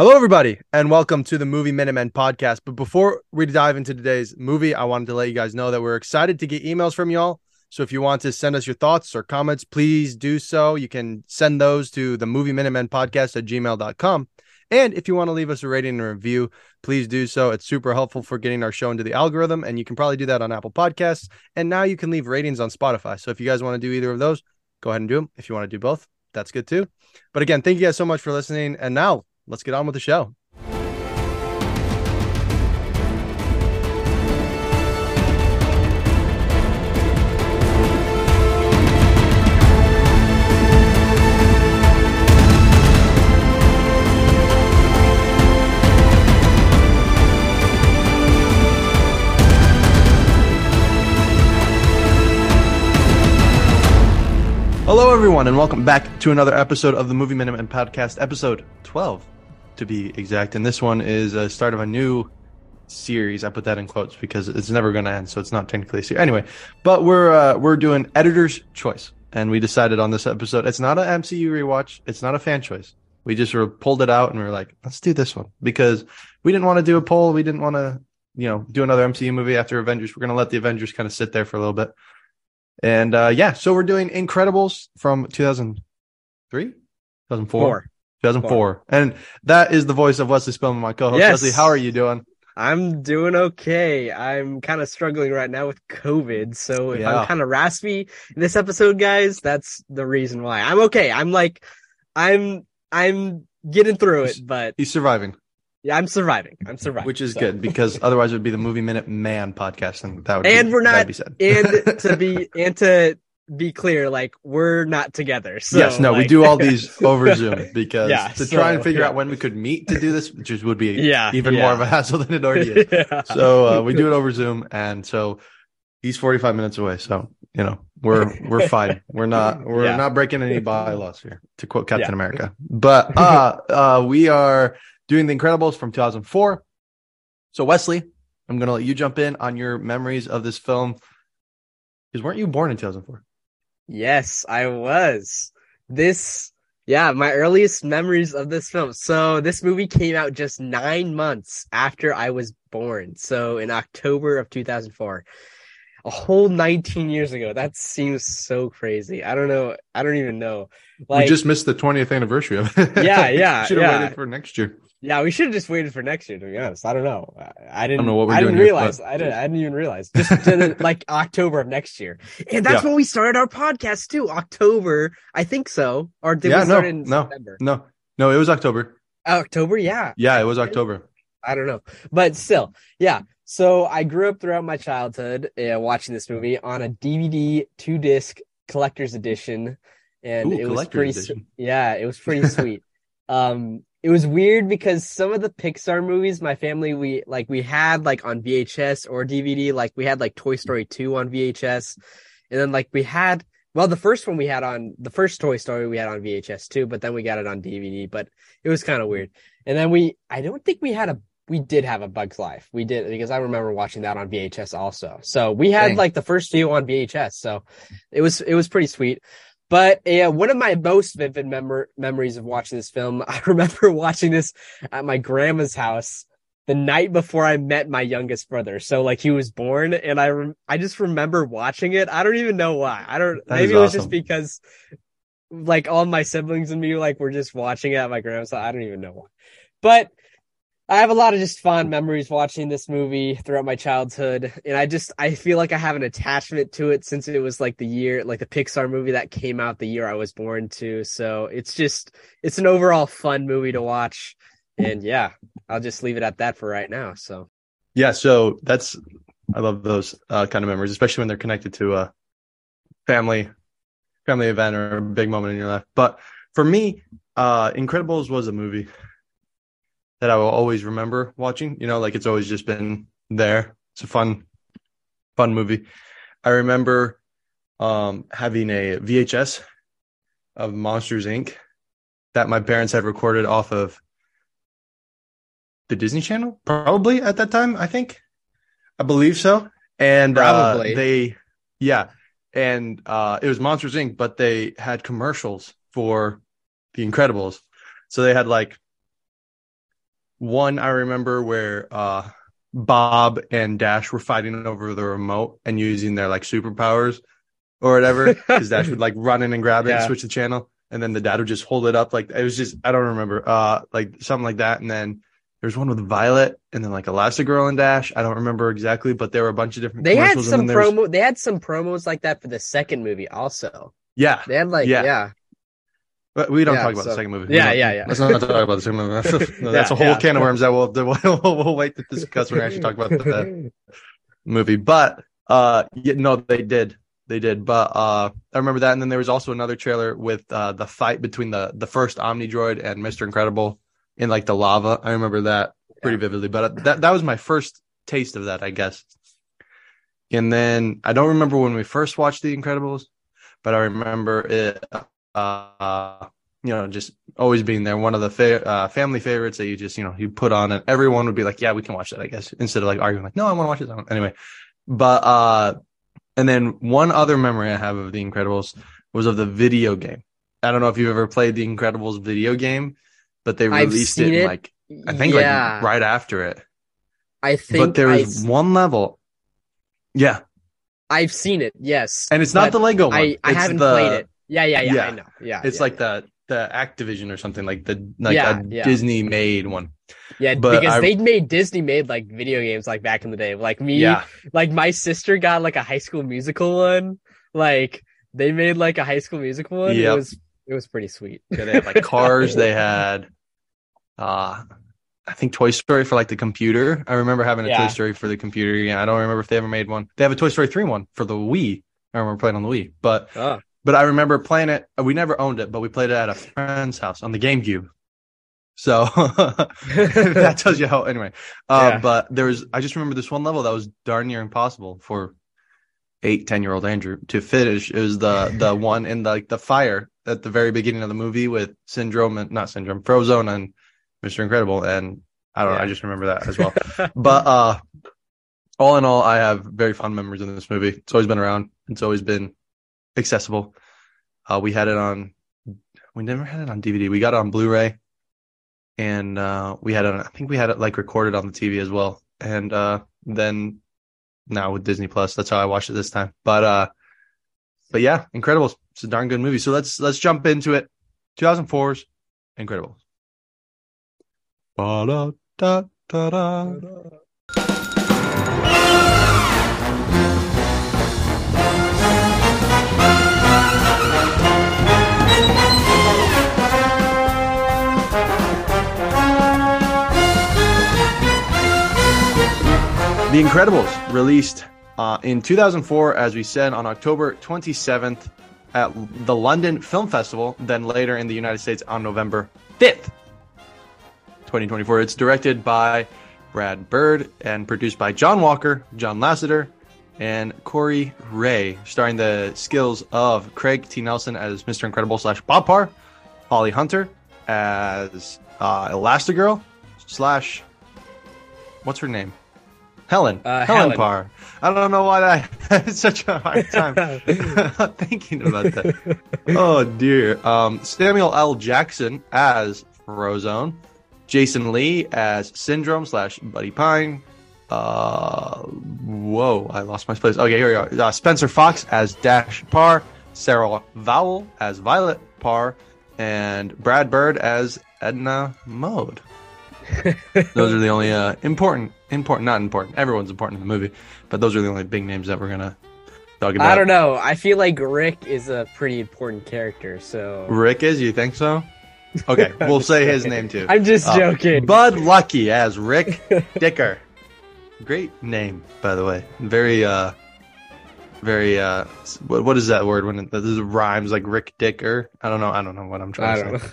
Hello, everybody, and welcome to the Movie Minutemen podcast. But before we dive into today's movie, I wanted to let you guys know that we're excited to get emails from y'all. So if you want to send us your thoughts or comments, please do so. You can send those to the Movie Minutemen podcast at gmail.com. And if you want to leave us a rating and review, please do so. It's super helpful for getting our show into the algorithm, and you can probably do that on Apple Podcasts. And now you can leave ratings on Spotify. So if you guys want to do either of those, go ahead and do them. If you want to do both, that's good too. But again, thank you guys so much for listening. And now let's get on with the show. Hello, everyone, and welcome back to another episode of the Movie Minutemen podcast, episode 12 to be exact. And this one is a start of a new series. I put that in quotes because it's never going to end, so it's not technically a series. Anyway, but we're uh, we're doing editor's choice, and we decided on this episode it's not an MCU rewatch, it's not a fan choice. We just sort of pulled it out and we are like, let's do this one because we didn't want to do a poll. We didn't want to, you know, do another MCU movie after Avengers. We're going to let the Avengers kind of sit there for a little bit. And uh, yeah, so we're doing Incredibles from 2003, 2004, Four. 2004. Four. And that is the voice of Wesley Spillman, my co-host. Yes. Wesley, how are you doing? I'm doing okay. I'm kind of struggling right now with COVID. So if yeah. I'm kind of raspy in this episode, guys, that's the reason why. I'm okay. I'm like, I'm, I'm getting through it, but he's surviving. Yeah, I'm surviving. I'm surviving. Which is so. good because otherwise it would be the Movie Minute Man podcast, and that would and be, we're not be said. and to be and to be clear, like we're not together. So, yes, no, like... we do all these over Zoom because yeah, to so, try and figure yeah. out when we could meet to do this, which would be yeah, even more of a hassle than it already is. So uh, we do it over Zoom, and so he's 45 minutes away. So you know we're we're fine. We're not we're not breaking any bylaws here, to quote Captain America. But uh, uh, we are doing The Incredibles from 2004. So, Wesley, I'm going to let you jump in on your memories of this film. Because weren't you born in 2004? Yes, I was. This, yeah, my earliest memories of this film. So, this movie came out just nine months after I was born. So, in October of 2004 a whole 19 years ago. That seems so crazy. I don't know. I don't even know. Like, we just missed the 20th anniversary of it. Yeah, yeah. Should have yeah. waited for next year. Yeah, we should have just waited for next year. To be honest, I don't know. I didn't. I, know what we're I didn't realize. Here, but... I didn't. I didn't even realize. Just to like October of next year, and that's yeah. when we started our podcast too. October, I think so. Or did yeah, we start no, in no, September? No, no, it was October. October, yeah. Yeah, it was October. I don't know, but still, yeah. So I grew up throughout my childhood uh, watching this movie on a DVD two disc collector's edition, and Ooh, it was pretty. Yeah, it was pretty sweet. Um, it was weird because some of the Pixar movies, my family, we like, we had like on VHS or DVD, like we had like Toy Story 2 on VHS. And then like we had, well, the first one we had on, the first Toy Story we had on VHS too, but then we got it on DVD, but it was kind of weird. And then we, I don't think we had a, we did have a Bug's Life. We did because I remember watching that on VHS also. So we had Dang. like the first few on VHS. So it was, it was pretty sweet. But uh, one of my most vivid mem- memories of watching this film, I remember watching this at my grandma's house the night before I met my youngest brother. So like he was born and I, re- I just remember watching it. I don't even know why. I don't, that maybe it was awesome. just because like all my siblings and me like were just watching it at my grandma's. I don't even know why, but I have a lot of just fond memories watching this movie throughout my childhood. And I just, I feel like I have an attachment to it since it was like the year, like the Pixar movie that came out the year I was born to. So it's just, it's an overall fun movie to watch. And yeah, I'll just leave it at that for right now. So, yeah. So that's, I love those uh, kind of memories, especially when they're connected to a family, family event or a big moment in your life. But for me, uh, Incredibles was a movie that I will always remember watching. You know, like it's always just been there. It's a fun, fun movie. I remember um, having a VHS of Monsters Inc. that my parents had recorded off of the Disney Channel, probably at that time. I think, I believe so. And uh, they, yeah, and uh, it was Monsters Inc. But they had commercials for The Incredibles, so they had like one I remember where uh, Bob and Dash were fighting over the remote and using their like superpowers or whatever. Because Dash would like run in and grab it yeah. and switch the channel, and then the dad would just hold it up like it was just I don't remember uh like something like that. And then there's one with Violet and then like Elastigirl and Dash. I don't remember exactly, but there were a bunch of different. They had some promo. They had some promos like that for the second movie also. Yeah, they had like yeah. yeah. But we don't yeah, talk about so, the second movie. Yeah, yeah, yeah. Let's not talk about the second movie. no, that's yeah, a whole yeah. can of worms that we'll, we'll, we'll wait to discuss when we actually talk about the movie. But uh, yeah, no, they did, they did. But uh, I remember that, and then there was also another trailer with uh, the fight between the the first Omnidroid and Mister Incredible in like the lava. I remember that pretty vividly. But that that was my first taste of that, I guess. And then I don't remember when we first watched The Incredibles, but I remember it uh, you know, just always being there. One of the fa- uh, family favorites that you just, you know, you put on and everyone would be like, yeah, we can watch that, I guess, instead of like arguing like, no, I want to watch it. Anyway, but, uh, and then one other memory I have of The Incredibles was of the video game. I don't know if you've ever played The Incredibles video game, but they released it, it, like, I think yeah. like right after it. I think, but there was one level. Yeah. I've seen it, yes. And it's not the Lego one. I, I haven't the, played it. Yeah, yeah, yeah, yeah. I know. Yeah. It's yeah, like yeah. the the Activision or something like the like a. Disney made one. Yeah, but because I, they made Disney made like video games like back in the day. Like me, like my sister got like a High School Musical one. Like they made like a High School Musical one. Yep. It was it was pretty sweet. Yeah, they had like cars. they had, uh, I think Toy Story for like the computer. I remember having a. Toy Story for the computer. Yeah, I don't remember if they ever made one. They have a Toy Story three one for the Wii. I remember playing on the Wii, but oh. But I remember playing it. We never owned it, but we played it at a friend's house on the GameCube. So that tells you how. Anyway, uh, yeah. but there was. I just remember this one level that was darn near impossible for eight, ten year old Andrew to finish. It was the the one in the, like the fire at the very beginning of the movie with Syndrome and not Syndrome, Frozone and Mister Incredible, and I don't yeah. know. I just remember that as well. but uh, all in all, I have very fond memories of this movie. It's always been around. It's always been accessible. Uh, we had it on, we never had it on DVD. We got it on Blu-ray, and uh, we had it. I think we had it like recorded on the TV as well. And uh, then now with Disney Plus, that's how I watched it this time. But uh, but yeah, Incredibles. It's a darn good movie. So let's let's jump into it. 2004's Incredibles. Ba-da-da-da-da. The Incredibles released uh, in 2004, as we said, on October 27th at the London Film Festival, then later in the United States on November 5th, 2024. It's directed by Brad Bird and produced by John Walker, John Lasseter, and Corey Ray, starring the skills of Craig T. Nelson as Mr. Incredible slash Bob Parr, Holly Hunter as uh, Elastigirl slash what's her name? Helen. Uh, Helen. Helen Parr. I don't know why I had such a hard time thinking about that. Oh dear. Um, Samuel L. Jackson as Frozone. Jason Lee as Syndrome slash Buddy Pine. Uh, whoa, I lost my place. Okay, here we go. Uh, Spencer Fox as Dash Parr. Sarah Vowell as Violet Parr. And Brad Bird as Edna Mode. those are the only uh, important, important, not important. Everyone's important in the movie, but those are the only big names that we're gonna talk about. I don't know. I feel like Rick is a pretty important character. So Rick is. You think so? Okay, we'll say his name too. I'm just uh, joking. Bud Luckey as Rick Dicker. Great name, by the way. Very, uh, very. uh what, what is that word when it, this rhymes like Rick Dicker? I don't know. I don't know what I'm trying to say. Know.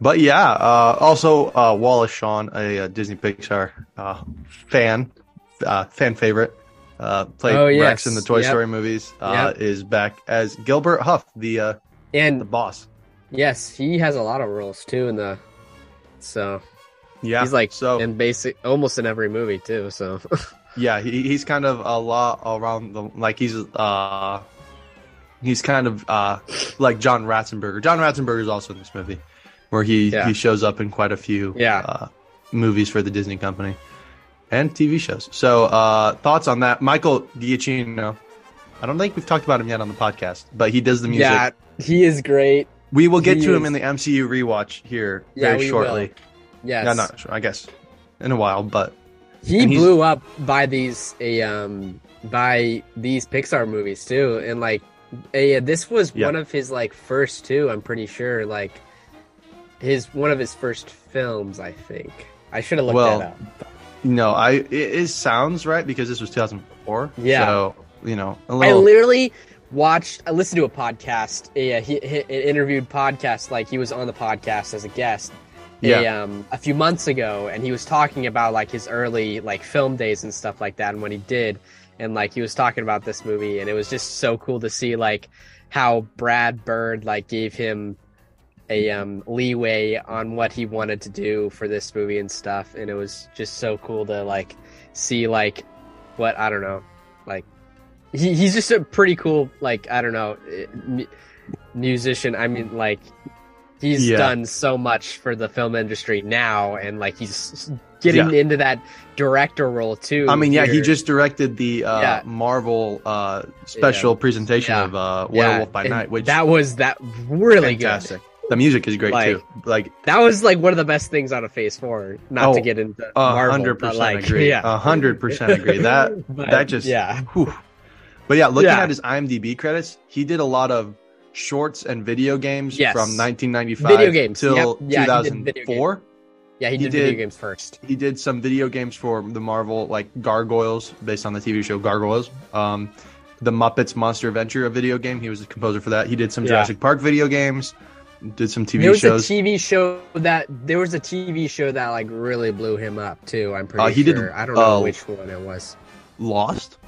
But yeah, uh, also uh, Wallace Shawn, a, a Disney Pixar uh, fan, uh, fan favorite, uh, played oh, yes. Rex in the Toy yep. Story movies, uh, yep. is back as Gilbert Huph, the and the boss. Yes, he has a lot of roles too in the. So, yeah, he's like so in basic almost in every movie too. So, yeah, he, he's kind of a lot around the like he's uh he's kind of uh like John Ratzenberger. John Ratzenberger is also in this movie where he yeah. he shows up in quite a few yeah uh, movies for the Disney company and TV shows. So, uh, thoughts on that? Michael Giacchino. I don't think we've talked about him yet on the podcast, but he does the music. Yeah, he is great. We will get he to is... him in the MCU rewatch here yeah, very shortly. Yeah, Yeah, not sure. I guess in a while, but he blew up by these a um by these Pixar movies too, and like a, this was one of his like first two. I'm pretty sure like his one of his first films. I think I should have looked well, that up. No, I it, it, sounds right because this was 2004. Yeah. So you know, little... I literally watched. I listened to a podcast. A, he, interviewed podcast. Like he was on the podcast as a guest. Yeah. A, um, a few months ago, and he was talking about like his early like film days and stuff like that, and what he did, and like he was talking about this movie, and it was just so cool to see like how Brad Bird like gave him a um, leeway on what he wanted to do for this movie and stuff, and it was just so cool to like see like what I don't know, like he, he's just a pretty cool like I don't know eh, musician. I mean like he's yeah. done so much for the film industry now, and like he's getting yeah. into that director role too. I mean, yeah, he just directed the uh, yeah. Marvel uh, special presentation of uh, Werewolf by and Night, which that was that really fantastic. good. The music is great like, too. Like that was like one of the best things out of Phase Four. Not oh, to get into hundred percent like, agree. Yeah, hundred percent agree. That but, that just yeah. Whew. But yeah, looking yeah. at his IMDb credits, he did a lot of shorts and video games yes. from 1995 video games till yep. yeah, 2004. Yeah, he did, he did, video games first. He did some video games for the Marvel, like Gargoyles, based on the TV show Gargoyles. Um, the Muppets Monster Adventure, a video game. He was the composer for that. He did some yeah. Jurassic Park video games did some TV there was shows. a TV show that there was a TV show that like really blew him up too. I'm pretty uh, he sure. Did, I don't know uh, which one it was. Lost.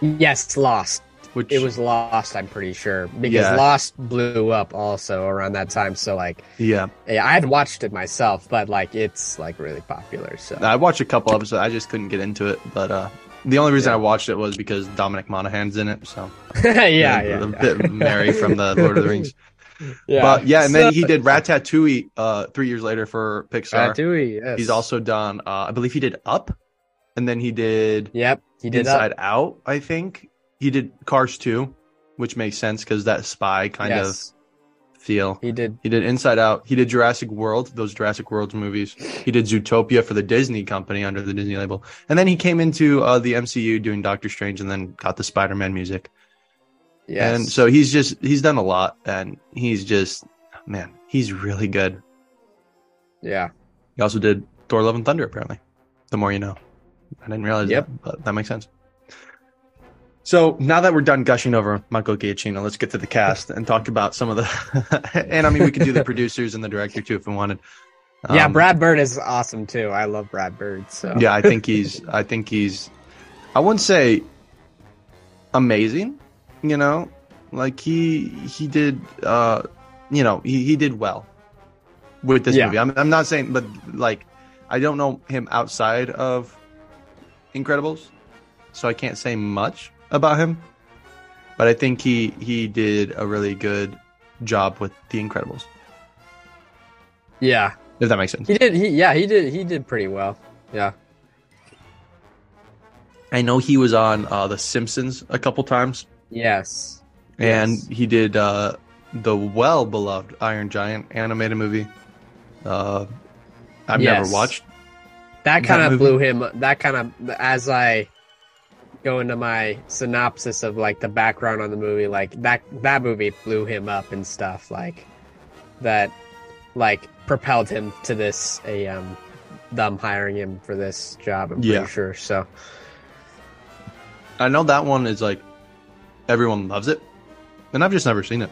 Yes, Lost. Which it was Lost. I'm pretty sure because yeah. Lost blew up also around that time. So like, yeah, yeah, I had watched it myself, but like it's like really popular. So I watched a couple episodes. I just couldn't get into it, but uh, the only reason yeah. I watched it was because Dominic Monaghan's in it. So yeah, yeah, yeah, a bit Merry from the Lord of the Rings. Yeah. But yeah, and so, then he did Ratatouille uh, three years later for Pixar. Ratatouille, yes. He's also done, uh, I believe he did Up, and then he did. Yep, he did Inside Up. Out. I think he did Cars 2, which makes sense because that spy kind yes. of feel. He did. He did Inside Out. He did Jurassic World, those Jurassic World movies. He did Zootopia for the Disney company under the Disney label, and then he came into uh, the MCU doing Doctor Strange, and then got the Spider Man music. Yes. And so he's just he's done a lot and he's just man, he's really good. Yeah. He also did Thor Love and Thunder apparently. The more you know. I didn't realize yep. that, but that makes sense. So now that we're done gushing over Michael Giacchino, let's get to the cast and talk about some of the and I mean we could do the producers and the director too if we wanted. Um, yeah, Brad Bird is awesome too. I love Brad Bird. So Yeah, I think he's I think he's I wouldn't say amazing, you know, like he he did uh you know, he, he did well with this yeah. movie. I'm I'm not saying but like I don't know him outside of Incredibles, so I can't say much about him. But I think he he did a really good job with The Incredibles. Yeah. If that makes sense. He did he yeah, he did he did pretty well. Yeah. I know he was on uh, The Simpsons a couple times. Yes. And yes. he did uh, the well beloved Iron Giant animated movie. Uh, I've yes. never watched. That kind of blew him. That kind of as I go into my synopsis of like the background on the movie, like that that movie blew him up and stuff like that, like propelled him to this a um them hiring him for this job. I'm pretty yeah. sure. So I know that one is like everyone loves it, and I've just never seen it.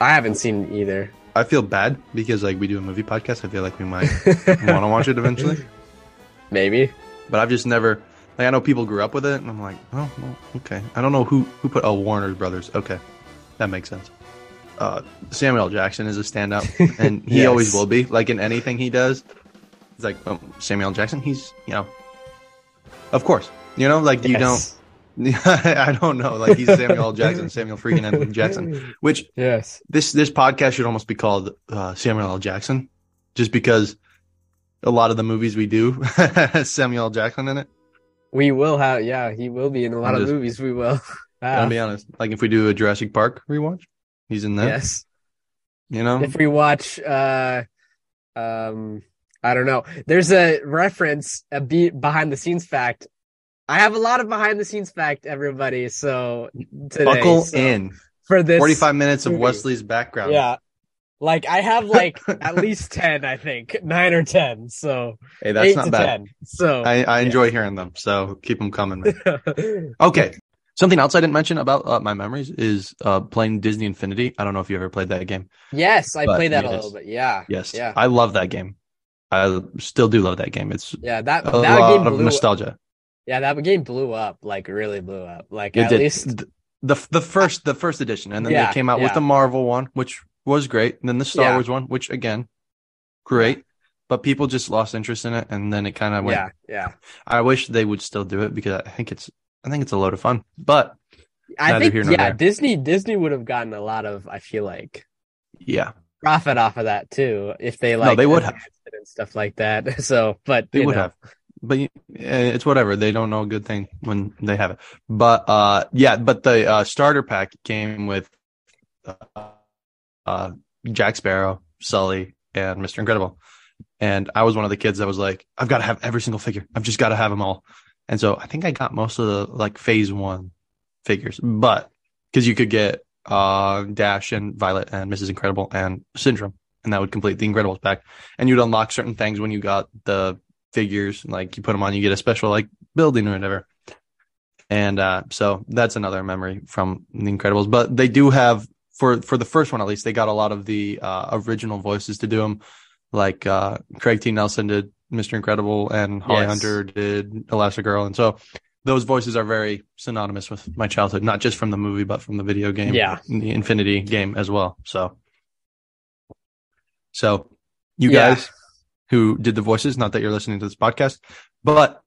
I haven't seen it either. I feel bad because like we do a movie podcast. I feel like we might want to watch it eventually. Maybe, but I've just never. Like I know people grew up with it, and I'm like, oh, well, okay. I don't know who who put oh Warner Brothers. Okay, that makes sense. Uh, Samuel Jackson is a standout, and he yes. always will be. Like in anything he does, it's like oh, Samuel Jackson. He's you know, of course, you know, like you don't I don't know. Like he's Samuel L. Jackson, Samuel freaking L. Jackson. Which yes, this this podcast should almost be called uh, Samuel L. Jackson, just because a lot of the movies we do has Samuel Jackson in it. We will have, yeah, he will be in a lot I'm of just, movies. We will. I'll be honest. Like if we do a Jurassic Park rewatch, he's in there. Yes. You know, if we watch, uh, um, I don't know. There's a reference, a behind the scenes fact. I have a lot of behind the scenes fact, everybody. So today, buckle so, in for this 45 minutes of Wesley's background. Yeah. Like I have like at least 10, I think, nine or 10. So hey, that's not bad. 10. So I, I enjoy yeah. hearing them. So keep them coming. okay. Something else I didn't mention about uh, my memories is uh, playing Disney Infinity. I don't know if you ever played that game. Yes, I played that yes. a little bit. Yeah. Yes. Yeah. I love that game. I still do love that game. It's yeah that a that lot game of nostalgia. Yeah, that game blew up. Like really blew up. Like it at did. least the the first the first edition, and then yeah, they came out yeah. with the Marvel one, which was great, and then the Star yeah. Wars one, which again, great. But people just lost interest in it, and then it kind of went. Yeah, yeah. I wish they would still do it because I think it's I think it's a load of fun. But I think yeah, there. Disney Disney would have gotten a lot of I feel like yeah profit off of that too if they like no, they would have and stuff like that. So, but they would know. have. But eh, it's whatever. They don't know a good thing when they have it. But uh, yeah. But the uh, starter pack came with uh, uh, Jack Sparrow, Sully, and Mister Incredible. And I was one of the kids that was like, I've got to have every single figure. I've just got to have them all. And so I think I got most of the like phase one figures, but because you could get uh, Dash and Violet and Mrs. Incredible and Syndrome, and that would complete the Incredibles pack. And you'd unlock certain things when you got the figures, like you put them on, you get a special like building or whatever. And uh, so that's another memory from the Incredibles. But they do have for for the first one at least, they got a lot of the uh, original voices to do them, like uh, Craig T. Nelson did Mr. Incredible and Holly yes. Hunter did Elastigirl, and so those voices are very synonymous with my childhood, not just from the movie, but from the video game, yeah, the Infinity game as well. So, so you yeah. Guys who did the voices, not that you're listening to this podcast, but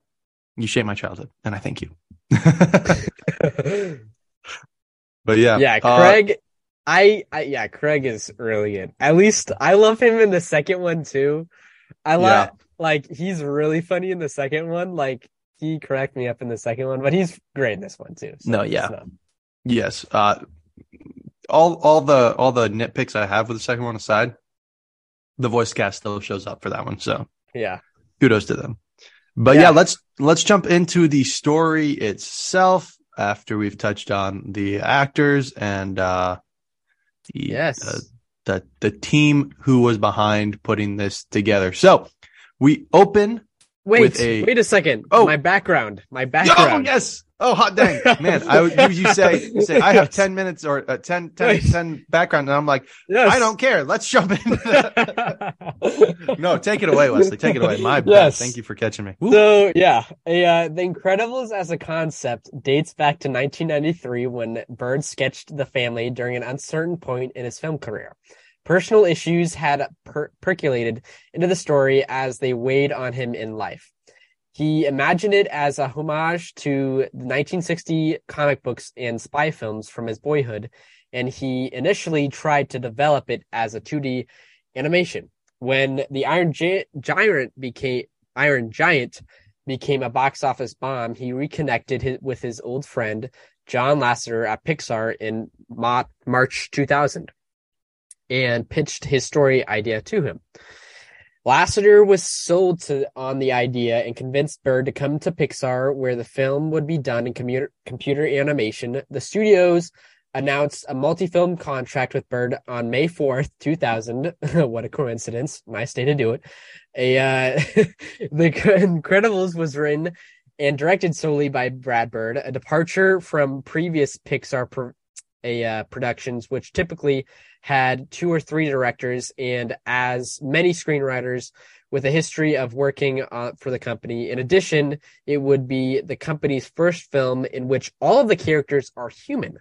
you shaped my childhood, and I thank you. but yeah, yeah, uh, Craig. Uh, I, I yeah, Craig is really good. At least I love him in the second one too. I love yeah. like he's really funny in the second one. Like he cracked me up in the second one, but he's great in this one too. So no, yeah, yes. Uh, all all the all the nitpicks I have with the second one aside, the voice cast still shows up for that one. So yeah, kudos to them. But yeah. yeah, let's let's jump into the story itself after we've touched on the actors and uh, the yes. Uh, the the team who was behind putting this together. So we open Wait, a... wait a second. Oh, my background. My background. Oh, yes. Oh, hot dang, man! I would you say you say I have ten minutes or uh, 10, 10, 10 background, and I'm like, yes. I don't care. Let's jump in. no, take it away, Wesley. Take it away. My bad. Thank you for catching me. Woo. So yeah, a, uh, the Incredibles as a concept dates back to 1993 when Bird sketched the family during an uncertain point in his film career. Personal issues had per- percolated into the story as they weighed on him in life. He imagined it as a homage to the 1960 comic books and spy films from his boyhood, and he initially tried to develop it as a 2D animation. When the Iron Gi- Giant became Iron Giant became a box office bomb, he reconnected his, with his old friend John Lasseter at Pixar in March 2000 and pitched his story idea to him. Lasseter was sold to on the idea and convinced Bird to come to Pixar, where the film would be done in computer computer animation. The studios announced a multi-film contract with Bird on May 4th, 2000. what a coincidence. Nice day to do it. A, uh, the Incredibles was written and directed solely by Brad Bird, a departure from previous Pixar pro- a, uh, productions, which typically had two or three directors and as many screenwriters with a history of working uh, for the company. In addition, it would be the company's first film in which all of the characters are human.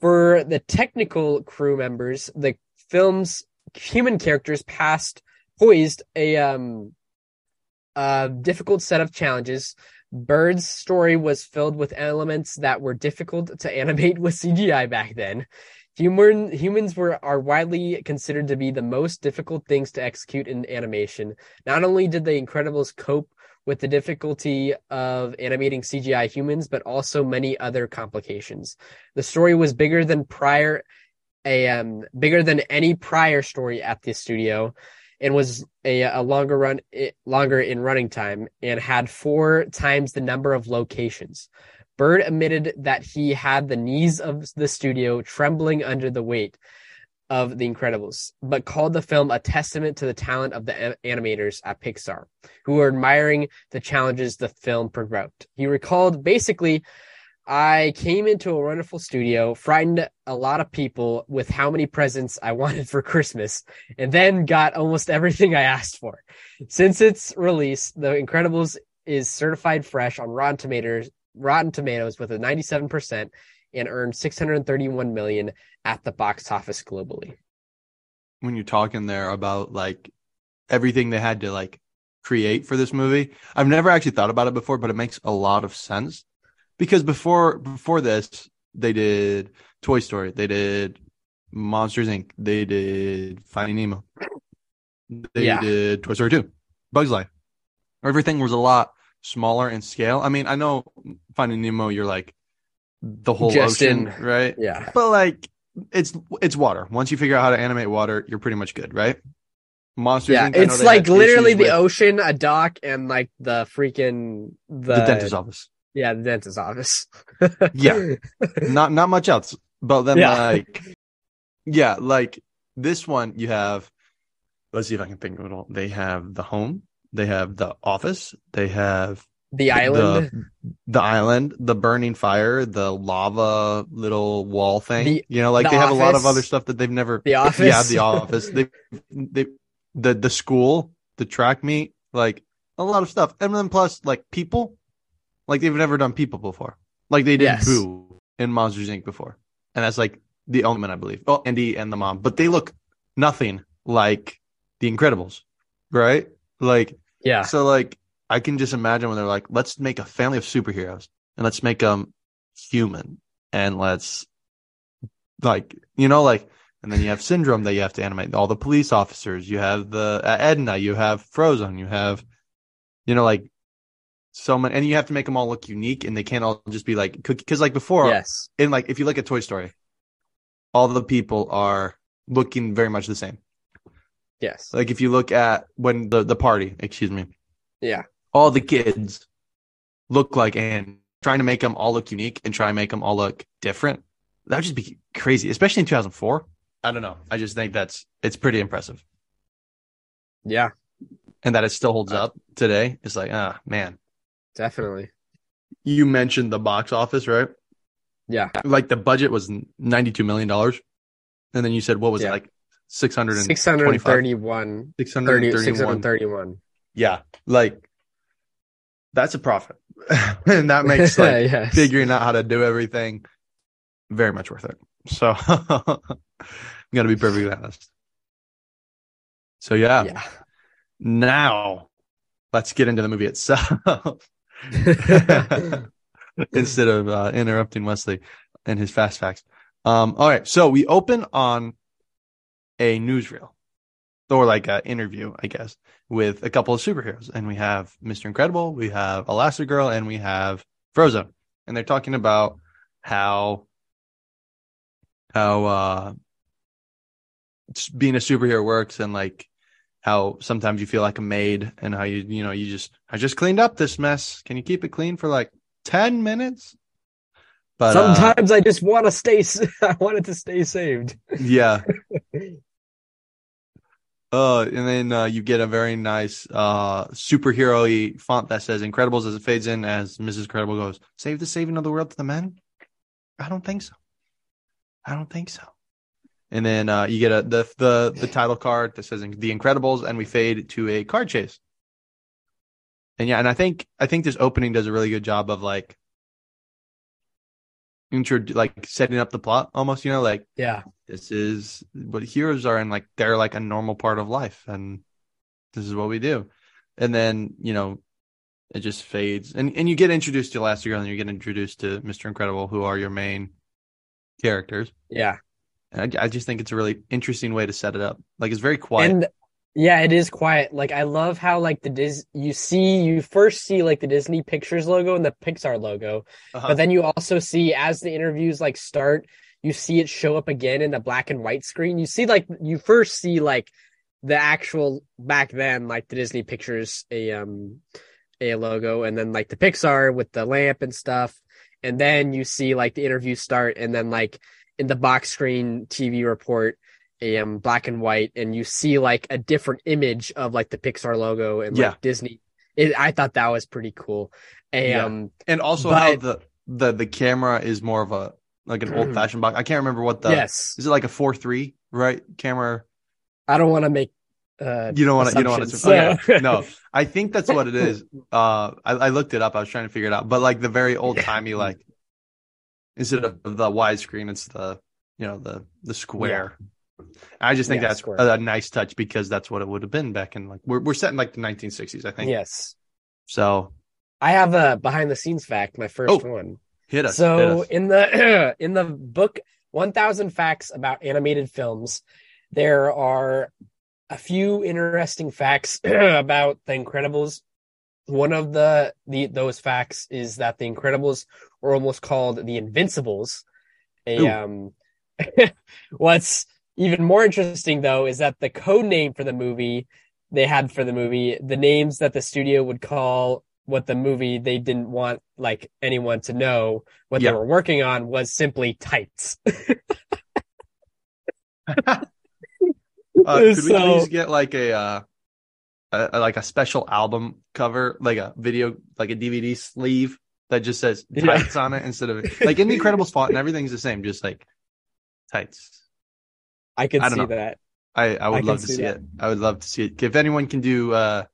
For the technical crew members, the film's human characters passed poised a um a difficult set of challenges Bird's story was filled with elements that were difficult to animate with CGI back then. Human humans were are widely considered to be the most difficult things to execute in animation. Not only did the Incredibles cope with the difficulty of animating CGI humans, but also many other complications. The story was bigger than prior a um, bigger than any prior story at the studio and was a, a longer run longer in running time and had four times the number of locations. Bird admitted that he had the knees of the studio trembling under the weight of The Incredibles, but called the film a testament to the talent of the animators at Pixar, who were admiring the challenges the film provoked. He recalled basically, I came into a wonderful studio, frightened a lot of people with how many presents I wanted for Christmas, and then got almost everything I asked for. Since its release, The Incredibles is certified fresh on Rotten Tomatoes Rotten Tomatoes with a 97% and earned 631 million at the box office globally. When you're talking there about like everything they had to like create for this movie, I've never actually thought about it before, but it makes a lot of sense because before before this, they did Toy Story, they did Monsters Inc., they did Finding Nemo, they yeah. did Toy Story 2, Bugs Life. Everything was a lot smaller in scale. I mean, I know Finding Nemo, you're like the whole ocean, right? Yeah. But like, it's it's water. Once you figure out how to animate water, you're pretty much good, right? Monsters. Yeah, Inc, it's like literally the with... ocean, a dock, and like the freaking the, the dentist office. Yeah, the dentist office. yeah, not not much else. But then yeah. like, yeah, like this one, you have. Let's see if I can think of it all. They have the home, they have the office. They have the island, the, the island, the burning fire, the lava little wall thing. The, you know, like the they have a lot of other stuff that they've never. The office, yeah, the office. they, they, the the school, the track meet, like a lot of stuff, and then plus like people, like they've never done people before. Like they did yes. Boo in Monsters Inc. before, and that's like the element I believe. Oh, Andy and the mom, but they look nothing like the Incredibles, right? Like yeah. So like I can just imagine when they're like, let's make a family of superheroes and let's make them human and let's like you know like and then you have syndrome that you have to animate. All the police officers you have the uh, edna you have Frozone you have you know like so many and you have to make them all look unique and they can't all just be like because like before yes. and like if you look at toy story all the people are looking very much the same Yes. Like if you look at when the the party, excuse me. Yeah. All the kids look like and trying to make them all look unique and try and make them all look different. That would just be crazy, especially in 2004. I don't know. I just think that's it's pretty impressive. Yeah. And that it still holds uh, up today. It's like, ah, man. Definitely. You mentioned the box office, right? Yeah. Like the budget was $92 million. And then you said, what was yeah. it, like 600 631 631 yeah like that's a profit. And that makes like yes. figuring out how to do everything very much worth it. So i'm gonna be perfectly honest. So yeah. yeah. Now let's get into the movie itself. Instead of uh, interrupting wesley and his fast facts. Um all right. So we open on a newsreel or like an interview, I guess, with a couple of superheroes. And we have Mr. Incredible, we have Elastigirl, and we have Frozone. And they're talking about how how uh being a superhero works and like how sometimes you feel like a maid and how you you know you just I just cleaned up this mess. Can you keep it clean for like 10 minutes? But sometimes uh, I just want to stay I want it to stay saved. Yeah. Uh, and then uh, you get a very nice uh superhero font that says Incredibles as it fades in as Mrs. Incredible goes, Save the saving of the world to the men? I don't think so. I don't think so. And then uh, you get a the the the title card that says The Incredibles, and we fade to a card chase. And yeah, and I think I think this opening does a really good job of like intro like setting up the plot almost you know like yeah. this is what heroes are and like they're like a normal part of life and this is what we do. And then you know it just fades. And and you get introduced to last year and you get introduced to mr incredible who are your main characters. Yeah. And I, I just think it's a really interesting way to set it up. Like it's very quiet. And yeah, it is quiet. Like I love how like the Dis you see you first see like the Disney Pictures logo and the Pixar logo, uh-huh. but then you also see as the interviews like start, you see it show up again in the black and white screen. You see like you first see like the actual back then like the Disney Pictures a um a logo and then like the Pixar with the lamp and stuff. And then you see like the interview start and then like in the box screen TV report um, black and white and you see like a different image of like the Pixar logo and like yeah. Disney. It, I thought that was pretty cool. yeah. Um, and also but, how the, the, the camera is more of a, like an old fashioned box. I can't remember what the, yes. is it like a four, three, right? Camera. I don't want to make, uh, you don't want to, you don't want to, so. okay. no, I think that's what it is. Uh, I, I looked it up. I was trying to figure it out, but like the very old timey, like instead of the widescreen, it's the, you know, the, the square. Yeah I just think yeah, that's a, a, nice touch because that's what it would have been back in like we're we're set in like the 1960s, I think. Yes. So I have a behind the scenes fact, my first oh, one. Hit us. So hit us. in the in the book 1000 facts about animated films, there are a few interesting facts about the Incredibles. One of the, the those facts is that the Incredibles were almost called the Invincibles. A Ooh. um what's even more interesting though is that the code name for the movie they had for the movie, the names that the studio would call what the movie they didn't want like anyone to know what they were working on was simply tights. uh, could so, we please get like a, uh, a, like a special album cover, like a video, like a DVD sleeve that just says tights yeah. on it instead of like in the Incredibles font and everything's the same, just like tights. I could I see know. that. I, I would I love to see, see it. I would love to see it. If anyone can do uh,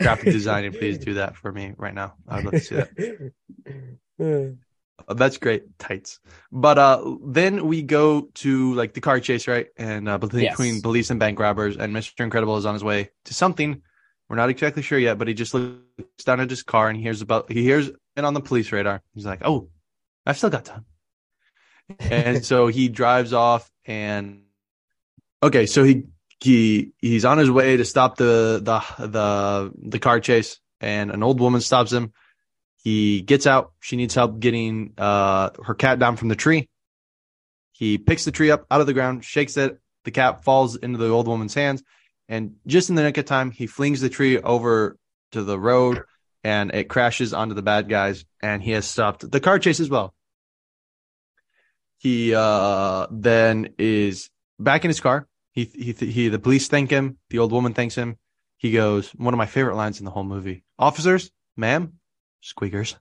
graphic designing, please do that for me right now. I'd love to see that. Uh, that's great tights. But uh, then we go to like the car chase, right? And uh, between yes. police and bank robbers, and Mr. Incredible is on his way to something. We're not exactly sure yet, but he just looks down at his car and hears about he hears it on the police radar. He's like, "Oh, I've still got time." and so he drives off and Okay, so he he he's on his way to stop the the the the car chase, and an old woman stops him. He gets out. She needs help getting uh her cat down from the tree. He picks the tree up out of the ground, shakes it. The cat falls into the old woman's hands, and just in the nick of time, he flings the tree over to the road, and it crashes onto the bad guys. And he has stopped the car chase as well. He uh then is back in his car. He, he, he, the police thank him. The old woman thanks him. He goes, one of my favorite lines in the whole movie. Officers, ma'am, squeakers.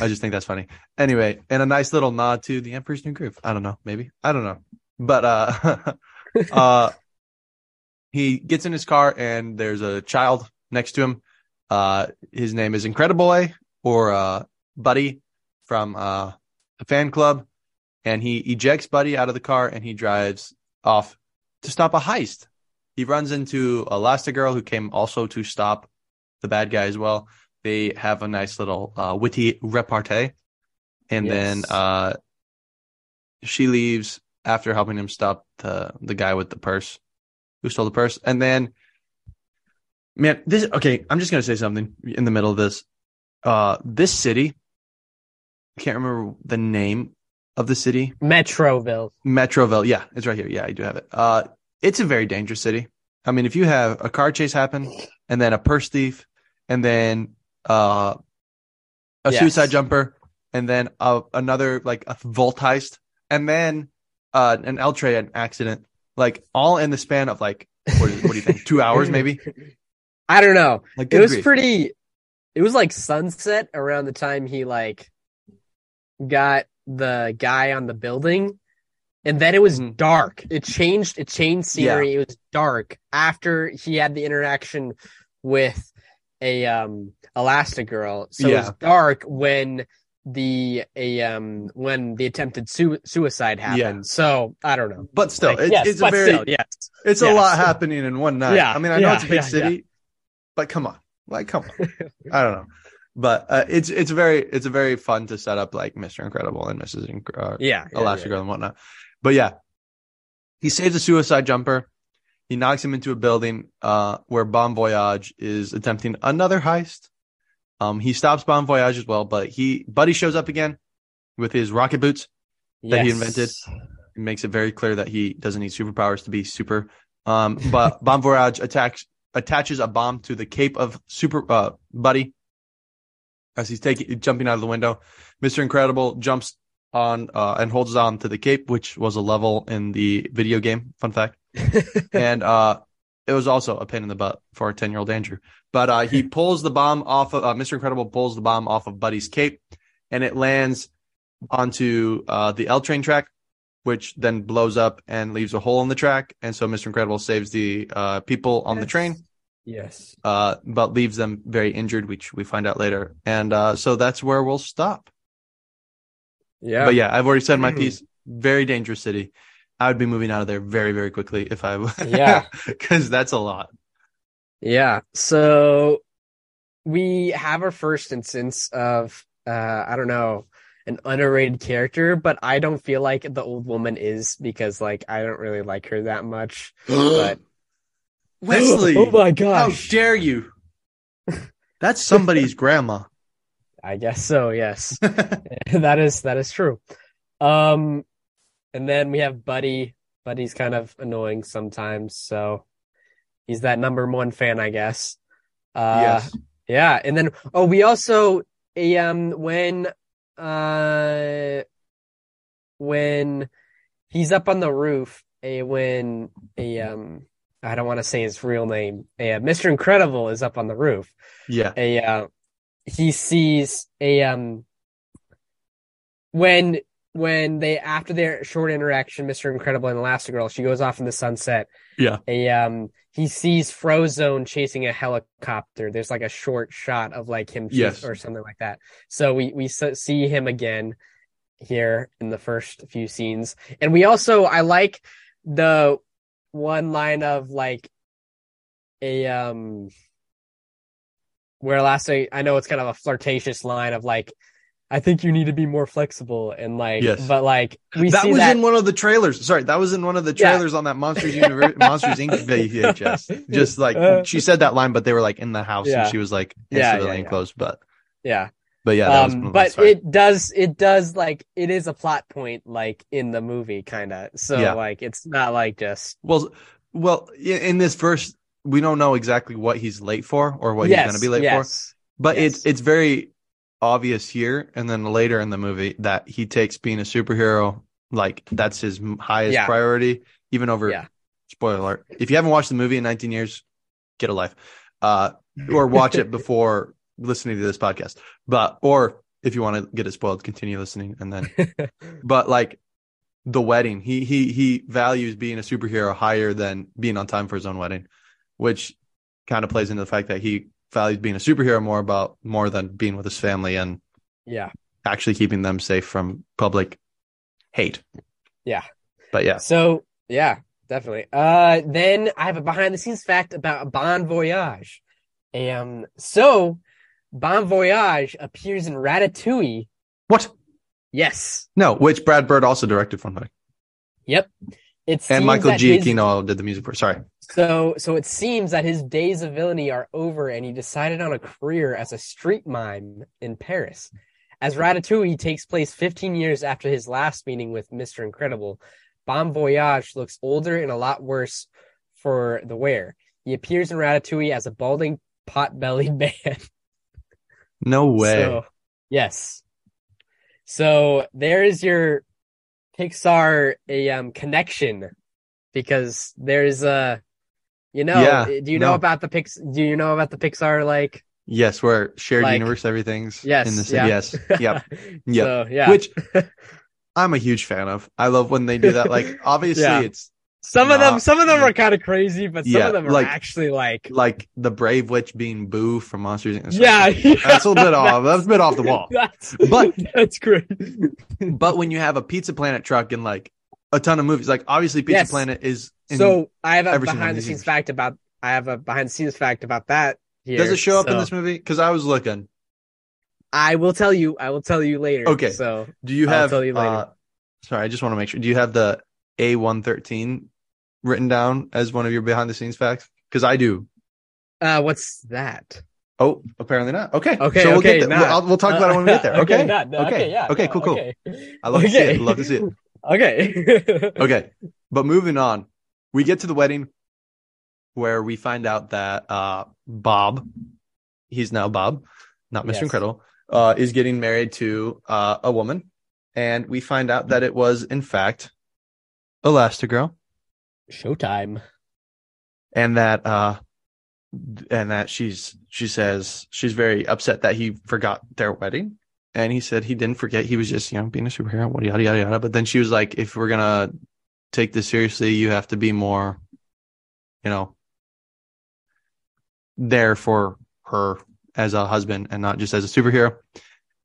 I just think that's funny. Anyway, and a nice little nod to the Emperor's New Groove. I don't know, maybe. I don't know. But, uh, uh, he gets in his car and there's a child next to him. Uh, his name is Incrediboy or, uh, Buddy from, uh, a fan club and he ejects Buddy out of the car and he drives off to stop a heist. He runs into Elastigirl, who came also to stop the bad guy as well. They have a nice little uh, witty repartee, and yes. then uh, she leaves after helping him stop the the guy with the purse, who stole the purse. And then, man, this okay. I'm just gonna say something in the middle of this. Uh, this city, I can't remember the name of the city? Metroville. Metroville. Yeah, it's right here. Yeah, I do have it. Uh, it's a very dangerous city. I mean, if you have a car chase happen and then a purse thief and then uh, a yes. suicide jumper and then uh, another like a vault heist and then uh, an L train accident, like all in the span of like what, is, what do you think? Two hours maybe? I don't know. Like, it was grief. pretty. It was like sunset around the time he like got the guy on the building and then it was mm-hmm. dark. It changed. It changed scenery. Yeah. It was dark after he had the interaction with a um Elastigirl. So yeah. it was dark when the a um when the attempted su- suicide happened. Yeah. So I don't know. But still, like, yes, it's a very still, yes. It's yes. a lot happening in one night. Yeah. I mean, I know it's a big city, but come on, like come on. I don't know but uh, it's it's very it's a very fun to set up like Mr. Incredible and Mrs. Inc- uh, yeah, yeah Elastigirl yeah, and whatnot. But yeah, He saves a suicide jumper. He knocks him into a building uh, where Bomb Voyage is attempting another heist. Um, he stops Bomb Voyage as well, but he Buddy shows up again with his rocket boots that yes. he invented. He makes it very clear that he doesn't need superpowers to be super. Um, but Bomb Voyage attacks attaches a bomb to the cape of Super uh, Buddy as he's taking jumping out of the window. Mister Incredible jumps on uh, and holds on to the cape, which was a level in the video game. Fun fact. and uh, it was also a pain in the butt for a 10 year old Andrew. But uh, he pulls the bomb off of uh, Mr. Incredible pulls the bomb off of Buddy's cape and it lands onto uh, the L train track, which then blows up and leaves a hole in the track. And so Mr. Incredible saves the uh, people on yes. the train. Yes. Uh, but leaves them very injured, which we find out later. And uh, so that's where we'll stop. Yeah. But yeah, I've already said my piece. Very dangerous city. I would be moving out of there very, very quickly if I yeah, because that's a lot. Yeah. So we have our first instance of uh I don't know an underrated character, but I don't feel like the old woman is because like I don't really like her that much. but Wesley, oh my gosh, how dare you? That's somebody's grandma. I guess so. Yes, that is that is true. Um, and then we have Buddy. Buddy's kind of annoying sometimes, so he's that number one fan, I guess. Uh, yes. Yeah, and then oh, we also um when uh when he's up on the roof, a when a um I don't want to say his real name, uh, Mr. Incredible is up on the roof. Yeah. A uh, he sees a um when when they after their short interaction, Mr. Incredible and Elastigirl, she goes off in the sunset. Yeah. A um he sees Frozone chasing a helicopter. There's like a short shot of like him yes. or something like that. So we we see him again here in the first few scenes. And we also I like the one line of like a um where last I, I know it's kind of a flirtatious line of like I think you need to be more flexible and like, yes. but like we that was that... in one of the trailers. Sorry, that was in one of the trailers yeah. on that Monsters Universe, Monsters Inc. VHS. Just like uh, she said that line, but they were like in the house yeah. and she was like in yeah, civilian yeah, clothes. But yeah, but yeah, um, but it does, it does like it is a plot point like in the movie, kind of. So like it's not like just well, well in this first, we don't know exactly what he's late for or what yes, he's going to be late yes, for, but yes. it's it's very obvious here and then later in the movie that he takes being a superhero like that's his highest yeah. priority even over yeah. spoiler alert if you haven't watched the movie in 19 years get a life uh or watch it before listening to this podcast but or if you want to get it spoiled continue listening and then but like the wedding he he he values being a superhero higher than being on time for his own wedding which kind of plays into the fact that he values being a superhero more about more than being with his family and yeah, actually keeping them safe from public hate. Yeah. But yeah. So yeah, definitely. Uh then I have a behind the scenes fact about Bomb Voyage. Um so Bomb Voyage appears in Ratatouille. What? Yes. No, which Brad Bird also directed Fun Fact. Yep. It and Michael Giacchino his... did the music for. Sorry. So, so it seems that his days of villainy are over, and he decided on a career as a street mime in Paris. As Ratatouille takes place 15 years after his last meeting with Mr. Incredible, Bomb Voyage looks older and a lot worse for the wear. He appears in Ratatouille as a balding, pot-bellied man. No way. So, yes. So there is your Pixar a um connection because there's a you know yeah, do you know about the Pix do you know about the Pixar like Yes, where shared like, universe everything's yes, in the city. Yeah. Yes. Yep. Yep. So, yeah. Which I'm a huge fan of. I love when they do that. Like obviously yeah. it's some of them some of them are kind of crazy, but some yeah, of them are like, actually like like the brave witch being Boo from Monsters Inc. Yeah, yeah, that's a little bit off. That's a bit off the wall. That's, but that's great. but when you have a Pizza Planet truck and like a ton of movies, like obviously Pizza yes. Planet is so I have a behind the scenes fact about I have a behind the scenes fact about that. Here, Does it show up so. in this movie? Because I was looking. I will tell you. I will tell you later. Okay. So do you have? I'll tell you later. Uh, sorry, I just want to make sure. Do you have the A113 written down as one of your behind the scenes facts? Because I do. Uh, what's that? Oh, apparently not. Okay. Okay. So we'll okay, get we'll, we'll, talk about it when we get there. Okay. Okay. Not, okay. okay. Yeah. Okay. Cool. Cool. Okay. I love to see it. Love to see it. Okay. okay. But moving on, we get to the wedding where we find out that uh, Bob, he's now Bob, not Mr. Yes. Incredible, uh, is getting married to uh, a woman, and we find out that it was in fact Elastigirl. Showtime. And that uh and that she's she says she's very upset that he forgot their wedding. And he said he didn't forget. He was just, you know, being a superhero, what yada yada yada. But then she was like, if we're gonna take this seriously, you have to be more, you know, there for her as a husband and not just as a superhero.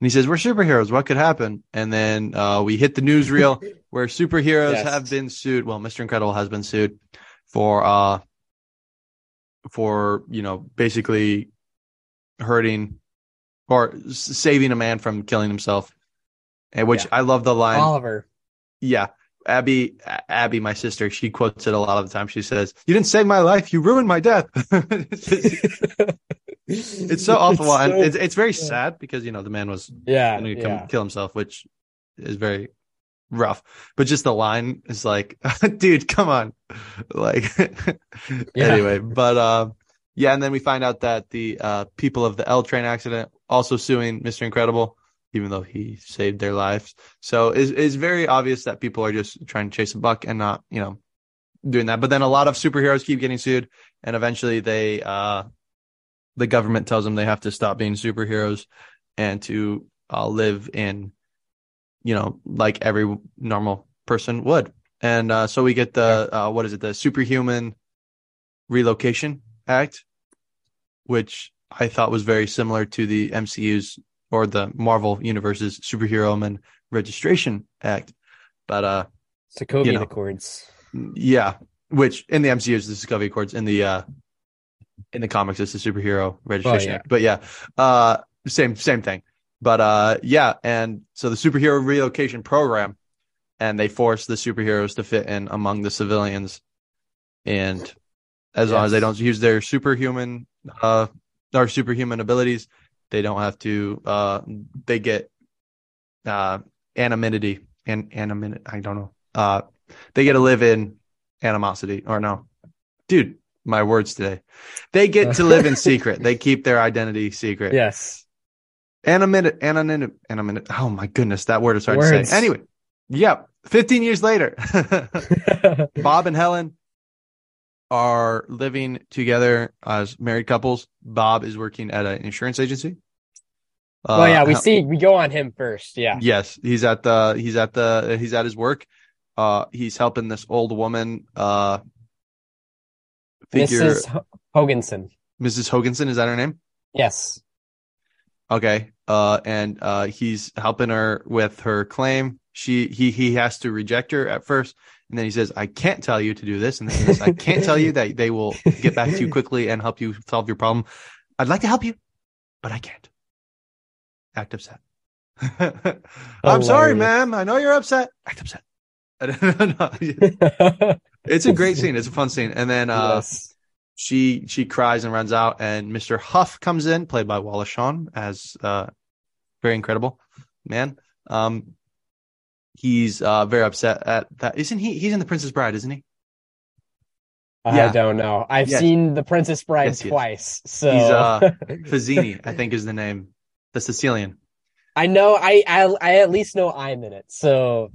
And he says, We're superheroes. What could happen? And then uh, we hit the newsreel where superheroes yes. have been sued. Well, Mr. Incredible has been sued for uh for, you know, basically hurting or saving a man from killing himself. And which yeah. I love the line Oliver. Yeah. Abby, Abby, my sister, she quotes it a lot of the time. She says, "You didn't save my life; you ruined my death." it's so awful, it's so, and it's it's very yeah. sad because you know the man was yeah going to yeah. kill himself, which is very rough. But just the line is like, dude, come on, like yeah. anyway. But uh, yeah, and then we find out that the uh, people of the L train accident also suing Mr. Incredible even though he saved their lives. So it's, it's very obvious that people are just trying to chase a buck and not, you know, doing that. But then a lot of superheroes keep getting sued and eventually they, uh, the government tells them they have to stop being superheroes and to uh, live in, you know, like every normal person would. And uh, so we get the, uh, what is it, the Superhuman Relocation Act, which I thought was very similar to the MCU's or the Marvel Universe's Superhero Man Registration Act. But uh Sokovia you know, Accords. Yeah. Which in the MCU is the Sokovia Accords in the uh in the comics it's the superhero registration oh, yeah. act. But yeah. Uh same same thing. But uh yeah, and so the superhero relocation program and they force the superheroes to fit in among the civilians and as yes. long as they don't use their superhuman uh or superhuman abilities they don't have to. Uh, they get uh, anonymity and anonymity. I don't know. Uh, they get to live in animosity or no, dude. My words today. They get to live in secret. They keep their identity secret. Yes. Anonymity. Anonymity. Anonymity. Oh my goodness, that word is hard words. to say. Anyway, yep. 15 years later, Bob and Helen are living together as married couples. Bob is working at an insurance agency. Uh, well, yeah, we see we go on him first. Yeah. Yes, he's at the he's at the he's at his work. Uh, he's helping this old woman. Uh, figure Mrs. Hoganson. Mrs. Hoganson is that her name? Yes. Okay. Uh, and uh, he's helping her with her claim. She he he has to reject her at first, and then he says, I can't tell you to do this. And this. I can't tell you that they will get back to you quickly and help you solve your problem. I'd like to help you, but I can't. Act upset. I'm sorry, ma'am. I know you're upset. Act upset. it's a great scene. It's a fun scene. And then uh, yes. She she cries and runs out, and Mr. Huph comes in, played by Wallace Shawn, as uh, very incredible man. Um, he's uh, very upset at that. Isn't he? He's in The Princess Bride, isn't he? I yeah. don't know. I've yes. seen The Princess Bride yes, twice. So he's uh, Fazzini, I think is the name. The Sicilian. I know. I I, I at least know I'm in it. So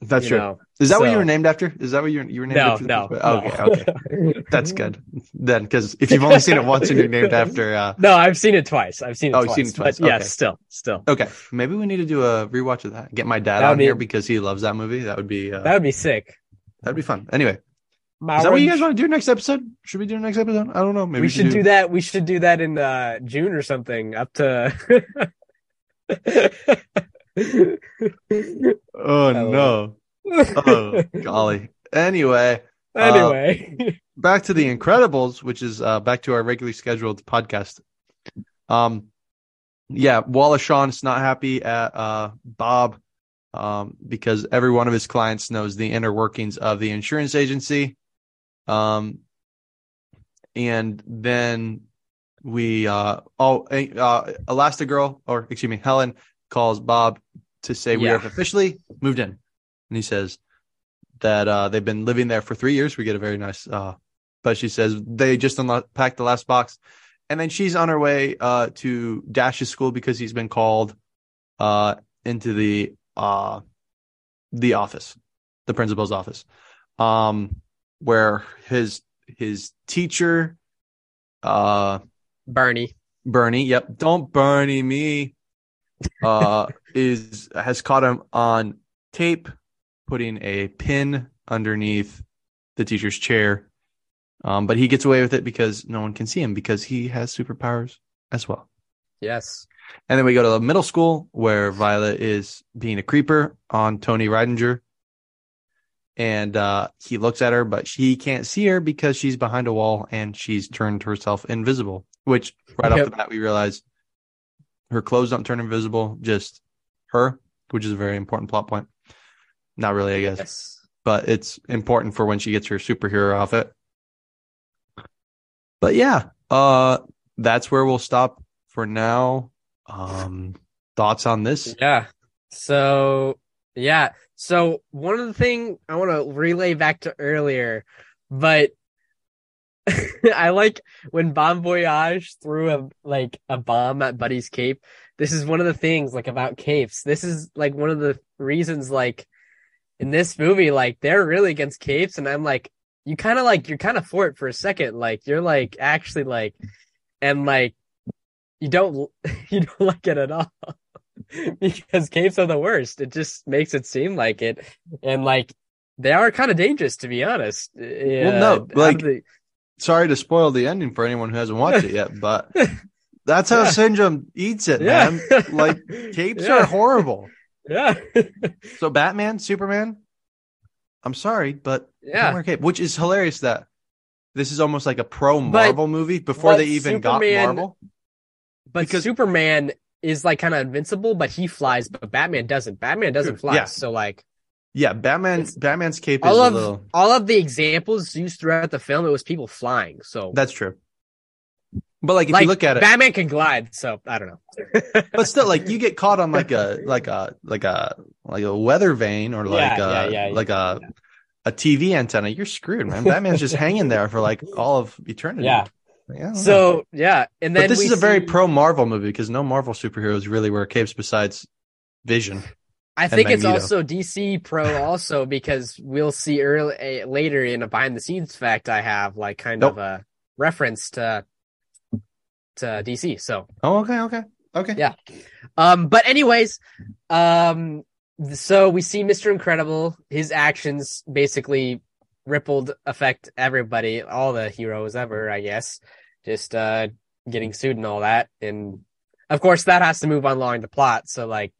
that's true. Know, is that so. what you were named after? Is that what you were, you were named no, after? No, no. Okay, okay. That's good. Then, because if you've only seen it once and you're named after. Uh... No, I've seen it twice. I've seen it oh, twice. seen it twice. But okay. yes, still, still. Okay. Maybe we need to do a rewatch of that. Get my dad on be... here because he loves that movie. That would be. Uh... That would be sick. That'd be fun. Anyway. Is that what you guys want to do next episode? Should we do next episode? I don't know. Maybe we should do... do that. We should do that in uh, June or something. Up to. oh no oh, golly. Anyway. Uh, anyway. Uh, back to the Incredibles, which is uh, back to our regularly scheduled podcast. Um, yeah, Wallace Shawn is not happy at uh, Bob um, because every one of his clients knows the inner workings of the insurance agency. Um, and then we, uh, oh, uh, Elastigirl, or excuse me, Helen calls Bob to say yeah. we have officially moved in. And he says that, uh, they've been living there for three years. We get a very nice, uh, but she says they just unpacked the last box. And then she's on her way, uh, to Dash's school because he's been called, uh, into the, uh, the office, the principal's office, um, where his his teacher, uh, Bernie, Bernie, yep, don't Bernie me, uh, is has caught him on tape, putting a pin underneath the teacher's chair. Um, but he gets away with it because no one can see him because he has superpowers as well. Yes. And then we go to the middle school where Violet is being a creeper on Tony Rydinger and uh, he looks at her, but she can't see her because she's behind a wall and she's turned herself invisible. Which right yep. off the bat we realize her clothes don't turn invisible, just her, which is a very important plot point. Not really, I guess, yes. but it's important for when she gets her superhero outfit. But yeah, uh, that's where we'll stop for now. Um, thoughts on this? Yeah. So yeah, so one of the thing I want to relay back to earlier, but I like when Bomb Voyage threw a like a bomb at Buddy's cape. This is one of the things like about capes. This is like one of the reasons like in this movie like they're really against capes and I'm like you kind of like you're kind of for it for a second like you're like actually like and like you don't you don't like it at all. because capes are the worst. It just makes it seem like it, and like they are kind of dangerous to be honest. Well, no, like. Sorry to spoil the ending for anyone who hasn't watched it yet, but that's how yeah. Syndrome eats it, yeah. man. Like capes yeah. are horrible. Yeah. so Batman, Superman. I'm sorry, but yeah, cape, which is hilarious that this is almost like a pro Marvel movie before they even Superman, got Marvel. But because Superman is like kind of invincible, but he flies, but Batman doesn't. Batman doesn't fly. Yeah. So like, yeah, Batman. Batman's cape all of little... all of the examples used throughout the film, it was people flying. So that's true. But like, if like, you look at it, Batman can glide. So I don't know. but still, like, you get caught on like a like a like a like a weather vane or like yeah, a, yeah, yeah, like a a TV antenna. You're screwed, man. Batman's just hanging there for like all of eternity. Yeah. Yeah, so yeah, and then but this is a see... very pro Marvel movie because no Marvel superheroes really wear capes besides Vision. I think it's also DC pro also because we'll see early later in a behind the scenes fact I have like kind nope. of a reference to to DC. So oh okay okay okay yeah, um but anyways, um so we see Mister Incredible his actions basically rippled affect everybody, all the heroes ever, I guess. Just uh getting sued and all that. And of course that has to move on along the plot. So like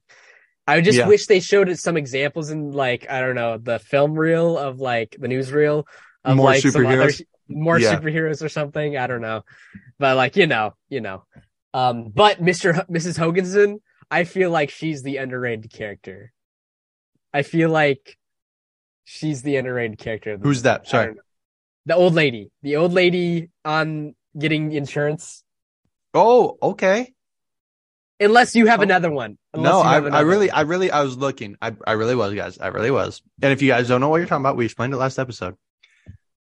I just yeah. wish they showed some examples in like, I don't know, the film reel of like the newsreel of more like some other more yeah. superheroes or something. I don't know. But like, you know, you know. Um, but Mr. H- Mrs. Hoganson, I feel like she's the underrated character. I feel like she's the underrated character. Who's that? Sorry. The old lady. The old lady on getting insurance. Oh, okay. Unless you have oh. another one. No, I, I really, I really, I was looking. I, I really was, guys. I really was. And if you guys don't know what you're talking about, we explained it last episode.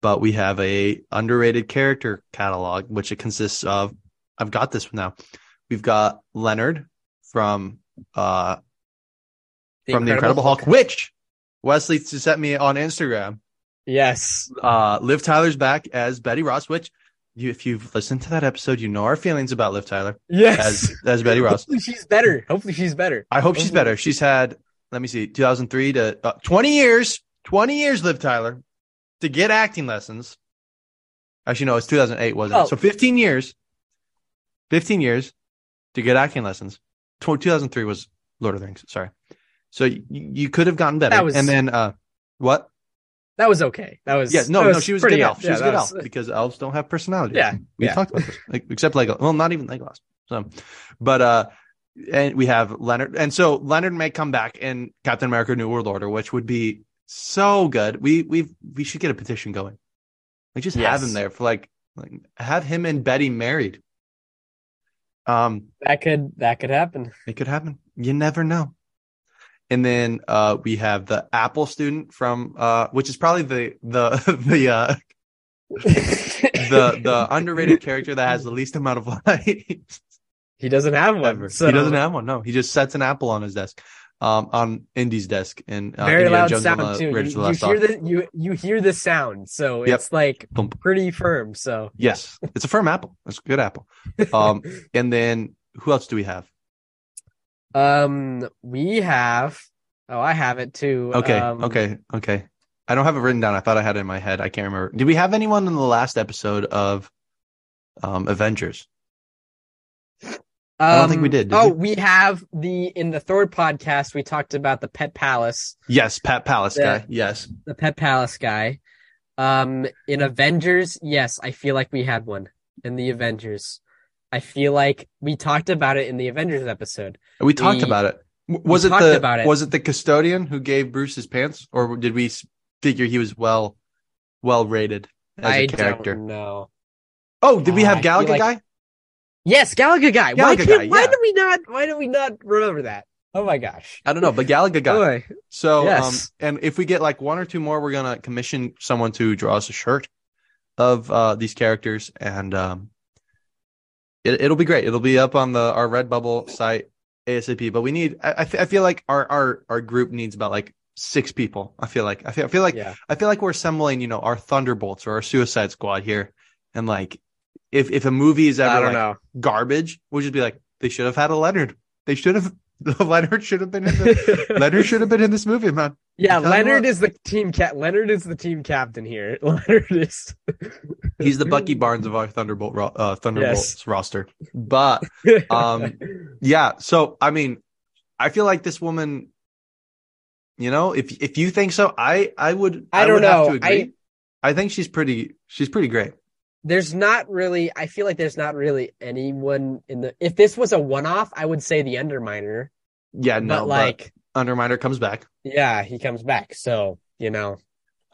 But we have a underrated character catalog, which it consists of. I've got this now. We've got Leonard from uh the from Incredible the Incredible Hulk, Hulk which Wesley sent me on Instagram. Yes. Uh, Liv Tyler's back as Betty Ross, which you, if you've listened to that episode, you know our feelings about Liv Tyler. Yes. As, as Betty Ross. Hopefully she's better. Hopefully she's better. I hope Hopefully. she's better. She's had, let me see, 2003 to uh, 20 years, 20 years, Liv Tyler, to get acting lessons. Actually, no, it's 2008, wasn't oh. it? So 15 years, 15 years to get acting lessons. 2003 was Lord of the Rings. Sorry. So you, you could have gotten better. Was, and then uh, what? That was okay. That was yeah. No, no, she was a good elf. She yeah, was a good was, elf because elves don't have personality. Yeah, we yeah. talked about this, like, except like Well, not even Legolas. So, but uh, and we have Leonard, and so Leonard may come back in Captain America: New World Order, which would be so good. We we we should get a petition going. Like just yes. have him there for like, like have him and Betty married. Um, that could that could happen. It could happen. You never know. And then uh, we have the Apple student from, uh, which is probably the the the uh, the the underrated character that has the least amount of life. He doesn't have one. So. He doesn't have one. No, he just sets an apple on his desk, um, on Indy's desk, and uh, very Indiana loud Jones sound too. You, you hear the you you hear the sound, so yep. it's like pretty firm. So yes, it's a firm apple. It's a good apple. Um, and then who else do we have? Um, we have. Oh, I have it too. Okay, um, okay, okay. I don't have it written down. I thought I had it in my head. I can't remember. Did we have anyone in the last episode of um, Avengers? I don't think we did. did oh, we? we? have the in the third podcast we talked about the Pet Palace. Yes, Pet Palace the, guy. Yes, the Pet Palace guy. Um, in Avengers, yes, I feel like we had one in the Avengers. I feel like we talked about it in the Avengers episode. We talked we, about it. Was it the about it. was it the custodian who gave Bruce his pants, or did we figure he was well well rated as I a character? No. Oh, did we have uh, Galaga like, guy? Yes, Galaga guy. Galaga why, guy, yeah. why do we not? Why do we not remember that? Oh my gosh. I don't know, but Galaga guy. So, yes. um, and if we get like one or two more, we're gonna commission someone to draw us a shirt of uh these characters, and um, it, it'll be great. It'll be up on the our Redbubble site ASAP. But we need. I, I, I feel like our our our group needs about like six people. I feel like I feel I feel like yeah. I feel like we're assembling, you know, our Thunderbolts or our Suicide Squad here, and like if if a movie is ever like know. garbage, we'll just be like, they should have had a Leonard. They should have Leonard should have been in the Leonard should have been in this movie, man. Yeah, Leonard is the team cat. Leonard is the team captain here. Leonard is. He's the Bucky Barnes of our Thunderbolt ro- uh, Thunderbolts yes. roster. But um, yeah. So I mean, I feel like this woman. You know, if if you think so, I I would. I, I don't would know. I I think she's pretty. She's pretty great there's not really I feel like there's not really anyone in the if this was a one off, I would say the Underminer. Yeah, no, but like but Underminer comes back. Yeah, he comes back. So, you know.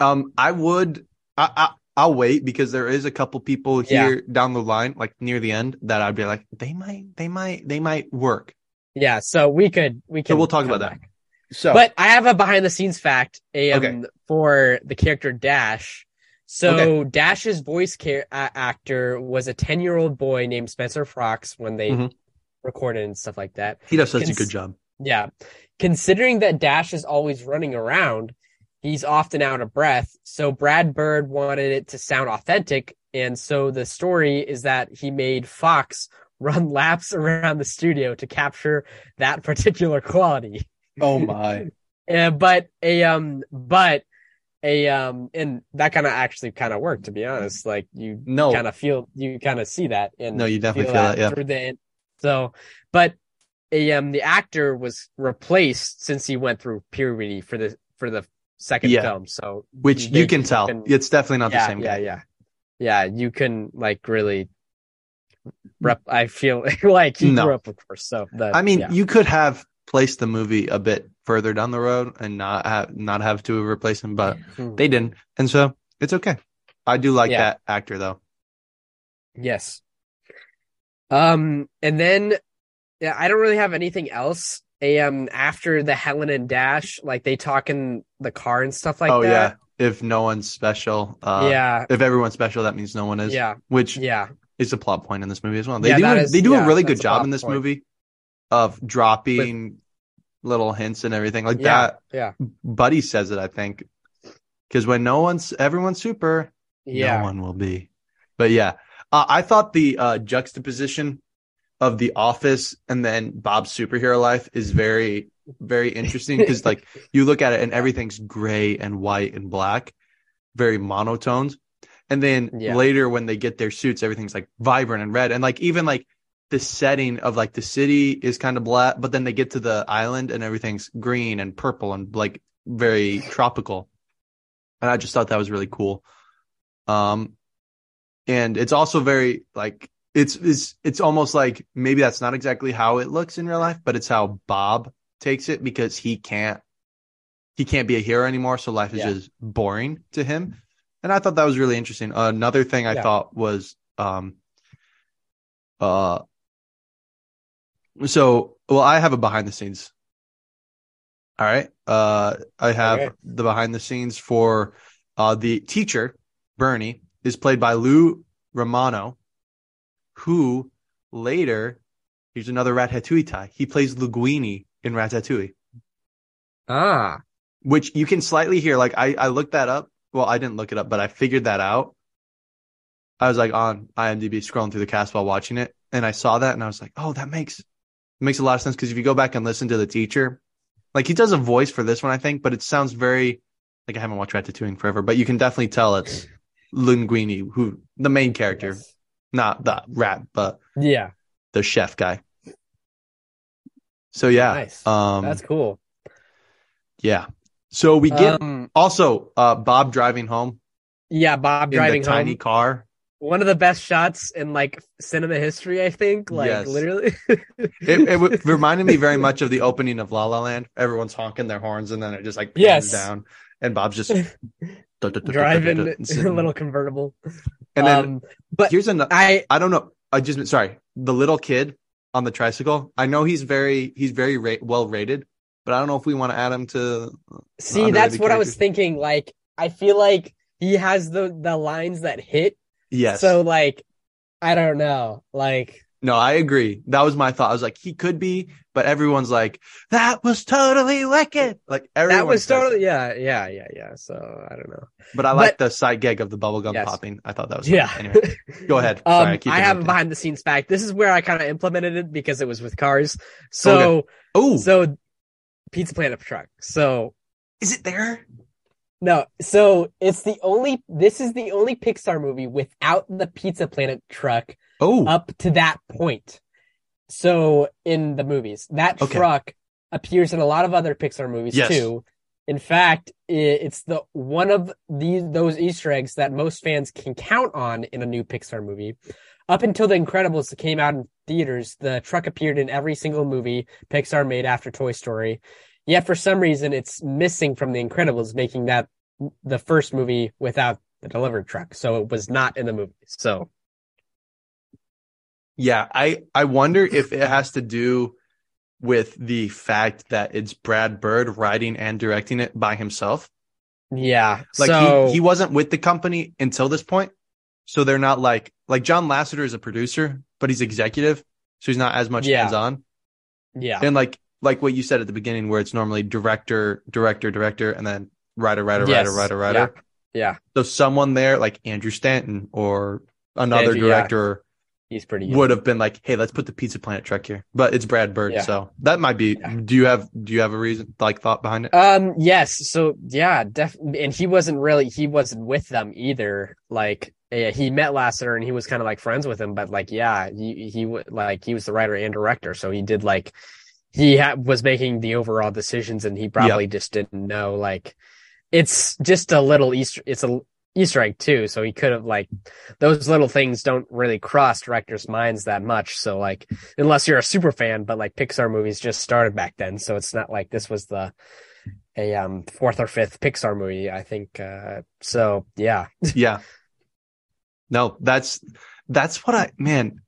Um I would I, I will wait because there is a couple people here yeah. down the line, like near the end, that I'd be like, they might, they might, they might work. Yeah, so we could, we can. So we'll talk about back. that. So, but I have a behind the scenes fact um, okay. for the character Dash. So okay. Dash's voice car- actor was a 10 year old boy named Spencer Fox when they mm-hmm. recorded and stuff like that. He does such Cons- a good job. Yeah. Considering that Dash is always running around, he's often out of breath. So Brad Bird wanted it to sound authentic. And so the story is that he made Fox run laps around the studio to capture that particular quality. Oh my. uh, but a um but a um and that kind of actually kind of worked to be honest like you no kind of feel you kind of see that and no you definitely feel, feel that, that, yeah through the so but a um the actor was replaced since he went through puberty for the for the second yeah. film so which they, you can tell can, it's definitely not yeah, the same yeah guy. yeah yeah you can like really rep i feel like he no. grew up of course so i mean yeah. you could have placed the movie a bit further down the road and not have not have to replace him, but hmm. they didn't, and so it's okay. I do like yeah. that actor though. Yes. Um, and then yeah, I don't really have anything else. A, um, after the Helen and Dash, like they talk in the car and stuff like oh, that. yeah. If no one's special, uh, yeah. If everyone's special, that means no one is. Yeah. Which yeah is a plot point in this movie as well. They yeah, do is, they do yeah, a really good job in this point. movie of dropping little hints and everything like yeah, that. Yeah. Buddy says it, I think. Because when no one's everyone's super, yeah. no one will be. But yeah, uh, I thought the uh, juxtaposition of The Office and then Bob's superhero life is very, very interesting because like you look at it and everything's gray and white and black, very monotones. And then yeah. later when they get their suits, everything's like vibrant and red. And like even like the setting of like the city is kind of black, but then they get to the island and everything's green and purple and like very tropical. And I just thought that was really cool. Um, and it's also very like it's it's it's almost like maybe that's not exactly how it looks in real life, but it's how Bob takes it because he can't he can't be a hero anymore, so life is yeah. just boring to him. And I thought that was really interesting. Another thing I yeah. thought was um uh so well I have a behind the scenes. All right. Uh I have okay. the behind the scenes for uh the teacher, Bernie, is played by Lou Romano who later, here's another Ratatouille tie. He plays Linguini in Ratatouille. Ah. Which you can slightly hear. Like I, I looked that up. Well, I didn't look it up, but I figured that out. I was like on IMDb scrolling through the cast while watching it, and I saw that, and I was like, "Oh, that makes makes a lot of sense." Because if you go back and listen to the teacher, like he does a voice for this one, I think, but it sounds very like I haven't watched Ratatouille in forever, but you can definitely tell it's Linguini, who the main character. Yes not the rat, but yeah, the chef guy. So yeah, nice. Um, that's cool. Yeah. So we get um, also uh, Bob driving home. Yeah, Bob driving the tiny car. One of the best shots in like cinema history, I think. Like yes. literally, it, it reminded me very much of the opening of La La Land. Everyone's honking their horns, and then it just like yes. down, and Bob's just driving in a little convertible. And then, um, but here's another. I I don't know. I just sorry. The little kid on the tricycle. I know he's very he's very ra- well rated, but I don't know if we want to add him to. See, that's what characters. I was thinking. Like, I feel like he has the the lines that hit. Yes. So like, I don't know. Like, no, I agree. That was my thought. I was like, he could be, but everyone's like, that was totally wicked. Like everyone. That was totally, yeah, yeah, yeah, yeah. So I don't know. But I like the side gig of the bubblegum yes. popping. I thought that was, yeah. Anyway, go ahead. Sorry, um, I, I have a behind the scenes fact. This is where I kind of implemented it because it was with cars. So, okay. oh, so Pizza Planet truck. So is it there? No, so it's the only. This is the only Pixar movie without the Pizza Planet truck Oh. Up to that point. So in the movies, that okay. truck appears in a lot of other Pixar movies yes. too. In fact, it's the one of these those Easter eggs that most fans can count on in a new Pixar movie. Up until The Incredibles came out in theaters, the truck appeared in every single movie Pixar made after Toy Story. Yet for some reason, it's missing from The Incredibles, making that the first movie without the delivery truck. So it was not in the movie. So yeah, I I wonder if it has to do with the fact that it's Brad Bird writing and directing it by himself. Yeah. Like so... he, he wasn't with the company until this point. So they're not like like John Lasseter is a producer, but he's executive, so he's not as much yeah. hands on. Yeah. And like like what you said at the beginning, where it's normally director, director, director, and then writer, writer, yes. writer, writer, writer. Yeah. yeah. So someone there like Andrew Stanton or another Andrew, director He's pretty would have been like, hey, let's put the Pizza Planet truck here, but it's Brad Bird, yeah. so that might be. Yeah. Do you have do you have a reason like thought behind it? Um, yes. So yeah, definitely, and he wasn't really he wasn't with them either. Like, yeah, he met Lasseter and he was kind of like friends with him, but like, yeah, he he like he was the writer and director, so he did like he ha- was making the overall decisions, and he probably yep. just didn't know like it's just a little Easter. It's a Easter egg too. So he could have like those little things don't really cross directors' minds that much. So like unless you're a super fan, but like Pixar movies just started back then, so it's not like this was the a um fourth or fifth Pixar movie. I think. Uh, so yeah. yeah. No, that's that's what I man.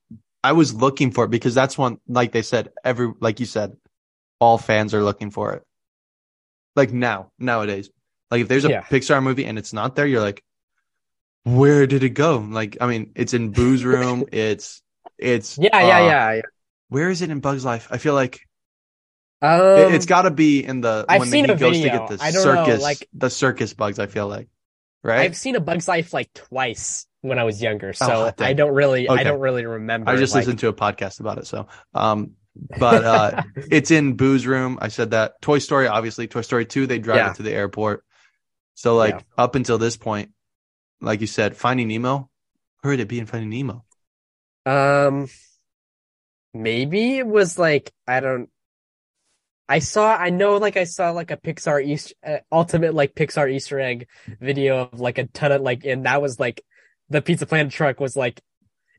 I was looking for it because that's one like they said every like you said, all fans are looking for it. Like now nowadays. Like if there's a yeah. Pixar movie and it's not there, you're like, where did it go? Like, I mean, it's in Boo's room. it's, it's, yeah, yeah, uh, yeah, yeah. Where is it in Bug's Life? I feel like um, it, has got to be in the I've when seen he a goes video. to get the circus, know, like the circus bugs. I feel like, right? I've seen a Bug's Life like twice when I was younger, so oh, I don't really, okay. I don't really remember. I just like... listened to a podcast about it, so um, but uh, it's in Boo's room. I said that Toy Story, obviously, Toy Story two, they drive yeah. it to the airport. So like yeah. up until this point, like you said, Finding Nemo. Where would it be in Finding Nemo? Um, maybe it was like I don't. I saw. I know, like I saw like a Pixar Easter uh, ultimate like Pixar Easter egg video of like a ton of like, and that was like the Pizza Planet truck was like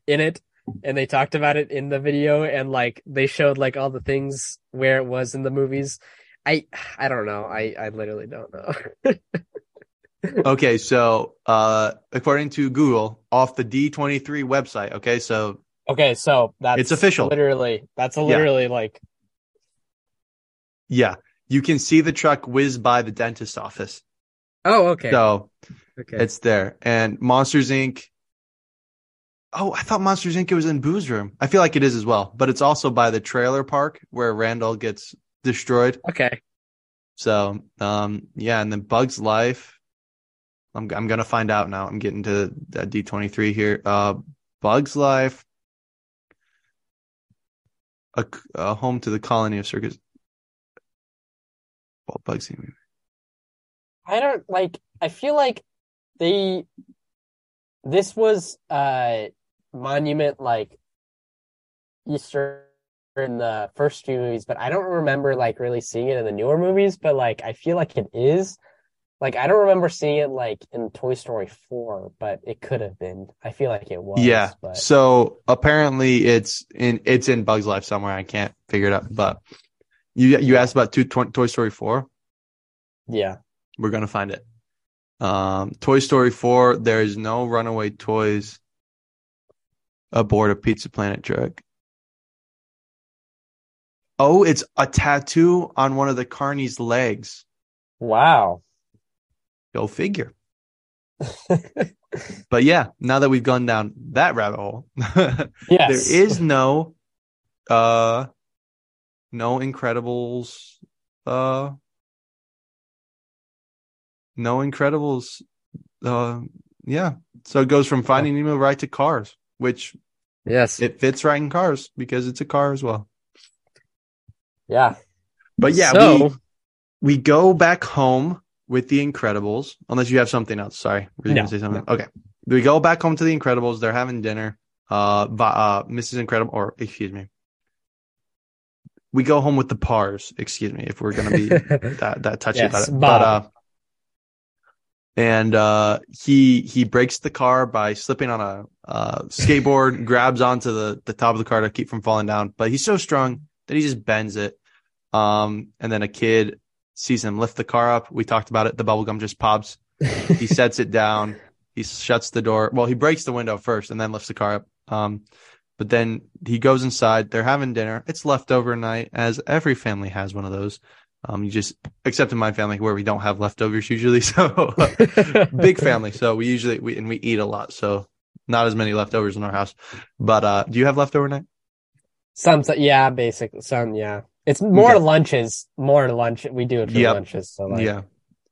in it. and they talked about it in the video, and like they showed like all the things where it was in the movies. I I don't know. I I literally don't know. okay, so uh according to Google, off the D23 website, okay, so Okay, so that's it's official. Literally, that's literally yeah. like Yeah. You can see the truck whiz by the dentist office. Oh, okay. So okay. it's there. And Monsters Inc. Oh, I thought Monsters Inc. was in Boo's room. I feel like it is as well, but it's also by the trailer park where Randall gets destroyed. Okay. So, um, yeah, and then Bugs Life. I'm I'm gonna find out now. I'm getting to that D23 here. Uh, Bugs Life. A, a home to the colony of circus. Well, Bugsy. I don't like. I feel like they. This was a monument like Easter in the first few movies, but I don't remember like really seeing it in the newer movies. But like, I feel like it is. Like, I don't remember seeing it like in Toy Story four, but it could have been. I feel like it was. Yeah. But... So apparently, it's in it's in Bugs Life somewhere. I can't figure it out. But you you asked about two, Toy Story four. Yeah. We're gonna find it. Um, Toy Story 4, there is no runaway toys aboard a Pizza Planet truck. Oh, it's a tattoo on one of the Carney's legs. Wow. Go figure. but yeah, now that we've gone down that rabbit hole, yes. there is no uh no Incredibles uh no Incredibles. Uh, yeah. So it goes from Finding Nemo right to Cars, which yes, it fits right in Cars because it's a car as well. Yeah. But yeah, so... we we go back home with the Incredibles, unless you have something else. Sorry, were you no, gonna say something? No. Okay. We go back home to the Incredibles. They're having dinner. Uh, uh, Mrs. Incredible, or excuse me, we go home with the Parrs. Excuse me, if we're gonna be that that touchy yes, about it. Bob. But uh, and uh, he he breaks the car by slipping on a uh, skateboard, grabs onto the the top of the car to keep from falling down. But he's so strong that he just bends it. Um, and then a kid sees him lift the car up. We talked about it. The bubble gum just pops. he sets it down. He shuts the door. Well, he breaks the window first and then lifts the car up. Um, but then he goes inside. They're having dinner. It's leftover night, as every family has one of those. Um, you just, except in my family where we don't have leftovers usually. So big family. So we usually, we, and we eat a lot. So not as many leftovers in our house. But, uh, do you have leftover night? Some, yeah, basically. Some, yeah. It's more okay. lunches, more lunch. We do it for yep. lunches. So like, yeah.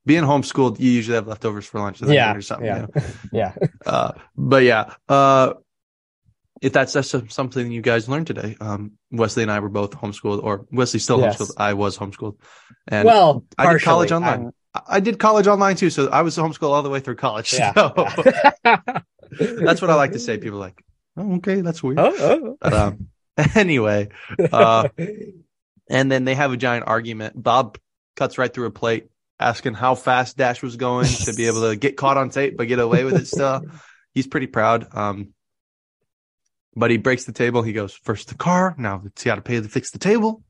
Being homeschooled, you usually have leftovers for lunch. Yeah. Or something, yeah. You know? yeah. Uh, but yeah, uh, if that's, that's something you guys learned today, um, Wesley and I were both homeschooled, or Wesley still yes. homeschooled. I was homeschooled, and well, I did college online. I'm... I did college online too, so I was homeschooled all the way through college. Yeah. So that's what I like to say. People like, oh, okay, that's weird. Oh, oh. But, um, anyway, uh, and then they have a giant argument. Bob cuts right through a plate, asking how fast Dash was going to be able to get caught on tape but get away with it still. He's pretty proud. Um, but he breaks the table. He goes, first the car. Now see how to pay to fix the table.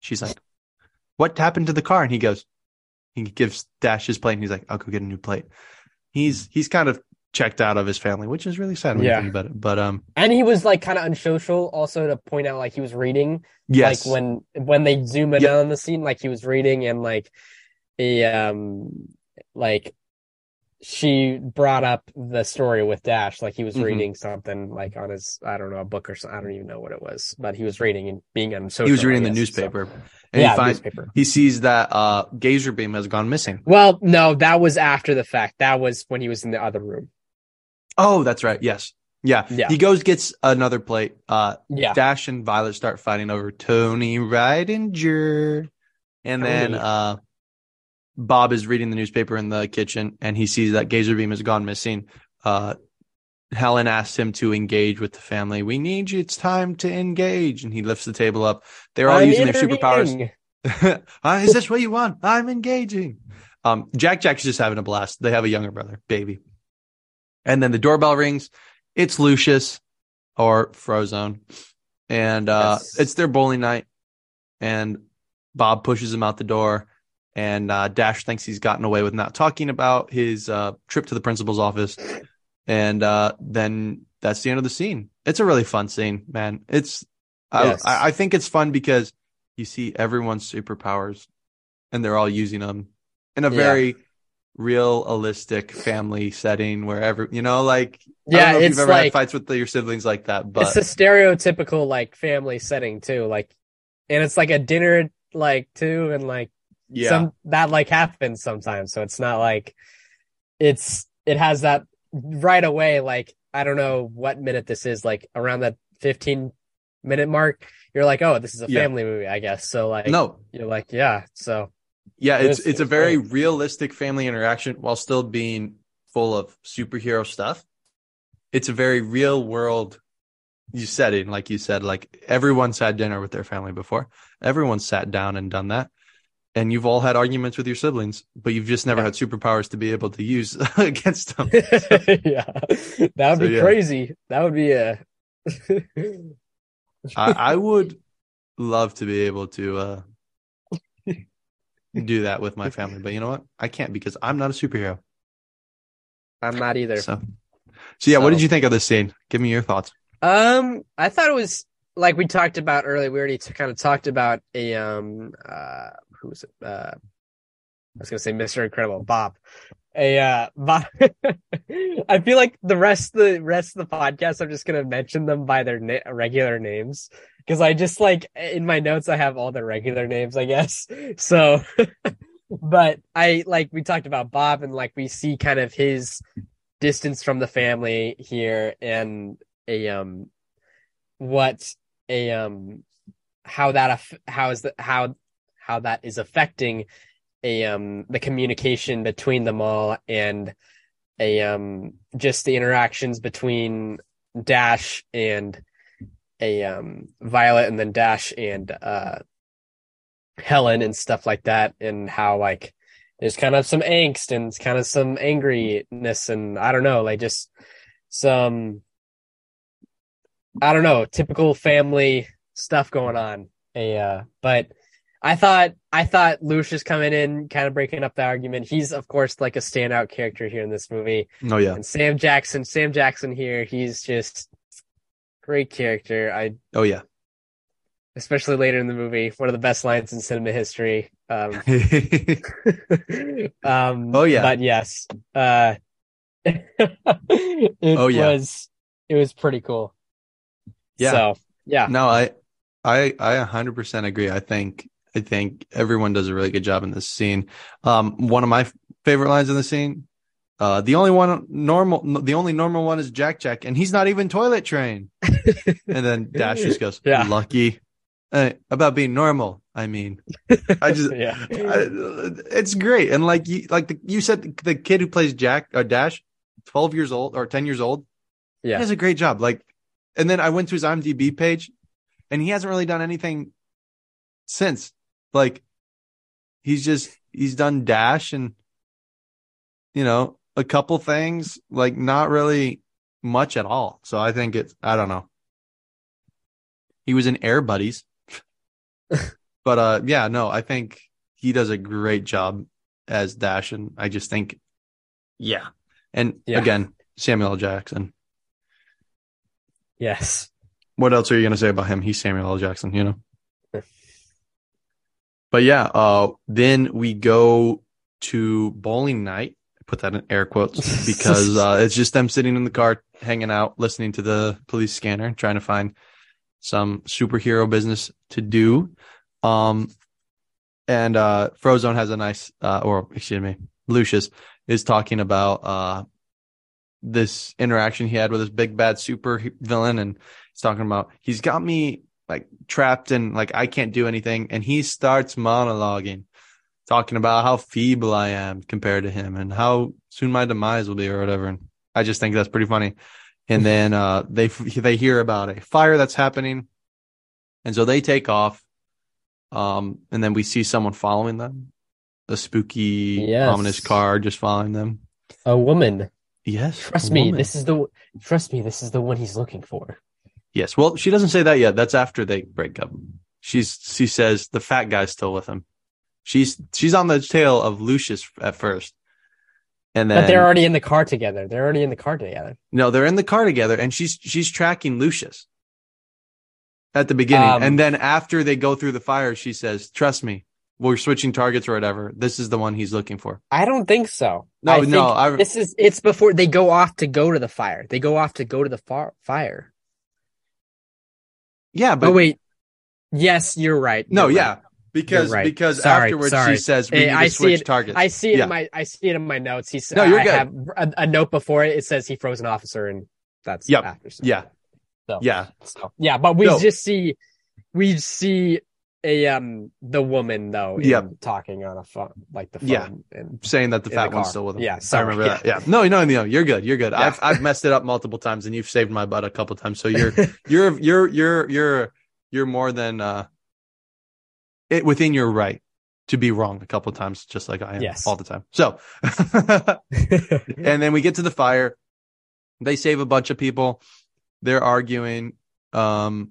She's like, what happened to the car? And he goes, he gives Dash his plate and he's like, I'll go get a new plate. He's, he's kind of checked out of his family, which is really sad when yeah. you think about it. But, um, and he was like kind of unsocial also to point out like he was reading. Yes. Like when, when they zoom in yep. on the scene, like he was reading and like, a, um, like she brought up the story with Dash, like he was mm-hmm. reading something like on his, I don't know, a book or something. I don't even know what it was, but he was reading and being on social. He was reading the newspaper. So. And yeah, he, finds, newspaper. he sees that uh, Gazer Beam has gone missing. Well, no, that was after the fact. That was when he was in the other room. Oh, that's right. Yes. Yeah. yeah. He goes, gets another plate. Uh, yeah. Dash and Violet start fighting over Tony Rydinger. And Tony. then, uh, Bob is reading the newspaper in the kitchen and he sees that Gazer Beam has gone missing. Uh, Helen asks him to engage with the family. We need you. It's time to engage. And he lifts the table up. They're all I'm using their superpowers. uh, is this what you want? I'm engaging. Um, Jack Jack's just having a blast. They have a younger brother, baby. And then the doorbell rings. It's Lucius. or Frozone, and uh, yes. it's their bowling night, and Bob pushes him out the door, and uh, Dash thinks he's gotten away with not talking about his uh, trip to the principal's office, and uh, then that's the end of the scene. It's a really fun scene, man. It's yes. I, I think it's fun because you see everyone's superpowers, and they're all using them in a yeah. very realistic family setting where every you know like yeah know you've ever like, had fights with your siblings like that but it's a stereotypical like family setting too like and it's like a dinner like too and like yeah some that like happens sometimes so it's not like it's it has that right away like i don't know what minute this is like around that 15 minute mark you're like oh this is a family yeah. movie i guess so like no you're like yeah so yeah, it's it's a very realistic family interaction while still being full of superhero stuff. It's a very real world you setting, like you said, like everyone's had dinner with their family before. Everyone's sat down and done that. And you've all had arguments with your siblings, but you've just never yeah. had superpowers to be able to use against them. So, yeah. That would so, be yeah. crazy. That would be a I, I would love to be able to uh do that with my family. But you know what? I can't because I'm not a superhero. I'm not either. So, so yeah, so, what did you think of this scene? Give me your thoughts. Um, I thought it was like we talked about earlier. We already kind of talked about a um, uh, who was it? Uh, I was gonna say Mr. Incredible, Bob. A uh. I feel like the rest the rest of the podcast, I'm just gonna mention them by their na- regular names because I just like in my notes I have all the regular names, I guess. So, but I like we talked about Bob and like we see kind of his distance from the family here and a um what a um how that how is that how how that is affecting a um the communication between them all and a um just the interactions between Dash and a um, Violet and then Dash and uh, Helen and stuff like that, and how like there's kind of some angst and kind of some angriness, and I don't know, like just some I don't know, typical family stuff going on. A uh, but I thought I thought Lucius coming in, kind of breaking up the argument. He's of course like a standout character here in this movie. Oh yeah. And Sam Jackson, Sam Jackson here, he's just Great character. I oh yeah, especially later in the movie, one of the best lines in cinema history. Um, um oh yeah, but yes, uh, it oh, yeah. was it was pretty cool. Yeah. So yeah. No, I I I 100% agree. I think I think everyone does a really good job in this scene. Um, one of my favorite lines in the scene uh, the only one normal, the only normal one is Jack Jack, and he's not even toilet trained. and then Dash just goes, yeah. lucky. Uh, about being normal. I mean, I just, yeah, I, it's great. And like you, like the, you said, the kid who plays Jack or Dash, 12 years old or 10 years old. Yeah. He does a great job. Like, and then I went to his IMDb page and he hasn't really done anything since. Like, he's just, he's done Dash and, you know, a couple things, like not really much at all. So I think it's I don't know. He was in Air Buddies. but uh yeah, no, I think he does a great job as Dash and I just think yeah. And yeah. again, Samuel L. Jackson. Yes. What else are you gonna say about him? He's Samuel L. Jackson, you know. But yeah, uh then we go to bowling night put that in air quotes because uh, it's just them sitting in the car, hanging out, listening to the police scanner, trying to find some superhero business to do. Um, and uh, Frozone has a nice, uh, or excuse me, Lucius is talking about uh, this interaction he had with this big bad super villain, and he's talking about he's got me like trapped and like I can't do anything, and he starts monologuing talking about how feeble I am compared to him and how soon my demise will be or whatever. And I just think that's pretty funny. And then, uh, they, they hear about a fire that's happening. And so they take off. Um, and then we see someone following them, a spooky, yes. ominous car just following them. A woman. Yes. Trust me, woman. this is the, trust me, this is the one he's looking for. Yes. Well, she doesn't say that yet. That's after they break up. She's she says the fat guy's still with him. She's she's on the tail of Lucius at first. And then But they're already in the car together. They're already in the car together. No, they're in the car together and she's she's tracking Lucius at the beginning. Um, and then after they go through the fire, she says, Trust me, we're switching targets or whatever. This is the one he's looking for. I don't think so. No, I no. I... This is it's before they go off to go to the fire. They go off to go to the far, fire. Yeah, but oh, wait. Yes, you're right. No, you're yeah. Right. Because right. because sorry, afterwards sorry. she says we hey, need to I switch it, targets. I see it yeah. in my I see it in my notes. He said no, you're I good. have a, a, note before it. It says he froze an officer, and that's yep. after. So. Yeah, so, yeah, so, yeah. But we no. just see we see a um the woman though yep. talking on a phone like the phone yeah and saying that the fat the one's still with him yeah sorry. i remember yeah. that yeah no no no you're good you're good yeah. i've i've messed it up multiple times and you've saved my butt a couple times so you're you're you're you're you're you're more than uh it within your right to be wrong a couple times just like i am yes. all the time so and then we get to the fire they save a bunch of people they're arguing um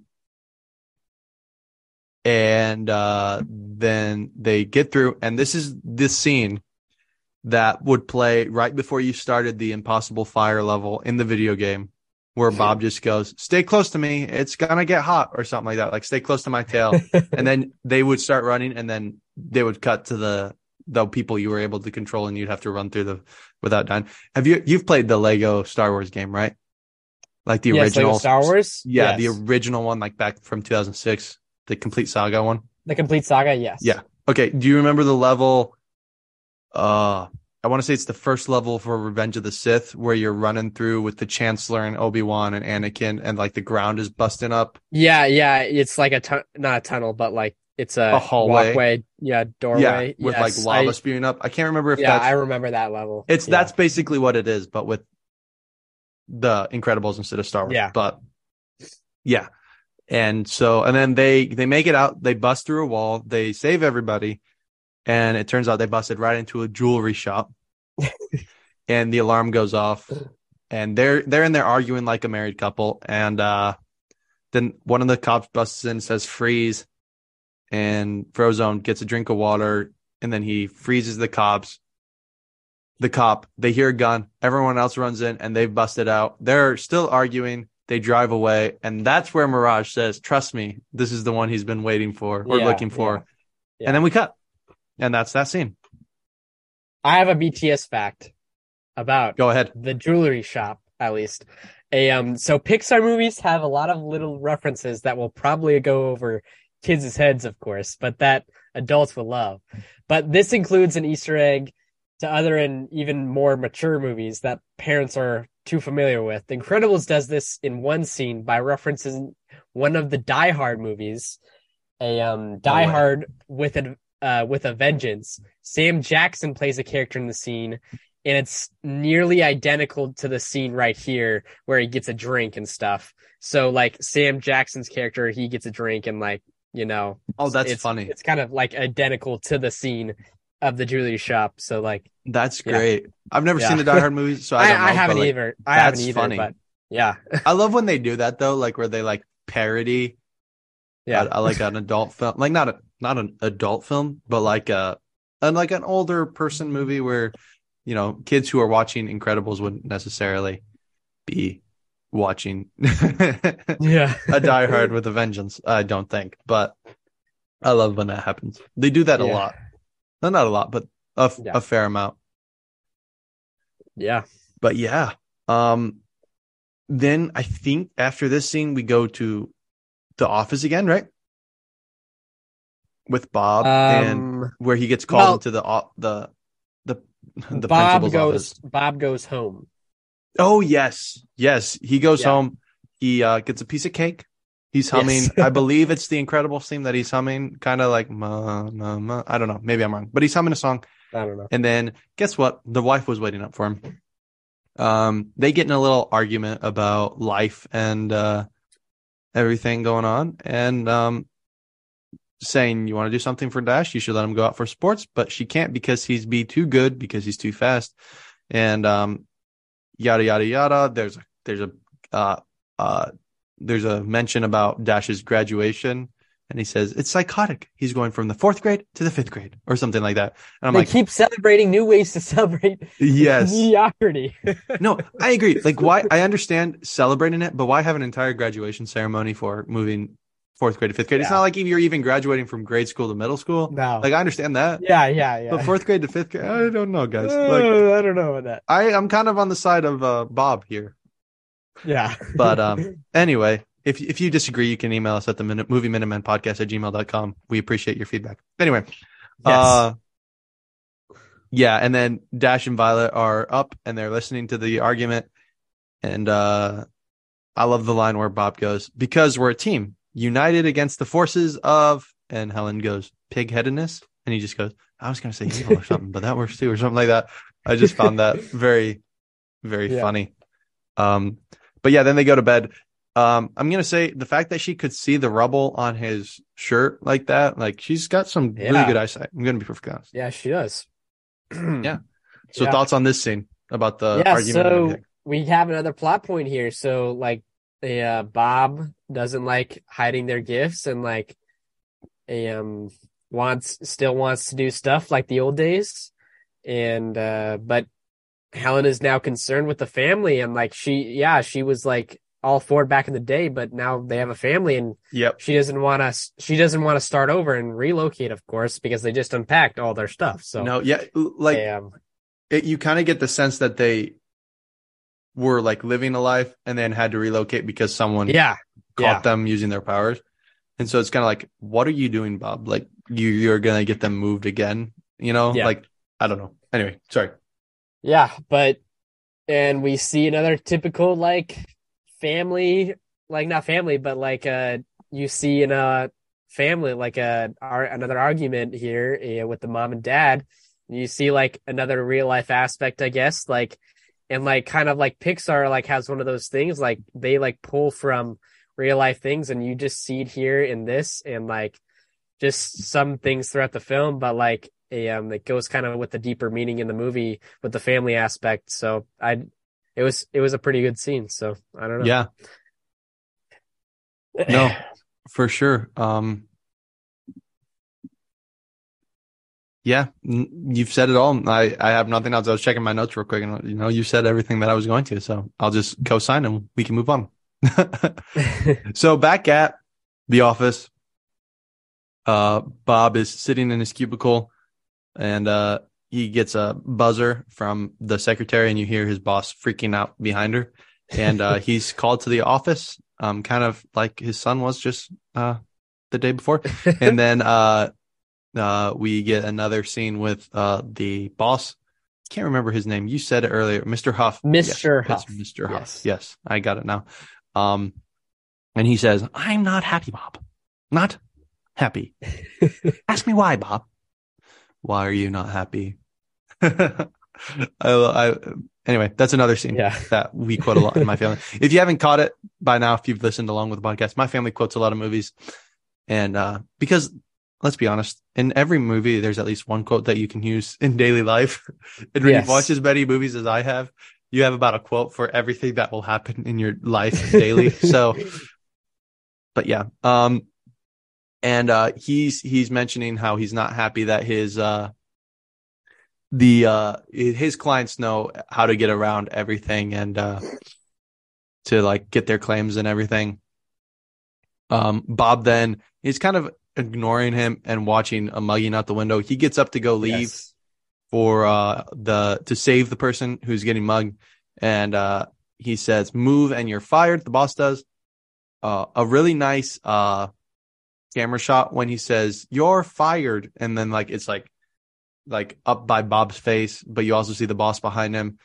and uh, then they get through and this is this scene that would play right before you started the impossible fire level in the video game where bob just goes stay close to me. It's gonna get hot or something like that like stay close to my tail. And then they would start running and then they would cut to the the people you were able to control and you'd have to run through the without dying. Have you you've played the lego star wars game right? Like the yes, original Star Wars? Yeah yes. the original one like back from 2006 the complete saga one? The complete saga, yes. Yeah. Okay. Do you remember the level? Uh, I want to say it's the first level for Revenge of the Sith where you're running through with the Chancellor and Obi Wan and Anakin, and like the ground is busting up. Yeah, yeah. It's like a tu- not a tunnel, but like it's a, a hallway. walkway. Yeah, doorway. Yeah, with yes, like lava I, spewing up. I can't remember if yeah. I remember that level. It's yeah. that's basically what it is, but with the Incredibles instead of Star Wars. Yeah. But yeah, and so, and then they, they make it out, they bust through a wall, they save everybody. And it turns out they busted right into a jewelry shop and the alarm goes off and they're, they're in there arguing like a married couple. And, uh, then one of the cops busts in and says freeze and Frozone gets a drink of water and then he freezes the cops. The cop, they hear a gun, everyone else runs in and they've busted out. They're still arguing they drive away, and that's where Mirage says, "Trust me, this is the one he's been waiting for or yeah, looking for." Yeah, yeah. And then we cut, and that's that scene. I have a BTS fact about go ahead the jewelry shop. At least, a um. So Pixar movies have a lot of little references that will probably go over kids' heads, of course, but that adults will love. But this includes an Easter egg to other and even more mature movies that parents are too familiar with. The Incredibles does this in one scene by referencing one of the Die Hard movies, a um, Die no Hard with a uh, with a Vengeance. Sam Jackson plays a character in the scene, and it's nearly identical to the scene right here where he gets a drink and stuff. So like Sam Jackson's character, he gets a drink and like you know. Oh, that's it's, funny. It's kind of like identical to the scene of the jewelry shop. So like that's great. Yeah. I've never yeah. seen the Die Hard movies, so I, don't know, I haven't like, either. I haven't either. Funny. But yeah, I love when they do that though, like where they like parody. Yeah, I, I like an adult film, like not a not an adult film, but like a and like an older person movie where you know kids who are watching Incredibles wouldn't necessarily be watching yeah a Die Hard with a Vengeance. I don't think, but I love when that happens. They do that yeah. a lot. No, not a lot, but a, yeah. a fair amount. Yeah. But yeah. Um then I think after this scene we go to the office again, right? With Bob um, and where he gets called well, into the the the the Bob goes office. Bob goes home. Oh yes. Yes, he goes Yeah. home. He uh gets a piece of cake. He's humming. Yes. I believe it's the Incredible theme that he's humming, kind of like ma, ma, ma. I don't know. Maybe I'm wrong, but he's humming a song. I don't know. And then guess what? The wife was waiting up for him. Um, they get in a little argument about life and uh, everything going on, and um, saying you want to do something for Dash, you should let him go out for sports, but she can't because he's be too good because he's too fast, and um, yada yada yada. There's a there's a uh, uh, there's a mention about Dash's graduation, and he says it's psychotic. He's going from the fourth grade to the fifth grade, or something like that. And I'm they like, keep celebrating new ways to celebrate. Yes, mediocrity. no, I agree. Like, why? I understand celebrating it, but why have an entire graduation ceremony for moving fourth grade to fifth grade? Yeah. It's not like you're even graduating from grade school to middle school. No, like I understand that. Yeah, yeah, yeah. But fourth grade to fifth grade, I don't know, guys. Uh, like, I don't know about that. I I'm kind of on the side of uh, Bob here. Yeah. but um, anyway, if if you disagree, you can email us at the minute, movie minutemen podcast at gmail.com. We appreciate your feedback. Anyway. Yes. Uh, yeah, and then Dash and Violet are up and they're listening to the argument. And uh I love the line where Bob goes, because we're a team, united against the forces of and Helen goes, pigheadedness. And he just goes, I was gonna say evil or something, but that works too, or something like that. I just found that very, very yeah. funny. Um but yeah, then they go to bed. Um, I'm gonna say the fact that she could see the rubble on his shirt like that, like she's got some yeah. really good eyesight. I'm gonna be perfectly honest. Yeah, she does. yeah. So yeah. thoughts on this scene about the yeah, argument? So we have another plot point here. So like, uh, Bob doesn't like hiding their gifts and like, um, wants still wants to do stuff like the old days, and uh, but Helen is now concerned with the family and like she, yeah, she was like all for back in the day, but now they have a family and yep. she doesn't want to, she doesn't want to start over and relocate, of course, because they just unpacked all their stuff. So no, yeah, like um, it, you kind of get the sense that they were like living a life and then had to relocate because someone yeah caught yeah. them using their powers. And so it's kind of like, what are you doing, Bob? Like you, you're going to get them moved again, you know, yeah. like, I don't know. Anyway, sorry. Yeah, but and we see another typical like family, like not family, but like uh you see in a family like a our, another argument here uh, with the mom and dad. You see like another real life aspect, I guess, like and like kind of like Pixar like has one of those things like they like pull from real life things and you just see it here in this and like just some things throughout the film, but like a um that goes kind of with the deeper meaning in the movie with the family aspect. So I it was it was a pretty good scene. So I don't know. Yeah. no, for sure. Um Yeah, you've said it all. I, I have nothing else. I was checking my notes real quick, and you know, you said everything that I was going to. So I'll just co-sign, and we can move on. so back at the office, uh, Bob is sitting in his cubicle, and uh, he gets a buzzer from the secretary, and you hear his boss freaking out behind her, and uh, he's called to the office, um, kind of like his son was just uh, the day before, and then uh, uh, we get another scene with uh, the boss. Can't remember his name. You said it earlier, Mr. Huph. Mr. Yes, Huph. Mr. Huph. Yes. yes, I got it now. Um, and he says, "I'm not happy, Bob. Not happy. Ask me why, Bob." Why are you not happy? I, I, anyway, that's another scene yeah. that we quote a lot in my family. If you haven't caught it by now, if you've listened along with the podcast, my family quotes a lot of movies. And, uh, because let's be honest, in every movie, there's at least one quote that you can use in daily life. and when yes. you watch as many movies as I have, you have about a quote for everything that will happen in your life daily. so, but yeah, um, and uh, he's he's mentioning how he's not happy that his uh, the uh, his clients know how to get around everything and uh, to like get their claims and everything. Um, Bob then is kind of ignoring him and watching a mugging out the window. He gets up to go leave yes. for uh, the to save the person who's getting mugged, and uh, he says, "Move and you're fired." The boss does. Uh, a really nice uh, camera shot when he says you're fired. And then like it's like like up by Bob's face but you also see the boss behind him.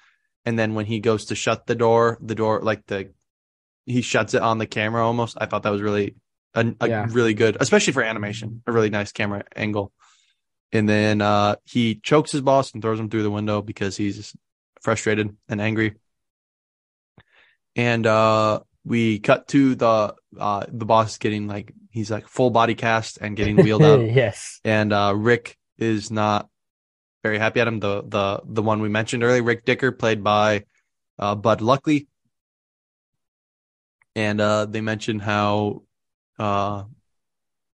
And then when he goes to shut the door the door like the he shuts it on the camera almost. I thought that was really a, a yeah. really good especially for animation a really nice camera angle. And then uh he chokes his boss and throws him through the window because he's frustrated and angry. And uh we cut to the uh the boss getting like he's like full body cast and getting wheeled out. yes. And uh Rick is not very happy at him. The the the one we mentioned earlier, Rick Dicker, played by uh Bud Luckey. and uh, they mentioned how uh,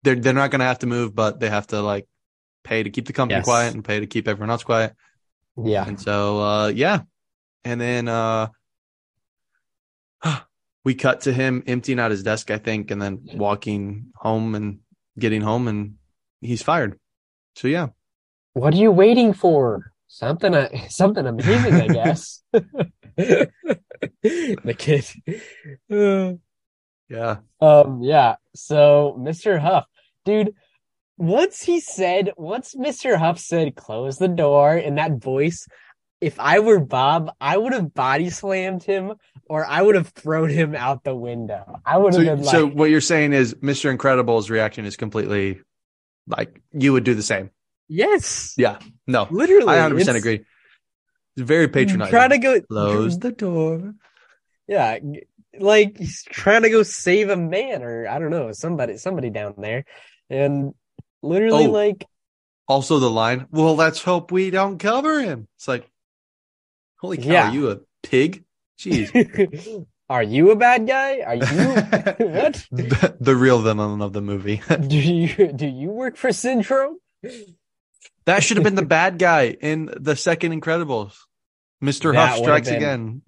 they're they're not going to have to move, but they have to like pay to keep the company yes. quiet and pay to keep everyone else quiet. Yeah. And so uh, yeah, and then uh, we cut to him emptying out his desk, I think, and then walking home and getting home, and he's fired. So yeah. What are you waiting for? Something, uh, something amazing, I guess. the kid. yeah. Um. Yeah. So, Mr. Huph, dude. Once he said, once Mr. Huph said, "Close the door," in that voice, if I were Bob, I would have body slammed him or I would have thrown him out the window. I would have so, been like, So what you're saying is Mr. Incredible's reaction is completely like you would do the same. Yes. Yeah. No. Literally. I 100% agree. It's very patronizing. Trying to go close the door. Yeah. Like he's trying to go save a man or I don't know, somebody somebody down there. And literally oh, like also the line, well, let's hope we don't cover him. It's like holy cow, yeah. are you a pig? Jeez. Are you a bad guy? Are you what? The, the, real villain of the movie. do you do you work for Syndrome? That should have been the bad guy in the second Incredibles. Mr. That Huph strikes been, again.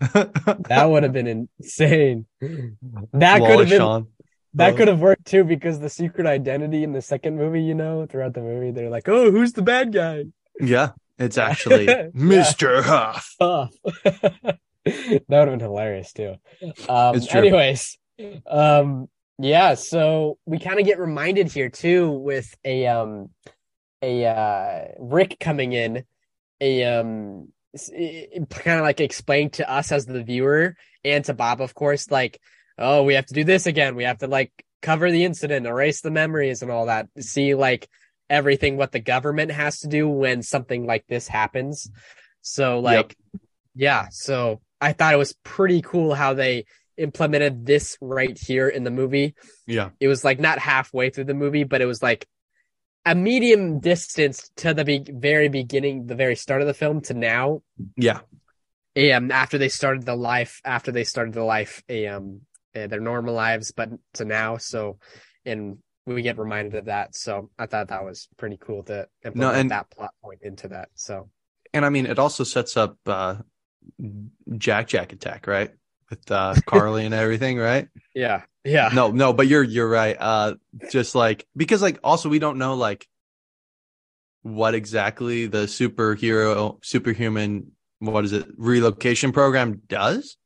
that would have been insane. That could have been Sean. That could have worked too because the secret identity in the second movie, you know, throughout the movie, they're like, "Oh, who's the bad guy?" Yeah, it's actually Mr. Huph. Huph. that would have been hilarious too. Um, anyways, um, yeah, so we kind of get reminded here too with a um a uh Rick coming in, a um kind of like explain to us as the viewer and to Bob, of course, like, oh, we have to do this again. We have to like cover the incident, erase the memories and all that. See like everything what the government has to do when something like this happens. So like, yep. yeah, so I thought it was pretty cool how they implemented this right here in the movie. Yeah. It was like not halfway through the movie, but it was like a medium distance to the be- very beginning, the very start of the film to now. Yeah. Um, after they started the life, after they started the life, um, uh, their normal lives, but to now. So, and we get reminded of that. So I thought that was pretty cool to implement no, and, that plot point into that. So, and I mean, it also sets up uh, Jack Jack attack, right? With uh, Carly and everything, right? Yeah. Yeah. No, no, but you're you're right. Uh just like because like also we don't know like what exactly the superhero superhuman what is it relocation program does?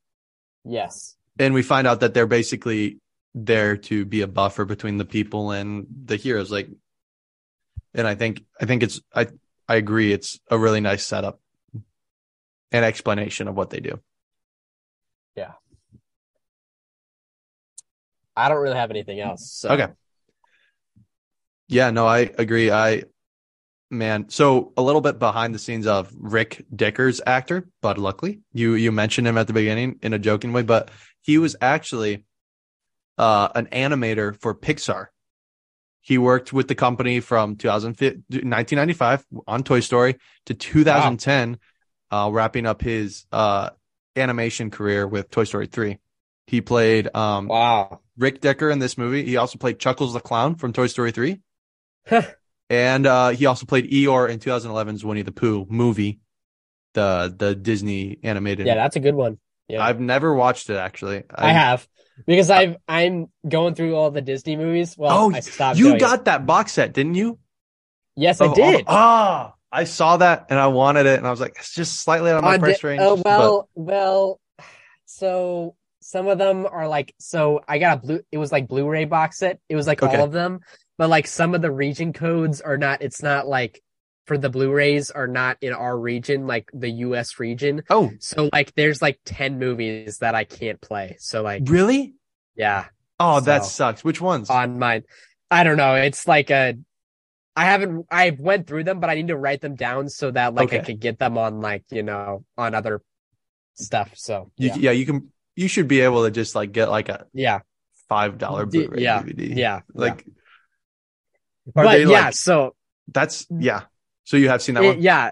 Yes. And we find out that they're basically there to be a buffer between the people and the heroes like and I think I think it's I I agree it's a really nice setup an explanation of what they do. Yeah. I don't really have anything else. So. Okay. Yeah, no, I agree. I man, so a little bit behind the scenes of Rick Dicker's actor, Bud Luckey. You you mentioned him at the beginning in a joking way, but he was actually uh, an animator for Pixar. He worked with the company from 1995 on Toy Story to 2010 wow uh, wrapping up his uh, animation career with Toy Story 3. He played um, wow Rick Dicker in this movie. He also played Chuckles the Clown from Toy Story 3. and uh, he also played Eeyore in 2011's Winnie the Pooh movie, the the Disney animated. Yeah, that's a good one. Yeah. I've never watched it actually. I, I have because I've I'm going through all the Disney movies. Well, oh, I stopped. You got it. that box set, didn't you? Yes, oh, I did. Ah, I saw that and I wanted it, and I was like, it's just slightly out of my price range. Oh well, but... well. So some of them are like, so I got a blue. It was like Blu-ray box set. It was like okay. all of them, but like some of the region codes are not. It's not like for the Blu-rays are not in our region, like the U.S. region. Oh, so like there's like ten movies that I can't play. So like, really? Yeah. Oh, so, that sucks. Which ones? On mine. I don't know. It's like a I haven't I went through them, but I need to write them down so that like okay. I could get them on like, you know, on other stuff. So yeah. You, yeah, you can you should be able to just like get like a yeah five dollar Blu-ray yeah, DVD. Yeah. Like yeah. But yeah, so that's yeah. So you have seen that one? Yeah.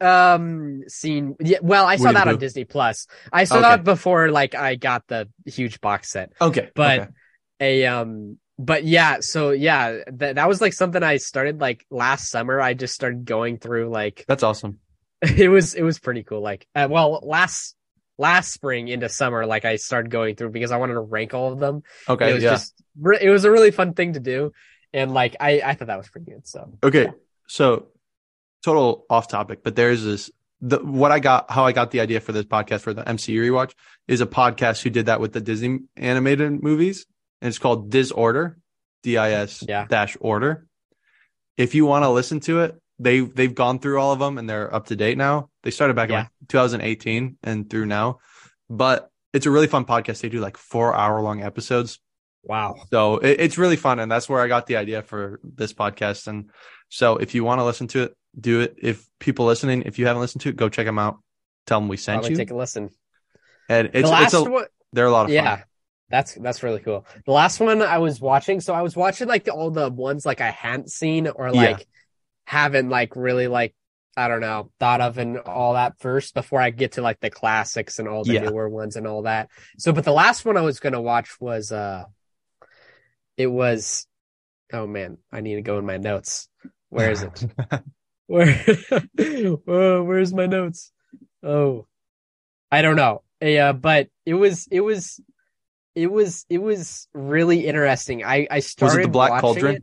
um seen yeah well i saw Winnie that on disney plus i saw okay. that before like i got the huge box set okay but okay. a um but yeah so yeah that, that was like something i started like last summer i just started going through like that's awesome it was it was pretty cool like uh, well last last spring into summer like i started going through because i wanted to rank all of them okay it was yeah. just it was a really fun thing to do and like i i thought that was pretty good so okay yeah. so total off topic, but there's this the what I got how I got the idea for this podcast for the MCU rewatch is a podcast who did that with the Disney animated movies, and it's called Disorder, D I S dash order. If you want to listen to it, they they've gone through all of them and they're up to date now. They started back yeah. in 2018 and through now, but it's a really fun podcast. They do like four hour long episodes. Wow. So it, it's really fun, and that's where I got the idea for this podcast. And so if you want to listen to it, do it. If people listening, if you haven't listened to it, go check them out. Tell them we sent Probably you. Take a listen. And it's, the last it's a, one, they're a lot of yeah, fun. That's that's really cool. The last one I was watching, so I was watching like the, all the ones like I hadn't seen or like yeah. haven't like really like I don't know thought of and all that first before I get to like the classics and all the yeah. newer ones and all that. So, but the last one I was gonna watch was uh, it was, oh man, I need to go in my notes. Where is it? Where where's my notes? Oh. I don't know. Yeah, but it was it was it was it was really interesting. I I started Was it the Black Cauldron? It.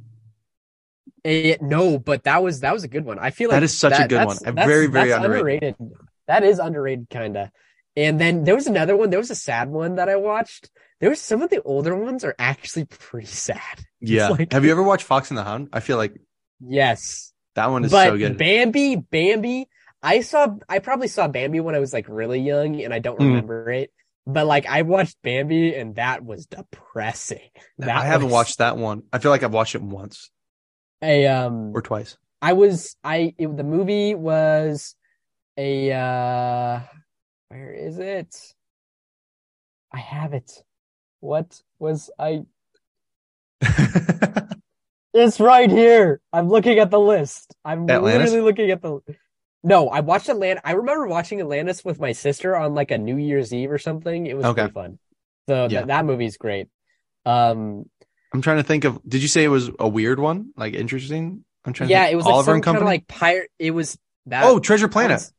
It, no, but that was that was a good one. I feel like that is such that, a good one. very very underrated. underrated. That is underrated, kinda. And then there was another one. There was a sad one that I watched. There was some of the older ones are actually pretty sad. Yeah. Like, Have you ever watched Fox and the Hound? I feel like yes. That one is but so good. Bambi, Bambi. I saw, I probably saw Bambi when I was like really young, and I don't mm. remember it. But like I watched Bambi, and that was depressing. That I haven't was... watched that one. I feel like I've watched it once, a um, or twice. I was, I it, the movie was a uh, where is it? I have it. What was I? It's right here. I'm looking at the list. I'm Atlantis? literally looking at the. No, I watched Atlantis. I remember watching Atlantis with my sister on like a New Year's Eve or something. It was okay. fun. So yeah. th- that movie's great. Um, I'm trying to think of. Did you say it was a weird one? Like interesting. I'm trying. Yeah, it was Oliver like some kind of like pirate. It was that. Oh, Treasure Planet. Was,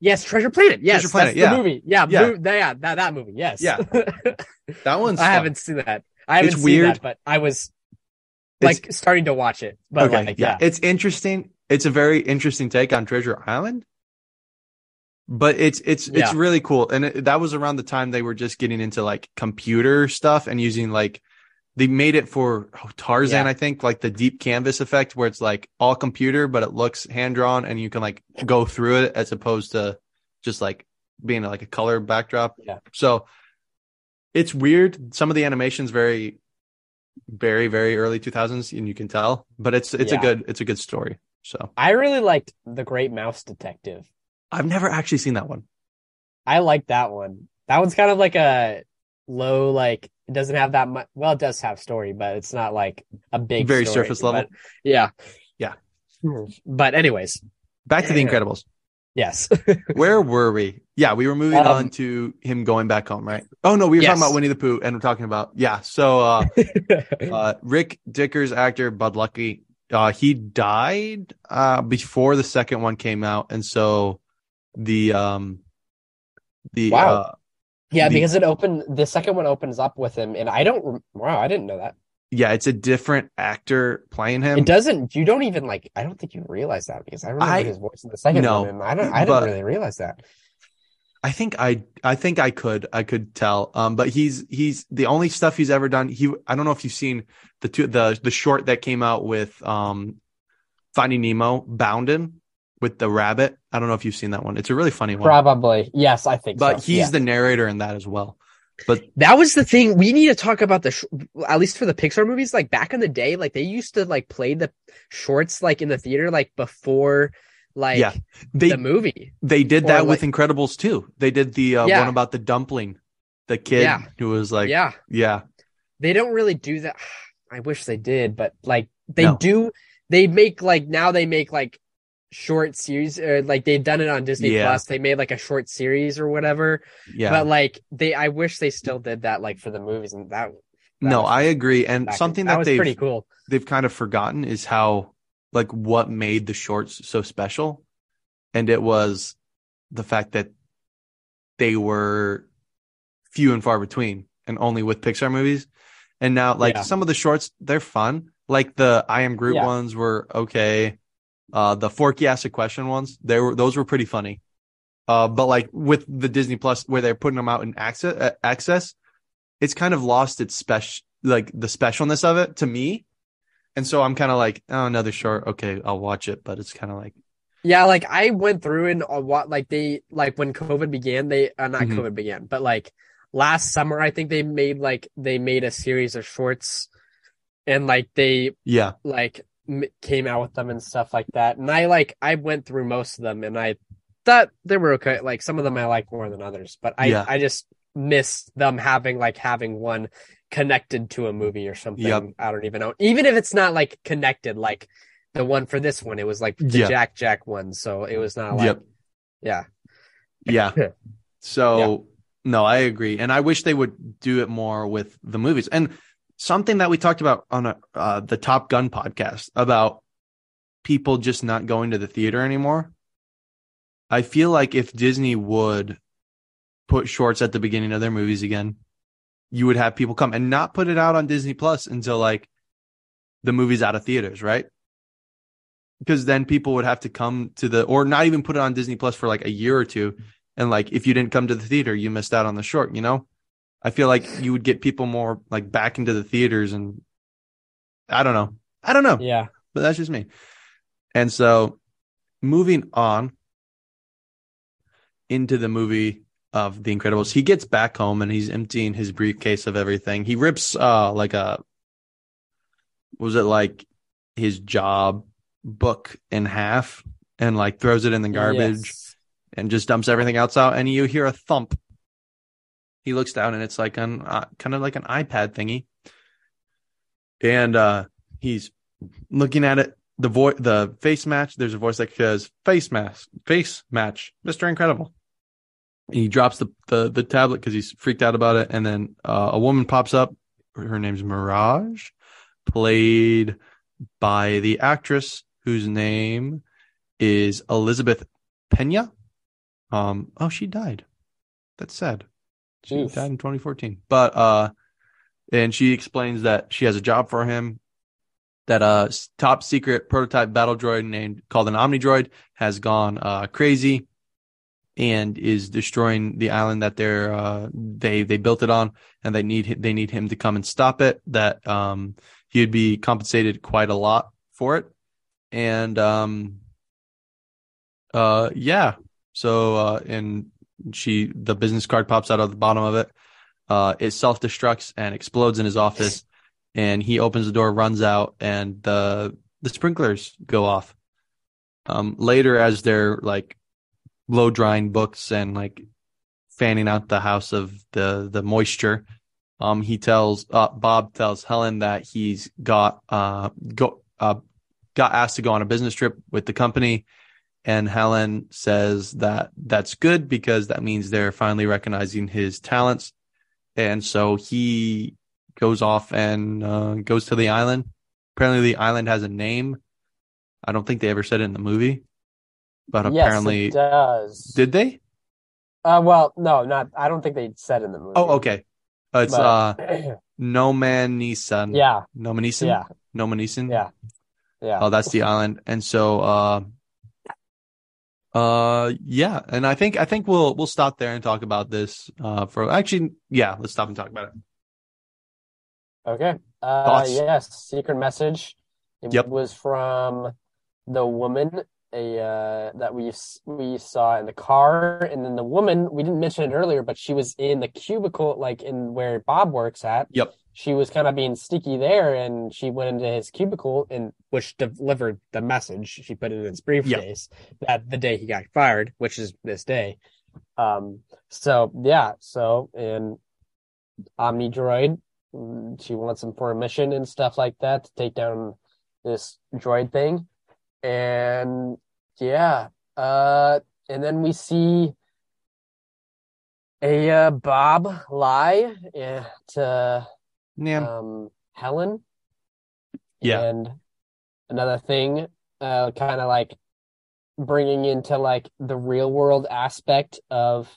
yes, Treasure Planet. Yes, Treasure Planet. yeah, movie. Yeah, yeah, mo- yeah. That that movie. Yes. Yeah. that one's. I fun. haven't seen that. I haven't it's seen weird. that, but I was like starting to watch it. But okay, like, yeah. yeah, it's interesting. It's a very interesting take on Treasure Island, but it's it's yeah. it's really cool. And it, that was around the time they were just getting into like computer stuff and using like they made it for oh, Tarzan, yeah. I think, like the deep canvas effect, where it's like all computer, but it looks hand drawn, and you can like go through it as opposed to just like being like a color backdrop. Yeah. So it's weird. Some of the animations very very very early 2000s and you can tell but it's it's yeah. a good it's a good story so. I really liked the great mouse detective. I've never actually seen that one. I like that one. That one's kind of like a low like it doesn't have that much well it does have story but it's not like a big very story, surface level? Yeah. Yeah. Hmm. But anyways. Back to the incredibles Yes. Where were we? Yeah, we were moving um, on to him going back home, right? Oh no, we were yes. talking about Winnie the Pooh, and we're talking about yeah. So uh, uh, Rick Dickers, actor Bud Luckey, uh, he died uh, before the second one came out, and so the um the wow. Uh, yeah, the, because it opened. The second one opens up with him, and I don't. Wow, I didn't know that yeah, it's a different actor playing him. It doesn't. You don't even like. I don't think you realize that because I remember I, his voice in the second no, one, I don't. I didn't really realize that. I think I. I think I could. I could tell. Um, but he's he's the only stuff he's ever done. He. I don't know if you've seen the two the the short that came out with um, Finding Nemo, Boundin' with the rabbit. I don't know if you've seen that one. It's a really funny one. Probably. Yes, I think. But so. he's yeah. the narrator in that as well. But that was the thing. We need to talk about the, sh- at least for the Pixar movies, like back in the day, like they used to like play the shorts like in the theater, like before like yeah, they, the movie. They did that with Incredibles too. They did the uh, yeah. one about the dumpling, the kid yeah. who was like, yeah, yeah. They don't really do that. I wish they did, but like they no. do. They make like now they make like short series like they've done it on Disney yeah. Plus. They made like a short series or whatever. Yeah. But like they I wish they still did that like for the movies and that, that No, I agree. And something that, that they've pretty cool. They've kind of forgotten is how like what made the shorts so special. And it was the fact that they were few and far between and only with Pixar movies. And now like yeah. some of the shorts, they're fun. Like the I am Groot yeah. ones were okay. Uh, the Forky asked a question ones, they were those were pretty funny. Uh, but like with the Disney Plus where they're putting them out in access, uh, access, it's kind of lost its special, like the specialness of it to me. And so I'm kind of like, oh, another short. Okay, I'll watch it, but it's kind of like, yeah, like I went through and uh, what like they like when COVID began, they uh, not mm-hmm. COVID began, but like last summer, I think they made like they made a series of shorts, and like they yeah like came out with them and stuff like that. And I like I went through most of them and I thought they were okay. Like some of them I like more than others, but I yeah. I just miss them having like having one connected to a movie or something. Yep. I don't even know. Even if it's not like connected, like the one for this one, it was like the Jack Jack one, so it was not like yep. yeah. Yeah. So yeah. no, I agree. And I wish they would do it more with the movies. And something that we talked about on a, uh, the Top Gun podcast about people just not going to the theater anymore. I feel like if Disney would put shorts at the beginning of their movies again, you would have people come and not put it out on Disney Plus until like the movie's out of theaters, right? Because then people would have to come to the or not even put it on Disney Plus for like a year or two. And like if you didn't come to the theater, you missed out on the short, you know? I feel like you would get people more like back into the theaters and I don't know. I don't know. Yeah. But that's just me. And so moving on into the movie of The Incredibles, he gets back home and he's emptying his briefcase of everything. He rips uh like a was it like his job book in half and like throws it in the garbage yes. and just dumps everything else out and you hear a thump he looks down and it's like an uh, kind of like an iPad thingy, and uh, he's looking at it. The voice, the face match. There's a voice that says "face match, face match, Mister Incredible." And he drops the the, the tablet because he's freaked out about it, and then uh, a woman pops up. Her name's Mirage, played by the actress whose name is Elizabeth Pena. Um, oh, she died. That's sad. She Oof. died in 2014. But uh, and she explains that she has a job for him. That a top secret prototype battle droid named called an Omnidroid has gone uh, crazy and is destroying the island that they're uh, they they built it on, and they need they need him to come and stop it. That um, he'd be compensated quite a lot for it, and um, uh, yeah. So uh, and she the business card pops out of the bottom of it. Uh, it self destructs and explodes in his office, and he opens the door, runs out, and the the sprinklers go off. Um, later, as they're like blow drying books and like fanning out the house of the the moisture, um, he tells uh, Bob tells Helen that he's got uh go uh got asked to go on a business trip with the company and Helen says that that's good because that means they're finally recognizing his talents. And so he goes off and uh, goes to the island. Apparently, the island has a name. I don't think they ever said it in the movie, but yes, apparently it does. Did they? Uh, well, no, not. I don't think they said in the movie. Oh, okay. Uh, it's but... uh, Nomanisan. Yeah. Nomanisan. Yeah. Nomanisan. Yeah. Yeah. Oh, that's the island. And so, uh, uh, yeah, and I think I think we'll we'll stop there and talk about this. Uh, for actually, yeah, let's stop and talk about it. Okay. Uh, Thoughts? yes, secret message. It yep. was from the woman a uh, that we we saw in the car, and then the woman we didn't mention it earlier, but she was in the cubicle, like in where Bob works at. Yep she was kind of being sticky there and she went into his cubicle and which delivered the message she put it in his briefcase yep. that the day he got fired which is this day um so yeah so and Omnidroid she wants him for a mission and stuff like that to take down this droid thing and yeah. Uh, and then we see a uh, Bob lie to uh, yeah. um, Helen. Yeah. And another thing, uh, kind of like bringing into like the real world aspect of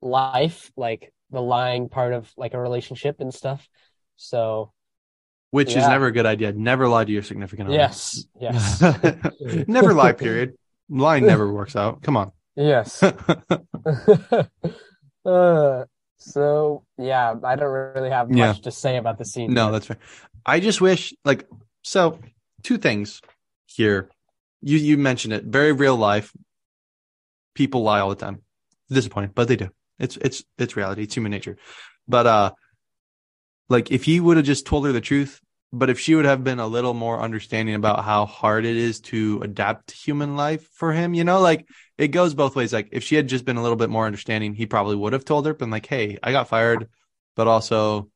life, like the lying part of like a relationship and stuff. So, which yeah. is never a good idea. Never lie to your significant other. Yes. Yes. never lie, period. Lying never works out. Come on. Yes. uh, so yeah, I don't really have much yeah. to say about the scene. No, that's fair. I just wish like so two things here. You you mentioned it. Very real life. People lie all the time. Disappointing, but they do. It's it's it's reality. It's human nature. But uh like if he would have just told her the truth, but if she would have been a little more understanding about how hard it is to adapt to human life for him, you know, like it goes both ways. Like if she had just been a little bit more understanding, he probably would have told her, been like, Hey, I got fired, but also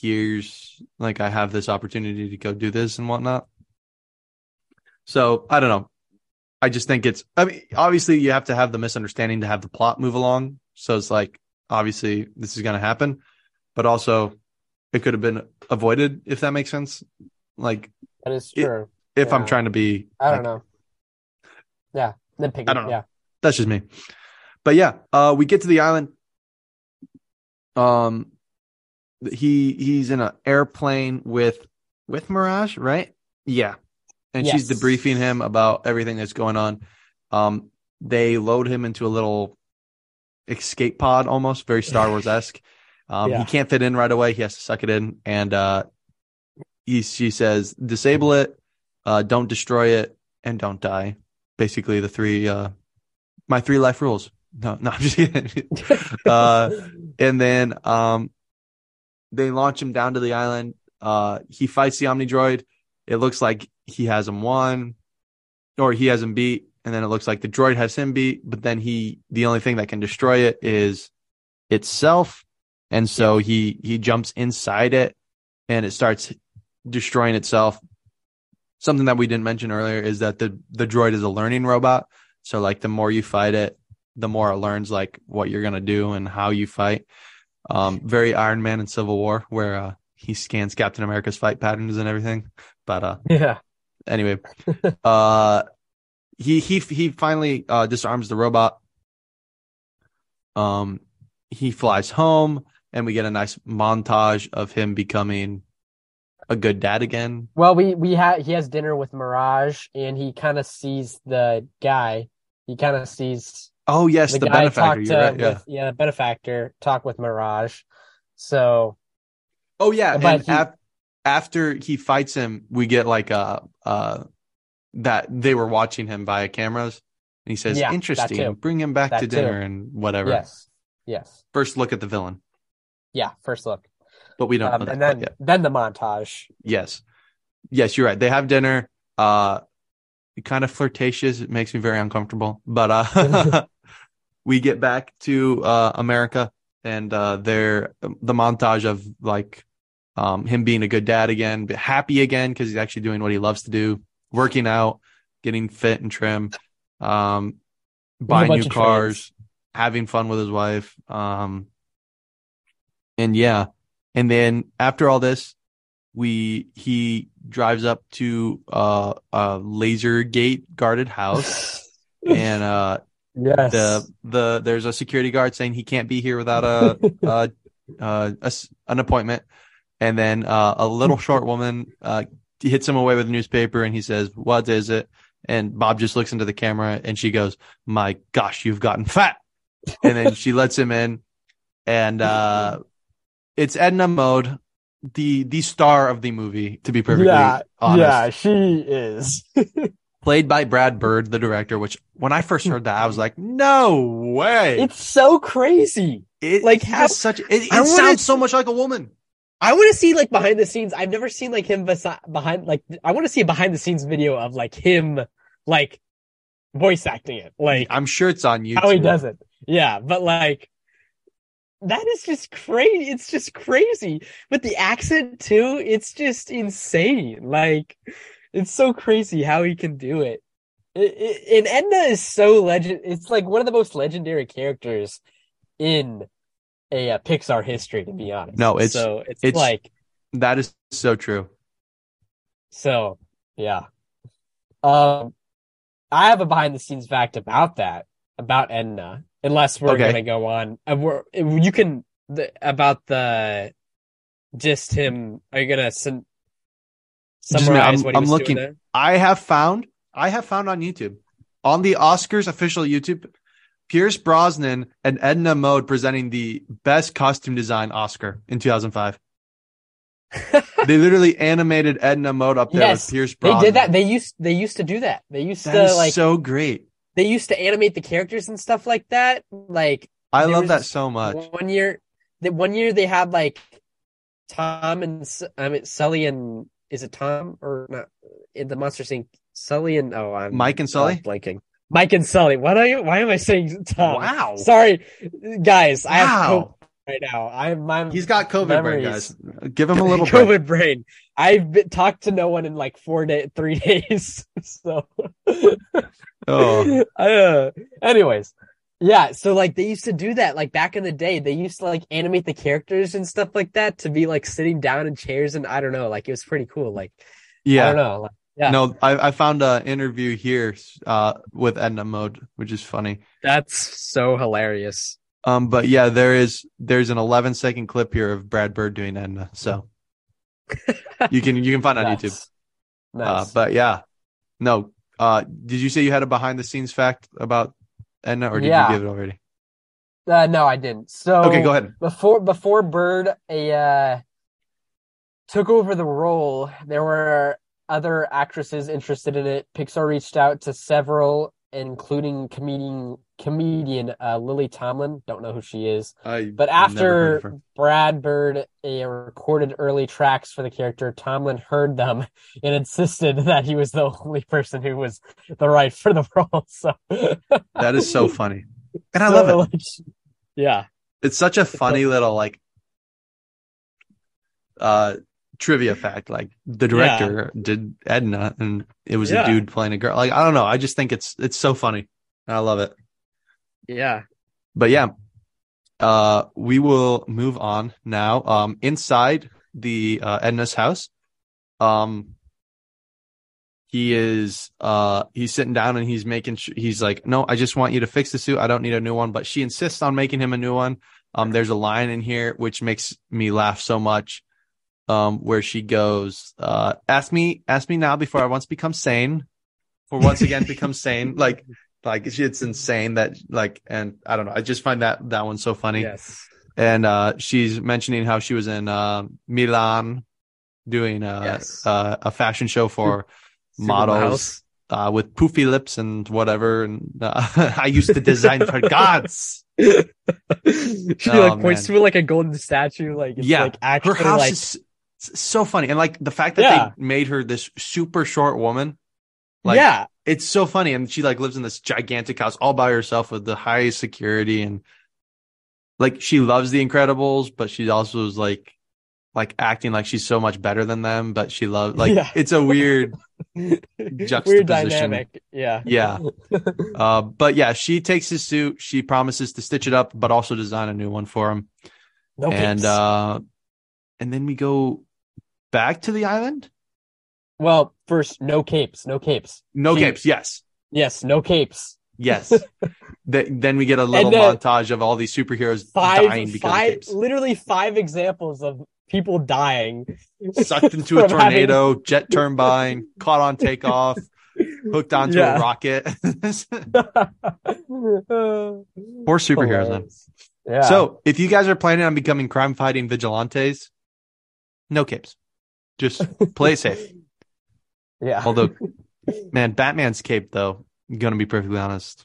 here's like I have this opportunity to go do this and whatnot. So I don't know. I just think it's I mean, obviously you have to have the misunderstanding to have the plot move along. So it's like obviously this is gonna happen, but also it could have been avoided if that makes sense. Like that is true. It, if yeah. I'm trying to be I don't like, know. Yeah. Nitpicking. I don't know. Yeah. That's just me. But yeah, uh we get to the island. Um he he's in an airplane with with Mirage, right? Yeah. And yes. she's debriefing him about everything that's going on. Um they load him into a little escape pod almost, very Star Wars esque. Um, yeah. He can't fit in right away. He has to suck it in. And uh, he, she says, disable it, uh, don't destroy it, and don't die. Basically, the three, uh, my three life rules. No, no, I'm just kidding. uh, and then um, they launch him down to the island. Uh, he fights the Omnidroid. It looks like he has him won, or he has him beat and then it looks like the droid has him beat, but then he the only thing that can destroy it is itself. And so he he jumps inside it and it starts destroying itself. Something that we didn't mention earlier is that the the droid is a learning robot. So like the more you fight it, the more it learns like what you're gonna do and how you fight. Um, very Iron Man in Civil War, where uh, he scans Captain America's fight patterns and everything. But uh, yeah. Anyway, uh, he he he finally uh, disarms the robot. Um, he flies home, and we get a nice montage of him becoming a good dad again. Well, we we had he has dinner with Mirage, and he kind of sees the guy. He kind of sees. Oh yes, the, the benefactor. To, right, yeah. With, yeah, the benefactor talk with Mirage. So. Oh yeah, and he, af- after he fights him, we get like a, a that they were watching him via cameras. And he says, yeah, interesting, bring him back that to dinner too. and whatever. Yes. Yes. First look at the villain. Yeah. First look. But we don't um, And then, then the montage. Yes. Yes, you're right. They have dinner. Uh, kind of flirtatious. It makes me very uncomfortable, but, uh, we get back to, uh, America and, uh, there, the montage of like, um, him being a good dad again, happy again because he's actually doing what he loves to do working out, getting fit and trim, um, buying new cars, having fun with his wife. Um, and yeah. And then after all this, we, he drives up to, uh, a laser gate guarded house and, uh, Yes. The the there's a security guard saying he can't be here without a, a, a, a an appointment, and then uh, a little short woman uh, hits him away with a newspaper and he says, What is it? And Bob just looks into the camera and she goes, My gosh, you've gotten fat. And then she lets him in. And uh it's Edna Mode, the the star of the movie, to be perfectly yeah, honest. Yeah, she is. Played by Brad Bird, the director, which when I first heard that, I was like, no way. It's so crazy. It, like how such it, it sounds wanna, so much like a woman. I want to see like behind the scenes. I've never seen like him besi- behind like I want to see a behind the scenes video of like him like voice acting it. Like I'm sure it's on YouTube. How he does it. Yeah, but like that is just crazy. It's just crazy. But the accent too, it's just insane. Like it's so crazy how he can do it. and Edna is so legend. It's like one of the most legendary characters in a, a Pixar history, to be honest. No, it's so it's, it's like that is so true. So yeah, um, I have a behind the scenes fact about that about Edna. Unless we're okay. gonna go on, uh, we're, you can the, about the just him. Are you gonna summarize I'm, what he I'm was looking. Doing there? I have found I have found on YouTube, on the Oscars official YouTube, Pierce Brosnan and Edna Mode presenting the best costume design Oscar in 2005. they literally animated Edna Mode up there yes, with Pierce Brosnan. They did that. They used they used to do that. They used that to like so great. They used to animate the characters and stuff like that. Like I love that so much. One year, that one year they had like Tom and I mean Sully and is it Tom or not uh, in the Monster Inc. Sully and oh, I'm Mike and Sully blanking. Mike and Sully. What are you? Why am I saying Tom? Wow. Sorry, guys. I have right now. I my. He's got COVID memories. brain, guys. Give him a little COVID brain. I've been, talked to no one in like four days, three days. so. oh. Uh, anyways, yeah. So like they used to do that. Like back in the day, they used to like animate the characters and stuff like that to be like sitting down in chairs and I don't know. Like it was pretty cool. Like. Yeah. I don't know. Like, yeah. No, I, I found an interview here uh, with Edna Mode, which is funny. That's so hilarious. Um, but yeah, there is there's an 11 second clip here of Brad Bird doing Edna, so you can you can find on nice. YouTube. Nice. Uh, but yeah, no. Uh, did you say you had a behind the scenes fact about Edna, or did yeah. you give it already? Uh, no, I didn't. So okay, go ahead. Before before Bird a uh, took over the role, there were other actresses interested in it. Pixar reached out to several, including comedian comedian uh, Lily Tomlin. Don't know who she is. I but after Brad Bird uh, recorded early tracks for the character, Tomlin heard them and insisted that he was the only person who was the right for the role. So that is so funny, and I so, love it. Like, yeah, it's such a funny little like uh trivia fact. Like the director yeah. did Edna, and it was yeah. a dude playing a girl. Like I don't know. I just think it's it's so funny. I love it. Yeah. But yeah, uh, we will move on now. Um, inside the uh, Edna's house, um, he is uh he's sitting down and he's making sh- he's like no i just want you to fix the suit i don't need a new one but she insists on making him a new one um there's a line in here which makes me laugh so much um, where she goes, uh, ask me, ask me now before I once become sane, for once again become sane. Like, like it's insane that like, and I don't know. I just find that that one so funny. Yes. And uh, she's mentioning how she was in uh, Milan doing uh, yes. uh, a fashion show for models uh, with poofy lips and whatever. And uh, I used to design for gods. she oh, like points man. to it like a golden statue. Like yeah, like actually her house like is so funny. And like the fact that yeah. they made her this super short woman. Like, yeah. It's so funny. And she like lives in this gigantic house all by herself with the highest security and like she loves the Incredibles, but she also is like like acting like she's so much better than them, but she loves like yeah. it's a weird juxtaposition. Weird dynamic. Yeah. Yeah. uh, but yeah, she takes his suit, she promises to stitch it up, but also design a new one for him. No and uh and then we go back to the island? Well, first, no capes, no capes. No she, capes, yes. Yes, no capes. Yes. the, then we get a little montage of all these superheroes five, dying because five, of capes. Literally five examples of people dying. Sucked into a tornado, having... jet turbine, caught on takeoff, hooked onto yeah. a rocket. Poor superheroes, man. Yeah. So, if you guys are planning on becoming crime fighting vigilantes, no capes. Just play safe. Yeah. Although, man, Batman's cape though, I'm gonna be perfectly honest,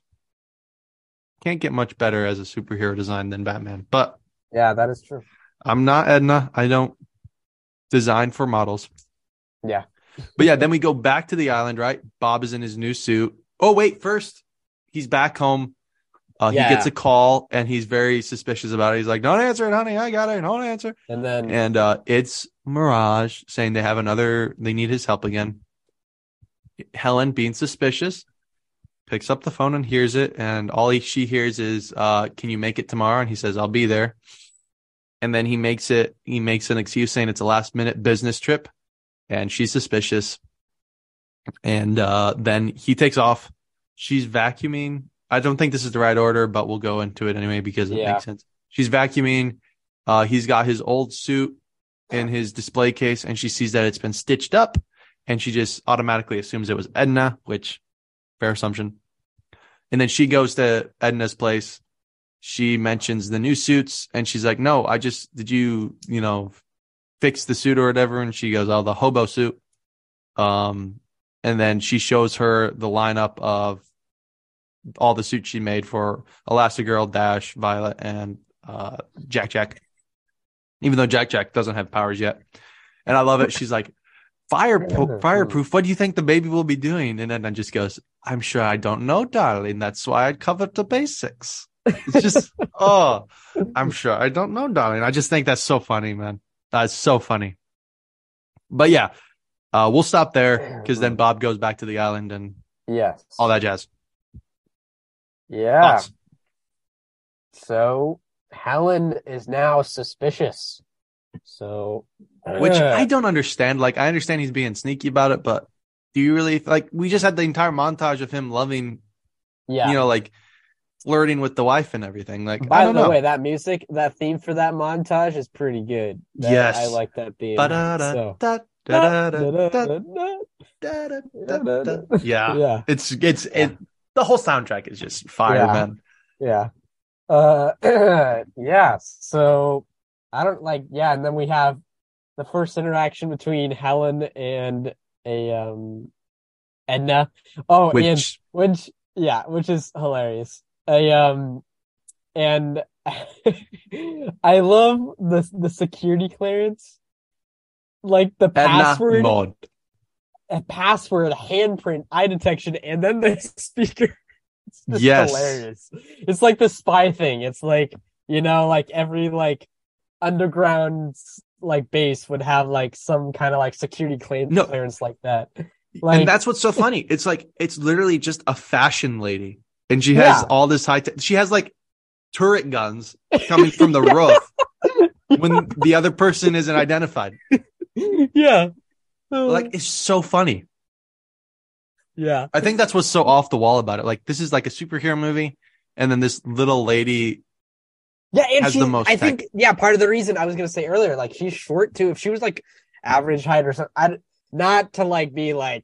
can't get much better as a superhero design than Batman. But yeah, that is true. I'm not Edna. I don't design for models. Yeah. But yeah, then we go back to the island, right? Bob is in his new suit. Oh wait, first he's back home. Uh, yeah. He gets a call and he's very suspicious about it. He's like, "Don't answer it, honey. I got it. Don't answer." And then and uh, it's Mirage saying they have another, they need his help again. Helen being suspicious. picks up the phone and hears it, and all he, she hears is, uh, "Can you make it tomorrow?" And he says, "I'll be there." And then he makes it. He makes an excuse saying it's a last minute business trip, and she's suspicious. And uh, then he takes off. She's vacuuming. I don't think this is the right order, but we'll go into it anyway because it yeah. makes sense. She's vacuuming. Uh, he's got his old suit in his display case, and she sees that it's been stitched up, and she just automatically assumes it was Edna, which fair assumption. And then she goes to Edna's place. She mentions the new suits and she's like, no, I just, did you, you know, fix the suit or whatever? And she goes, oh, the hobo suit. Um, and then she shows her the lineup of all the suits she made for Elastigirl, Dash, Violet, and uh, Jack Jack. Even though Jack Jack doesn't have powers yet. And I love it. She's like, Fire, fireproof. What do you think the baby will be doing? And then I just goes, I'm sure I don't know, darling. That's why I covered the basics. It's just, oh, I'm sure I don't know, darling. I just think that's so funny, man. That's so funny. But yeah, uh, we'll stop there because then Bob goes back to the island and yes, all that jazz. Yeah. Awesome. So Helen is now suspicious. So which I don't understand. Like, I understand he's being sneaky about it, but do you really like? We just had the entire montage of him loving, yeah, you know, like flirting with the wife and everything. Like, by the know. way, that music, that theme for that montage is pretty good. That, yes, I like that theme. So. Yeah, yeah. It's it's it. The whole soundtrack is just fire, yeah. man. Yeah. Uh, yeah. So I don't like. Yeah, and then we have the first interaction between Helen and a um Edna. Oh, which... and which yeah, which is hilarious. I um and I love the the security clearance. Like the Edna password mod. A password, handprint, eye detection, and then the speaker. It's just yes. hilarious. It's like the spy thing. It's like, you know, like every like underground like base would have like some kind of like security clearance, no. like that. Like, and that's what's so funny. It's like it's literally just a fashion lady, and she has yeah. all this high. Te- she has like turret guns coming from the roof when the other person isn't identified. Yeah, like it's so funny. Yeah, I think that's what's so off the wall about it. Like this is like a superhero movie, and then this little lady yeah, and has the most. I tech. think yeah, part of the reason I was gonna say earlier, like she's short too. If she was like average height or something, I not to like be like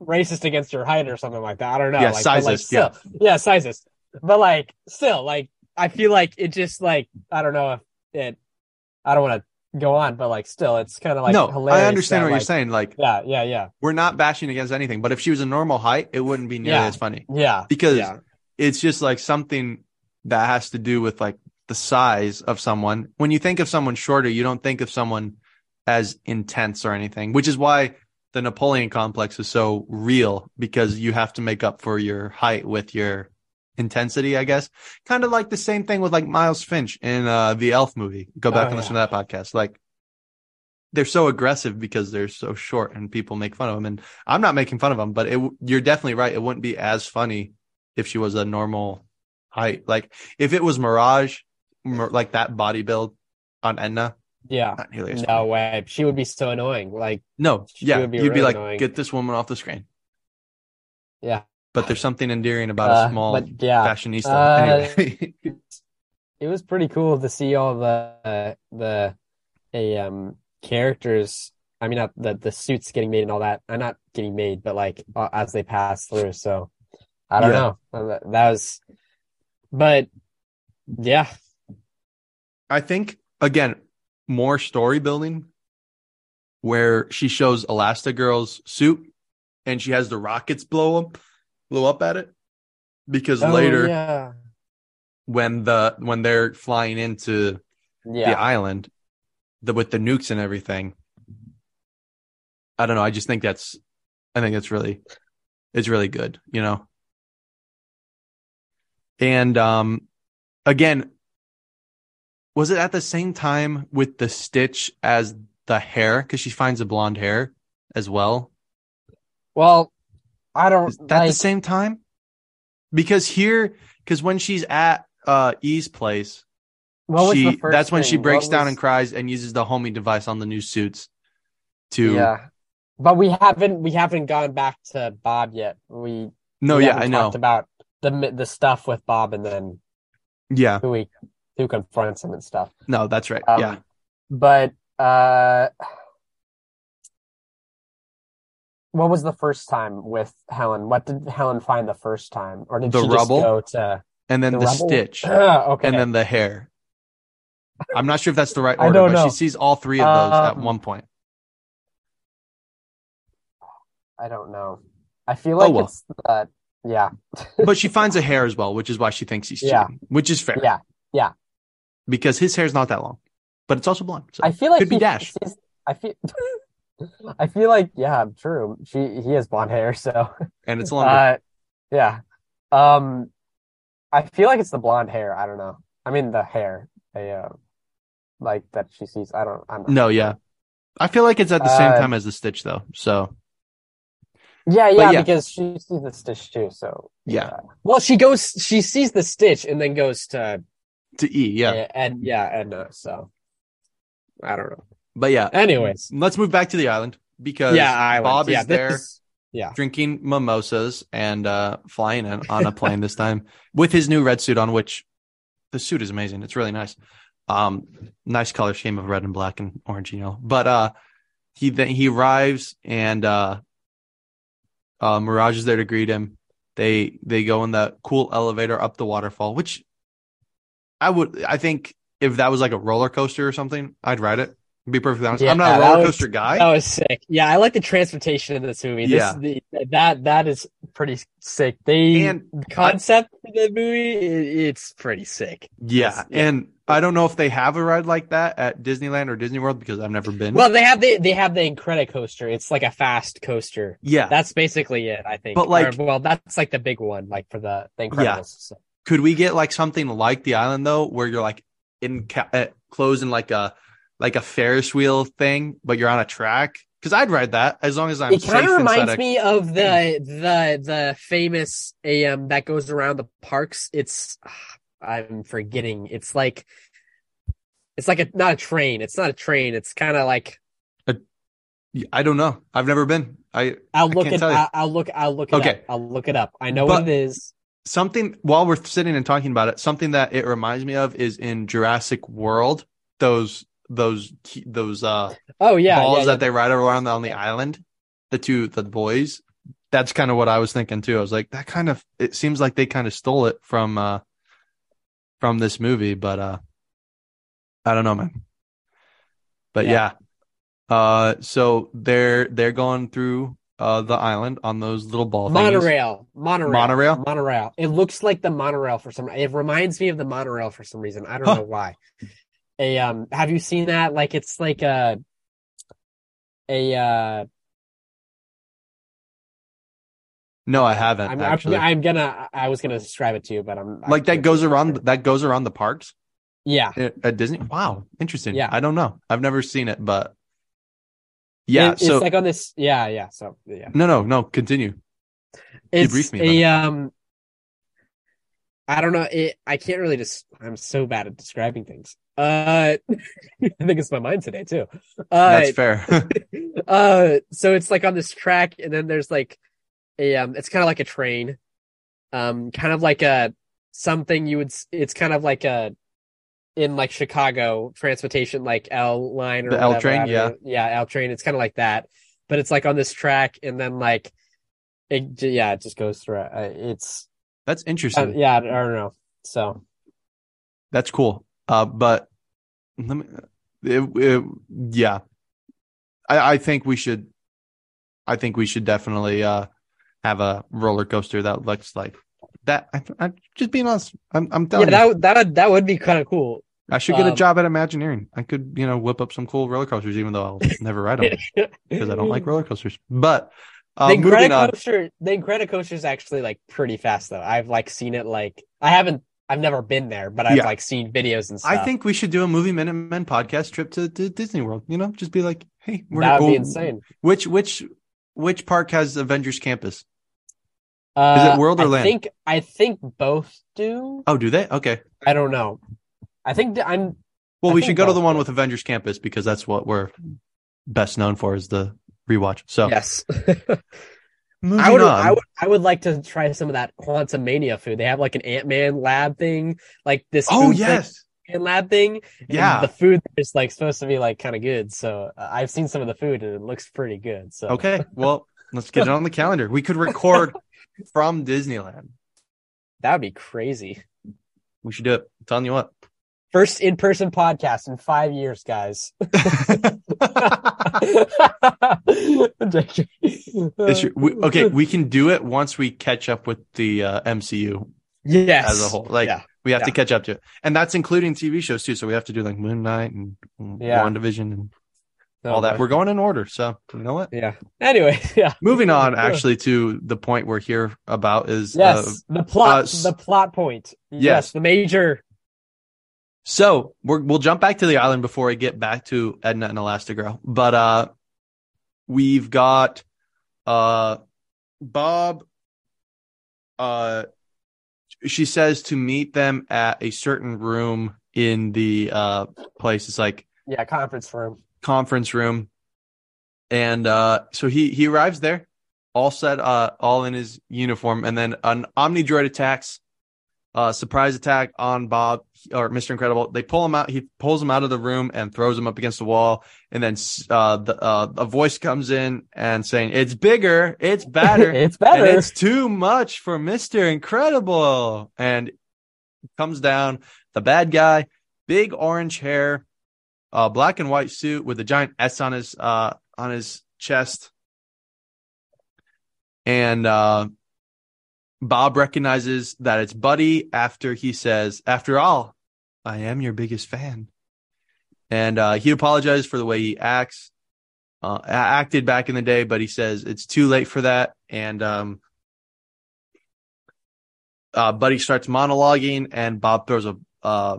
racist against your height or something like that. I don't know. Yeah, like, sizist. Like, still, yeah, yeah, sizist. But like, still, like, I feel like it just like I don't know if it. I don't want to go on, but like, still, it's kind of like no. I understand that, what like, you're saying. Like, yeah, yeah, yeah. We're not bashing against anything, but if she was a normal height, it wouldn't be nearly yeah. as funny. Yeah, because yeah. it's just like something that has to do with like the size of someone. When you think of someone shorter, you don't think of someone as intense or anything, which is why the Napoleon complex is so real because you have to make up for your height with your intensity, I guess. Kind of like the same thing with like Miles Finch in uh, the Elf movie. Go back oh, and listen to that podcast. Like they're so aggressive because they're so short and people make fun of them. And I'm not making fun of them, but it, you're definitely right. It wouldn't be as funny if she was a normal height. Like if it was Mirage, like that body build on Edna. Yeah. no funny. way. She would be so annoying. Like no, yeah. You'd really be like, annoying. get this woman off the screen. Yeah. But there's something endearing about uh, a small but, yeah. fashionista. Uh, anyway. it was pretty cool to see all the uh, the a um characters. I mean, not the the suits getting made and all that. I'm uh, not getting made, but like uh, as they pass through. So I don't yeah. know. That was, but yeah, I think again, more story building where she shows Elastigirl's suit and she has the rockets blow up blow up at it. Because oh, later yeah. when the when they're flying into yeah. the island, the with the nukes and everything. I don't know. I just think that's I think that's really it's really good, you know. And um again, was it at the same time with the stitch as the hair? Because she finds the blonde hair as well. Well, I don't. Is that like... the same time? Because here, because when she's at uh E's place, she that's when she breaks what down was... and cries and uses the homing device on the new suits to yeah. But we haven't we haven't gone back to Bob yet. We no, we yeah, I know about the the stuff with Bob and then yeah, who he who confronts him and stuff. No, that's right. Um, yeah, but uh, what was the first time with Helen? What did Helen find the first time, or did the she rubble, just go to and then the, the stitch, okay, and then the hair? I'm not sure if that's the right order, but know. she sees all three of those um, at one point. I don't know. I feel like oh, well. it's that. Yeah. but she finds a hair as well, which is why she thinks he's cheating, yeah. which is fair. Yeah. Yeah. Because his hair's not that long, but it's also blonde. So I feel like could be Dash. I feel. I feel like yeah, true. She he has blonde hair, so and it's longer. Uh, yeah. Um, I feel like it's the blonde hair. I don't know. I mean the hair. I, uh, like that she sees. I don't. I'm no, yeah. I feel like it's at the same uh, time as the Stitch though. So yeah, yeah, yeah, because she sees the Stitch too. So yeah. yeah. Well, she goes. She sees the Stitch and then goes to to E. Yeah, and yeah, and uh, so I don't know. But yeah. Anyways, let's move back to the island because yeah, island. Bob yeah, is there. Is, yeah. Drinking mimosas and uh, flying in on a plane this time with his new red suit on, which the suit is amazing. It's really nice. Um, nice color scheme of red and black and orange, you know. But uh, he then he arrives and uh, uh, Mirage is there to greet him. They they go in the cool elevator up the waterfall, which I would I think if that was like a roller coaster or something, I'd ride it. Be perfectly honest, yeah, I'm not a roller coaster was, guy. That was sick. Yeah, I like the transportation in this movie. This, yeah, the, that that is pretty sick. They and concept I, the movie, it, it's pretty sick. Yeah, yeah, and I don't know if they have a ride like that at Disneyland or Disney World because I've never been. Well, they have the they have the Incredicoaster. It's like a fast coaster. Yeah, that's basically it. I think. But like, or, well, that's like the big one, like for the the Incredibles. Yeah. So. Could we get like something like the island though, where you're like in ca- uh, closed in like a like a Ferris wheel thing, but you're on a track? Because I'd ride that as long as I'm. It kind of reminds me of the the the famous AM that goes around the parks. It's ah, I'm forgetting. It's like it's like a not a train. It's not a train. It's kind of like I don't know. I've never been. I I'll look it. I'll, I'll, look. I'll look it okay. up. I'll look it up. I know but what it is. Something while we're sitting and talking about it, something that it reminds me of is in Jurassic World. Those those those uh oh yeah balls yeah, that yeah. they ride around on the island. The two the boys. That's kind of what I was thinking too. I was like, that kind of it seems like they kind of stole it from uh from this movie, but uh I don't know, man. But yeah. yeah. Uh so they're they're going through uh the island on those little ball monorail monorail monorail monorail it looks like the monorail for some it reminds me of the monorail for some reason i don't huh. know why a um have you seen that like it's like a a uh no, I haven't. I'm, actually. I'm, gonna. I was gonna describe it to you, but I'm like that goes around. That goes around the parks. Yeah. At Disney. Wow, interesting. Yeah. I don't know. I've never seen it, but yeah. It, so it's like on this. Yeah, yeah. So yeah. No, no, no. Continue. It's brief me. A, um. I don't know. It, I can't really just. I'm so bad at describing things. Uh, I think it's my mind today too. Uh, That's fair. uh, so it's like on this track, and then there's like a um, it's kind of like a train, um, kind of like a something you would. It's kind of like a in like Chicago transportation, like L line or the L train, yeah, yeah, L train. It's kind of like that, but it's like on this track, and then like it, yeah, it just goes through. Uh, it's that's interesting. Uh, yeah, I don't know. So that's cool. Uh, but let me, it, it, yeah, I, I think we should, I think we should definitely, uh, have a roller coaster that looks like that. I, I just being honest, I'm, I'm telling yeah, you. that, that, that would be kind of cool. I should get um, a job at Imagineering. I could, you know, whip up some cool roller coasters, even though I'll never ride them because I don't like roller coasters. But uh, the Incredicoaster, the Incredicoaster is actually like pretty fast though. I've like seen it. Like I haven't I've never been there, but I've yeah. like seen videos and stuff. I think we should do a movie Minutemen podcast trip to, to Disney World. You know, just be like, hey, we're that would oh, be insane. Which which which park has Avengers Campus? Uh, Is it world or I land? I think I think both do. Oh, do they? Okay. I don't know. I think I'm. Well, I we should go to the both. one with Avengers Campus because that's what we're best known for is the rewatch. So Yes. moving I would, on. I would, I would like to try some of that Quantum Mania food. They have like an Ant Man lab thing, like this. oh food yes, Ant lab thing. and yeah. the food is like supposed to be like kind of good. So uh, I've seen some of the food and it looks pretty good. So Okay, well, let's get it on the calendar. We could record from Disneyland. that would be crazy. We should do it. I'm telling you what. First in person podcast in five years, guys. Your- we- okay, we can do it once we catch up with the uh, MCU yes. as a whole. Like yeah. we have to catch up to it, and that's including TV shows too. So we have to do like Moon Knight and Yeah. WandaVision and Oh, all that. We're going in order. So you know what? Yeah. Anyway, yeah. Moving on, actually, to the point we're here about is uh, Yes. the plot. uh, the plot point. Yes. Yes. The major. So we're, we'll jump back to the island before I get back to Edna and Elastigirl. But uh, we've got uh, Bob. Uh, she says to meet them at a certain room in the uh, place. It's like Yeah. Conference room. conference room, and uh, so he he arrives there, all set, uh, all in his uniform, and then an Omnidroid attacks. Uh, surprise attack on Bob or Mr. Incredible. They pull him out. He pulls him out of the room and throws him up against the wall. And then uh, the uh, a voice comes in and saying, "It's bigger, it's better, it's and better. it's too much for Mr. Incredible." And comes down the bad guy, big orange hair, uh, black and white suit with a giant S on his uh on his chest. And uh Bob recognizes that it's Buddy after he says, After all, I am your biggest fan. And uh he apologizes for the way he acts. Uh acted back in the day, but he says it's too late for that. And um uh Buddy starts monologuing and Bob throws a uh,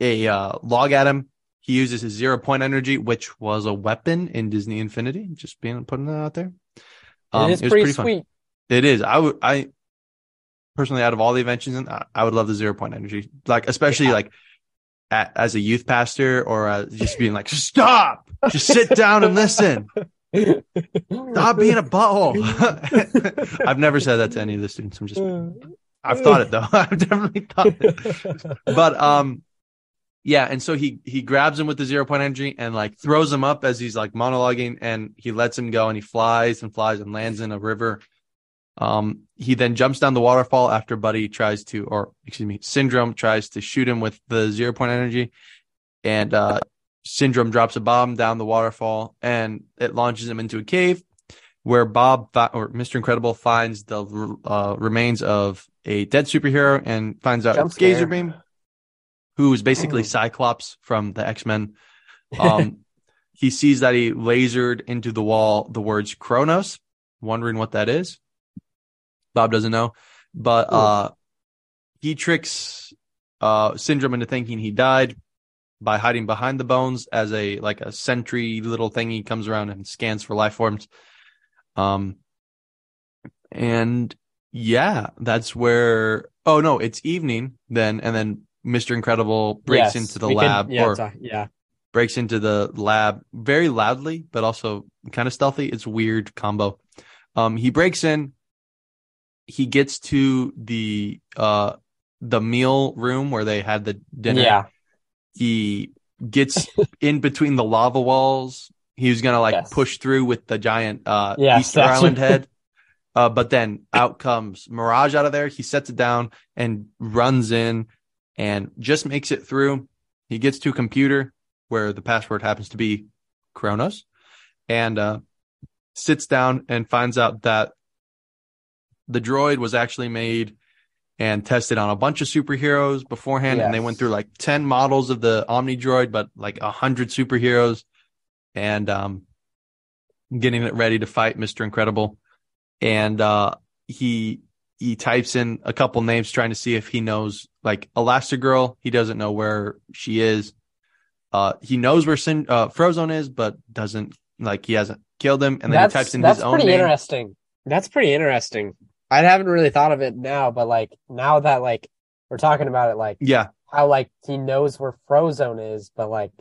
a uh, log at him. He uses his zero point energy, which was a weapon in Disney Infinity. Just being putting that out there. Um, it is was pretty, fun. sweet. It is. I would. I personally, out of all the inventions, I, I would love the zero point energy. Like, especially Yeah. like at, as a youth pastor, or uh, just being like, stop, just sit down and listen. Stop being a butthole. I've never said that to any of the students. I'm just. I've thought it though. I've definitely thought it. But um, yeah. And so he he grabs him with the zero point energy and like throws him up as he's like monologuing, and he lets him go, and he flies and flies and lands in a river. Um, he then jumps down the waterfall after Buddy tries to, or excuse me, Syndrome tries to shoot him with the zero point energy, and uh, Syndrome drops a bomb down the waterfall, and it launches him into a cave, where Bob or Mister Incredible finds the uh, remains of a dead superhero and finds out it's Gazer. Beam, who is basically Mm. Cyclops from the X Men. Um, he sees that he lasered into the wall the words Kronos, wondering what that is. Bob doesn't know, but uh, he tricks uh, Syndrome into thinking he died by hiding behind the bones as a like a sentry little thingy comes around and scans for life forms. Um, and yeah, that's where. Oh no, it's evening then, and then Mister Incredible breaks Yes, into the lab yeah, or it's- yeah. breaks into the lab very loudly, but also kind of stealthy. It's weird combo. Um, he breaks in. He gets to the uh the meal room where they had the dinner. Yeah. He gets in between the lava walls. He was gonna like Yes. push through with the giant uh Yes, Easter Island head. Uh, but then out comes Mirage out of there. He sets it down and runs in and just makes it through. He gets to a computer where the password happens to be Kronos and uh, sits down and finds out that the droid was actually made and tested on a bunch of superheroes beforehand. And they went through like 10 models of the Omnidroid, but like a hundred superheroes and um, getting it ready to fight Mr. Incredible. And uh, he he types in a couple names trying to see if he knows like Elastigirl. He doesn't know where she is. Uh, he knows where Sin- uh, Frozone is, but doesn't like he hasn't killed him. And then that's he types in that's his own That's pretty name. interesting. That's pretty interesting. I haven't really thought of it now, but like now that like we're talking about it, like yeah, how like he knows where Frozone is, but like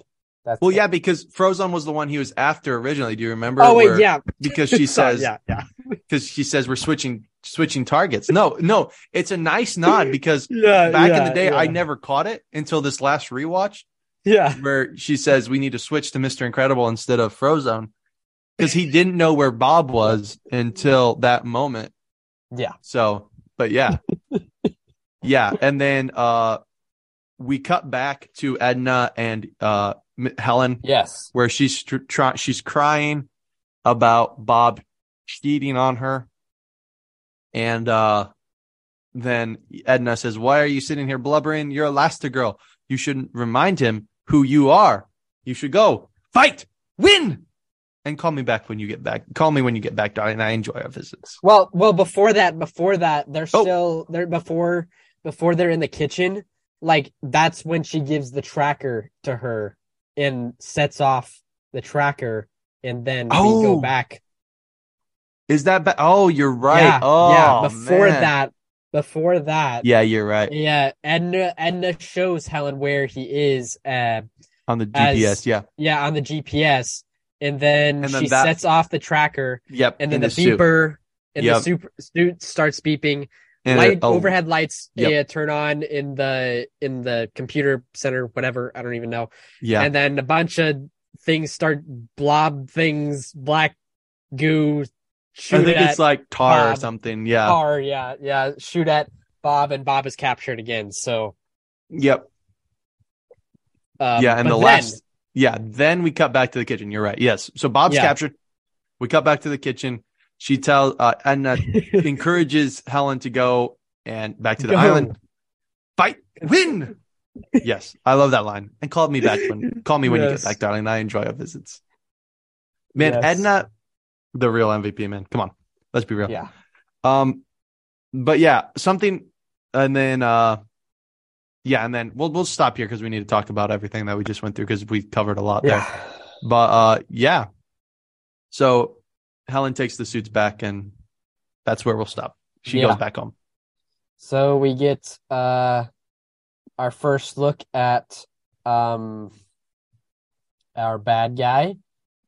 that's well, yeah, because Frozone was the one he was after originally. Do you remember? Oh wait, yeah, because she says, yeah, yeah, because she says we're switching switching targets. No, no, it's a nice nod because yeah, back yeah, in the day, yeah. I never caught it until this last rewatch. Yeah, where she says we need to switch to Mister Incredible instead of Frozone because he didn't know where Bob was until that moment. Yeah. So, but yeah, yeah, and then uh, we cut back to Edna and uh Helen. Yes, where she's trying, she's crying about Bob cheating on her, and uh, then Edna says, "Why are you sitting here blubbering? You're Elastigirl. You shouldn't remind him who you are. You should go fight, win." And call me back when you get back. Call me when you get back, darling. I enjoy our visits. Well, well, before that, before that, they're oh. still they're before before they're in the kitchen. Like that's when she gives the tracker to her and sets off the tracker, and then oh. we go back. Is that ba- oh, you're right. Yeah, oh, yeah. Before man. that, before that, yeah, you're right. Yeah, Edna Edna shows Helen where he is uh, on the GPS. As, yeah, yeah, on the GPS, and then, and then she that... sets off the tracker. Yep, and then the, the beeper and yep. the super suit starts beeping. And Light oh, overhead lights yep. yeah, turn on in the in the computer center, whatever. I don't even know. Yeah. And then a bunch of things start blob things, black goo. I think it's like tar Bob. or something. Yeah. Tar, yeah, yeah. Shoot at Bob, and Bob is captured again. So. Yep. Um, yeah, and the then, last. Yeah, then we cut back to the kitchen. You're right. Yes. So Bob's Yeah. captured. We cut back to the kitchen. She tells uh, Edna encourages Helen to go and back to the Go. island. Fight, win. yes, I love that line. And call me back when call me when you get back, darling. I enjoy our visits. Man, Yes. Edna, the real MVP. Man, come on, let's be real. Yeah. Um, but yeah, something, and then uh, yeah, and then we'll we'll stop here because we need to talk about everything that we just went through because we covered a lot there. Yeah. But uh, yeah. So Helen takes the suits back, and that's where we'll stop. She Yeah. goes back home. So we get uh our first look at um our bad guy,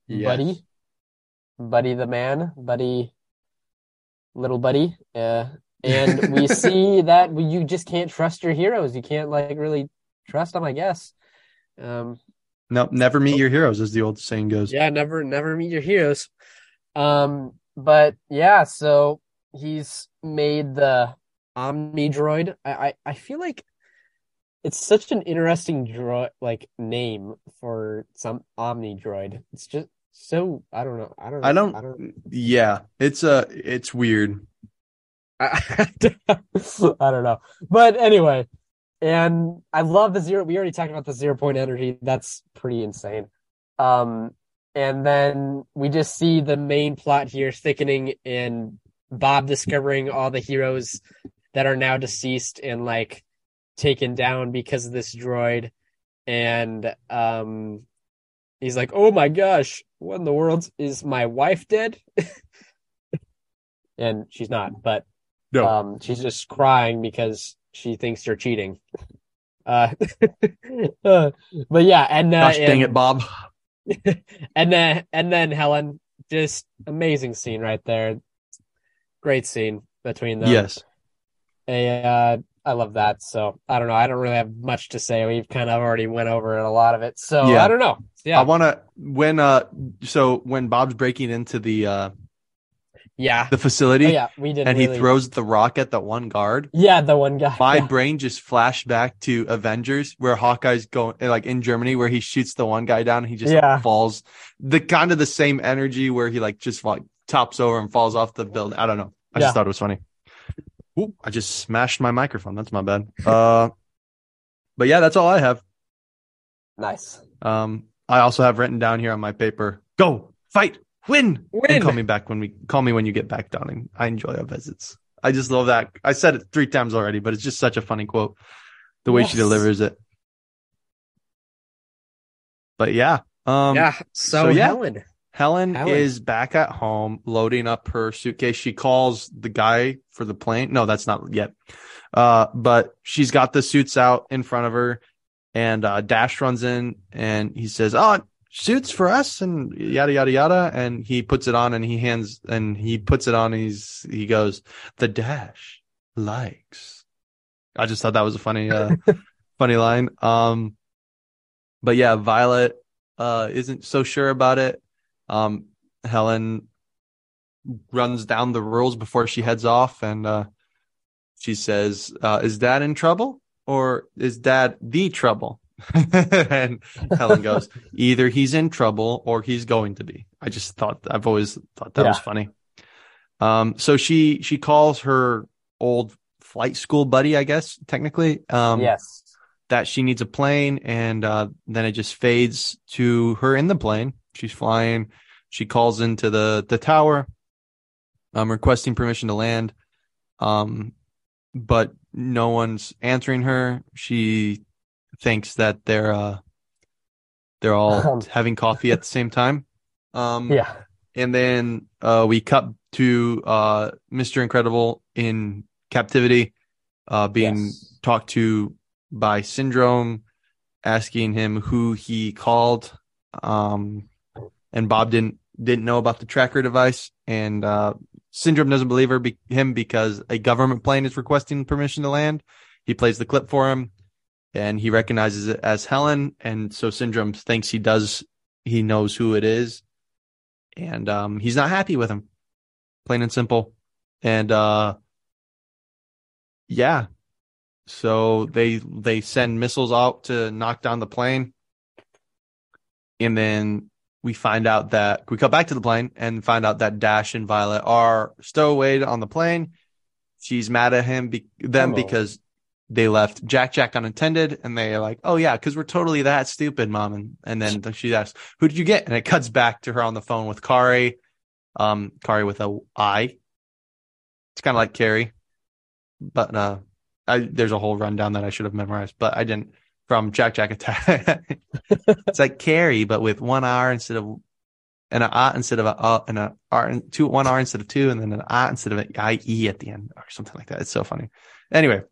Buddy. Buddy the man, Buddy little buddy. Uh and we see that you just can't trust your heroes. You can't like really trust them, I guess. Um No, never meet your heroes, as the old saying goes. yeah, never never meet your heroes. Um but yeah, so he's made the Omnidroid. I, I, I feel like it's such an interesting droid like name for some Omnidroid. It's just so I don't know. I don't know. I don't. I don't Yeah, it's uh it's weird. I, I don't know. But anyway, and I love the zero we already talked about the zero point energy. That's pretty insane. Um and then we just see the main plot here thickening and Bob discovering all the heroes that are now deceased and like taken down because of this droid. And um he's like, Oh my gosh, what in the world is my wife dead? and she's not, but No. um she's just crying because she thinks you're cheating. Uh, uh, but yeah, and uh, Gosh dang and- it, Bob. and then and then Helen, just amazing scene right there. Great scene between them. Yes. A, uh, I love that. So I don't know. I don't really have much to say. We've kind of already went over a lot of it. So Yeah. I don't know. Yeah. I want to when uh so when Bob's breaking into the uh yeah. the facility Oh, yeah. We did. and really, he throws the rock at the one guard. Yeah, the one guy. My Yeah. brain just flashed back to Avengers where Hawkeye's going like in Germany where he shoots the one guy down and he just Yeah. falls. The kind of the same energy where he like just like tops over and falls off the building. I don't know. I Yeah. just thought it was funny. Ooh, I just smashed my microphone. That's my bad. Uh but yeah, that's all I have. Nice. Um I also have written down here on my paper, go, fight, win. Win. And call me back when we call me when you get back, darling. I enjoy our visits. I just love that. I said it three times already, but it's just such a funny quote. The way she delivers it. But yeah. Um yeah. So, so, yeah. Helen. Helen, Helen, is back at home loading up her suitcase. She calls the guy for the plane. No, that's not yet. Uh, but she's got the suits out in front of her and, uh, Dash runs in and he says, Oh, suits for us and yada, yada, yada. And he puts it on and he hands and he puts it on. And he's, he goes, the Dash likes. I just thought that was a funny, uh, funny line. Um, but yeah, Violet, uh, isn't so sure about it um, Helen runs down the rules before she heads off and uh, she says, uh, Is dad in trouble or is dad the trouble? and Helen goes, Either he's in trouble or he's going to be. I just thought, I've always thought that yeah. was funny. Um, so she, she calls her old flight school buddy, I guess, technically. Um, yes. That she needs a plane, and uh, then it just fades to her in the plane, She's flying. She calls into the the tower, um, requesting permission to land. Um, but no one's answering her. She thinks that they're uh they're all um, having coffee at the same time. Um, yeah. And then uh, we cut to uh, Mr. Incredible in captivity, uh, being yes. talked to by Syndrome, asking him who he called. Um, and Bob didn't didn't know about the tracker device, and uh, Syndrome doesn't believe her be- him because a government plane is requesting permission to land. He plays the clip for him, and he recognizes it as Helen, and so Syndrome thinks he does he knows who it is, and um, he's not happy with him, plain and simple, and uh, yeah, so they they send missiles out to knock down the plane, and then we find out that we come back to the plane and find out that Dash and Violet are stowaway on the plane. She's mad at him, be- them Hello. because they left Jack Jack unattended, and they're like, "Oh yeah, because we're totally that stupid, mom." And and then she asks, "Who did you get?" And it cuts back to her on the phone with Kari, um, Kari with a I. It's kind of like Carrie, but uh, I, there's a whole rundown that I should have memorized, but I didn't from Jack Jack Attack. it's like Carrie, but with one R instead of and an A instead of a uh, and a R two one R instead of two, and then an A instead of an I E at the end or something like that. It's so funny. Anyway.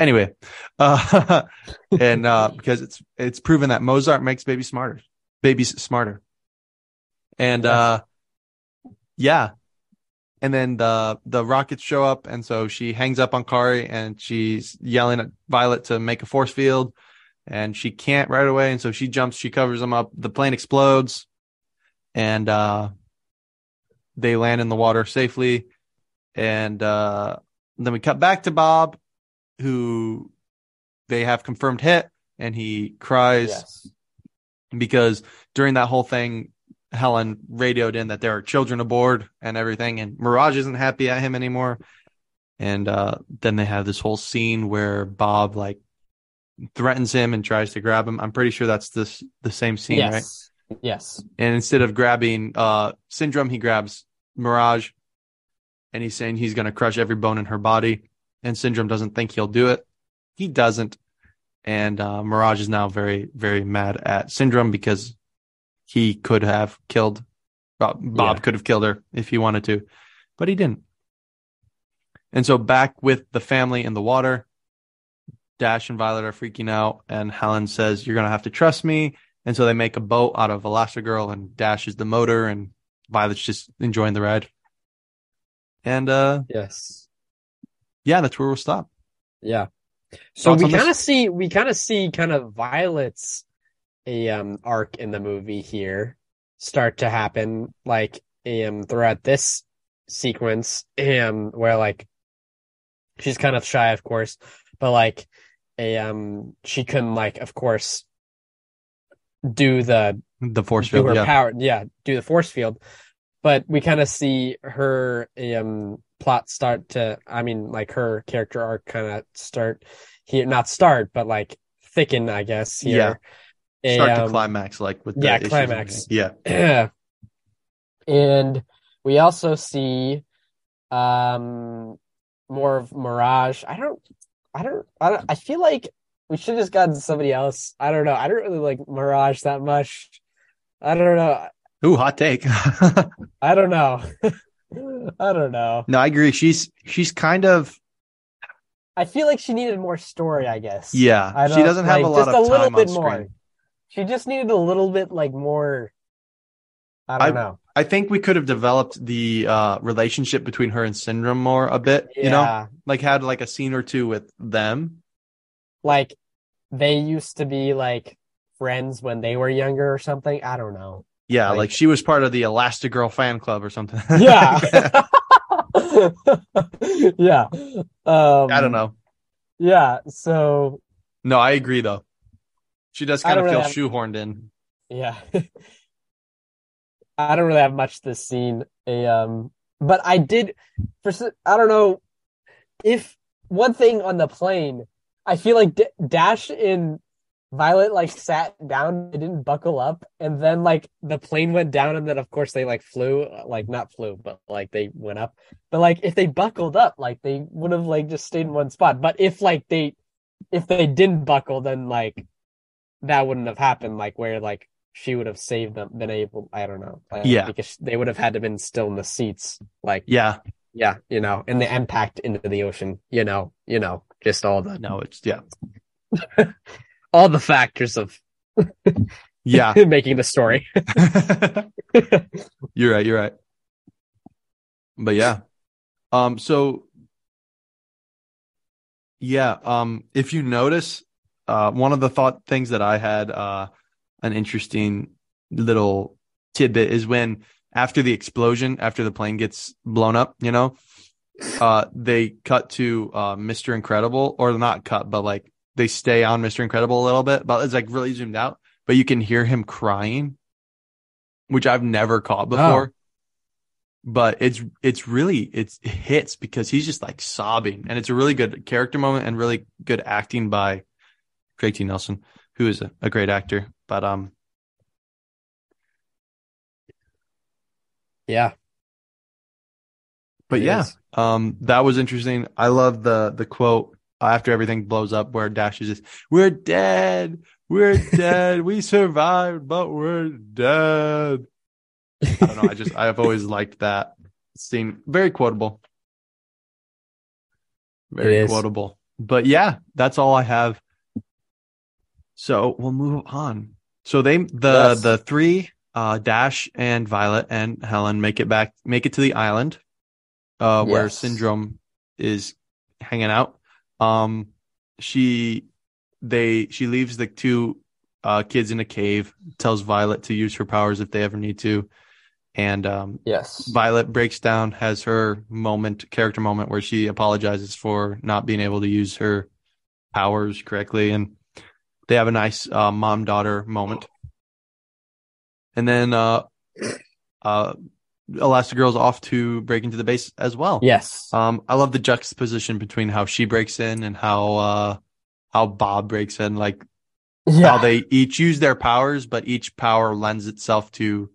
Anyway, uh, and uh, because it's it's proven that Mozart makes babies smarter, babies smarter, and uh, yeah, and then the the rockets show up and so she hangs up on Kari and she's yelling at Violet to make a force field and she can't right away and so she jumps she covers them up the plane explodes and uh they land in the water safely and uh then we cut back to Bob who they have confirmed hit and he cries yes. because during that whole thing Helen radioed in that there are children aboard and everything, and Mirage isn't happy at him anymore. And uh, then they have this whole scene where Bob like threatens him and tries to grab him. I'm pretty sure that's this the same scene, yes. right? Yes. And instead of grabbing uh, Syndrome, he grabs Mirage, and he's saying he's going to crush every bone in her body. And Syndrome doesn't think he'll do it. He doesn't. And uh, Mirage is now very, very mad at Syndrome because he could have killed Bob, Bob yeah. could have killed her if he wanted to, but he didn't. And so back with the family in the water, Dash and Violet are freaking out, and Helen says, "You're gonna have to trust me." And so they make a boat out of Elastigirl, and Dash is the motor, and Violet's just enjoying the ride. And uh, yes, yeah, that's where we'll stop. Yeah. So Thoughts we kind of see we kind of see kind of Violet's a um arc in the movie here start to happen like um throughout this sequence um where like she's kind of shy of course but like a um she couldn't like of course do the the force field her yeah. power yeah do the force field but we kind of see her um plot start to i mean like her character arc kind of start here not start but like thicken i guess here. Yeah start um, to climax like with yeah climax. yeah. And we also see um more of mirage. I don't i don't i don't i feel like we should have just gotten somebody else. I don't know. I don't really like mirage that much. I don't know. Ooh, hot take. I don't know. I don't know. No, I agree. She's she's kind of. I feel like she needed more story. I guess. Yeah, I she doesn't have like, a lot just of a little bit on more. screen. She just needed a little bit like more. I don't know. I think we could have developed the uh, relationship between her and Syndrome more a bit. Yeah. You know, like had like a scene or two with them. Like they used to be like friends when they were younger or something. I don't know. Yeah, Like- like, she was part of the Elastigirl fan club or something. Yeah. yeah. Um, I don't know. Yeah. So No, I agree though. She does kind of feel really shoehorned in. Yeah. I don't really have much this scene. A um but I did for I don't know if one thing on the plane, I feel like D- Dash and Violet like sat down, they didn't buckle up, and then like the plane went down, and then of course they like flew, like not flew, but like they went up. But like if they buckled up, like they would have like just stayed in one spot. But if like they if they didn't buckle, then like that wouldn't have happened. Like where like she would have saved them, been able. I don't know. like, Yeah. because they would have had to been still in the seats. Like Yeah. yeah, you know, and the impact into the ocean. You know, you know, just all the No, it's yeah. all the factors of Yeah. making the story. you're right, you're right. But yeah. Um so yeah, um if you notice uh one of the thought things that I had uh an interesting little tidbit is when after the explosion, after the plane gets blown up, you know, uh they cut to uh Mr. Incredible or not cut, but like they stay on Mr. Incredible a little bit, but it's like really zoomed out, but you can hear him crying, which I've never caught before. But it's it's really it's it hits because he's just like sobbing, and it's a really good character moment and really good acting by Craig T. Nelson, who is a, a great actor. But um, yeah. but It yeah, is. um, that was interesting. I love the the quote after everything blows up where Dash is just, "We're dead, we're dead, we survived, but we're dead." I don't know. I just I've always liked that scene. Very quotable. Very quotable. But yeah, that's all I have. So we'll move on. So they the Yes. the three uh Dash and Violet and Helen make it back make it to the island uh where Yes. Syndrome is hanging out. Um she they she leaves the two uh kids in a cave, tells Violet to use her powers if they ever need to. And um Yes. Violet breaks down, has her moment, character moment where she apologizes for not being able to use her powers correctly. And they have a nice uh, mom daughter moment. And then uh, uh, Elastigirl's off to break into the base as well. Yes. Um, I love the juxtaposition between how she breaks in and how uh, how Bob breaks in. Like yeah. how they each use their powers, but each power lends itself to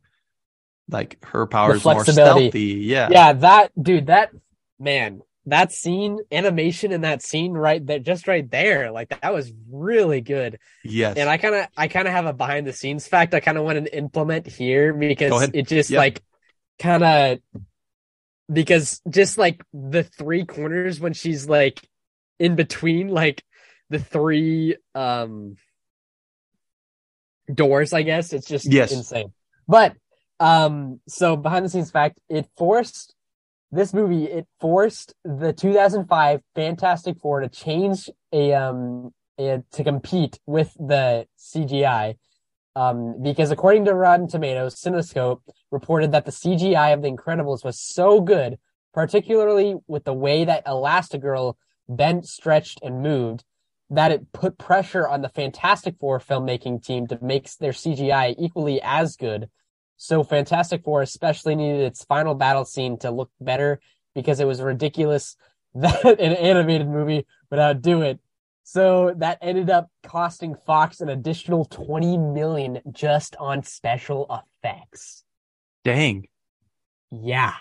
like her powers more stealthy. Yeah. yeah, that dude, that man, that scene, animation in that scene right there, just right there, like that was really good. Yes. And I kind of, I kind of have a behind the scenes fact I kind of want to implement here because it just Yep. like kind of because just like the three corners when she's like in between like the three um doors, I guess it's just Yes. insane. But um, so behind the scenes fact, it forced this movie. It forced the 2005 Fantastic Four to change a um a, to compete with the CGI. Um, because according to Rotten Tomatoes, Cinescope reported that the CGI of The Incredibles was so good, particularly with the way that Elastigirl bent, stretched, and moved, that it put pressure on the Fantastic Four filmmaking team to make their CGI equally as good. So Fantastic Four especially needed its final battle scene to look better because it was ridiculous that an animated movie would outdo it. So that ended up costing Fox an additional 20 million just on special effects. Dang. Yeah.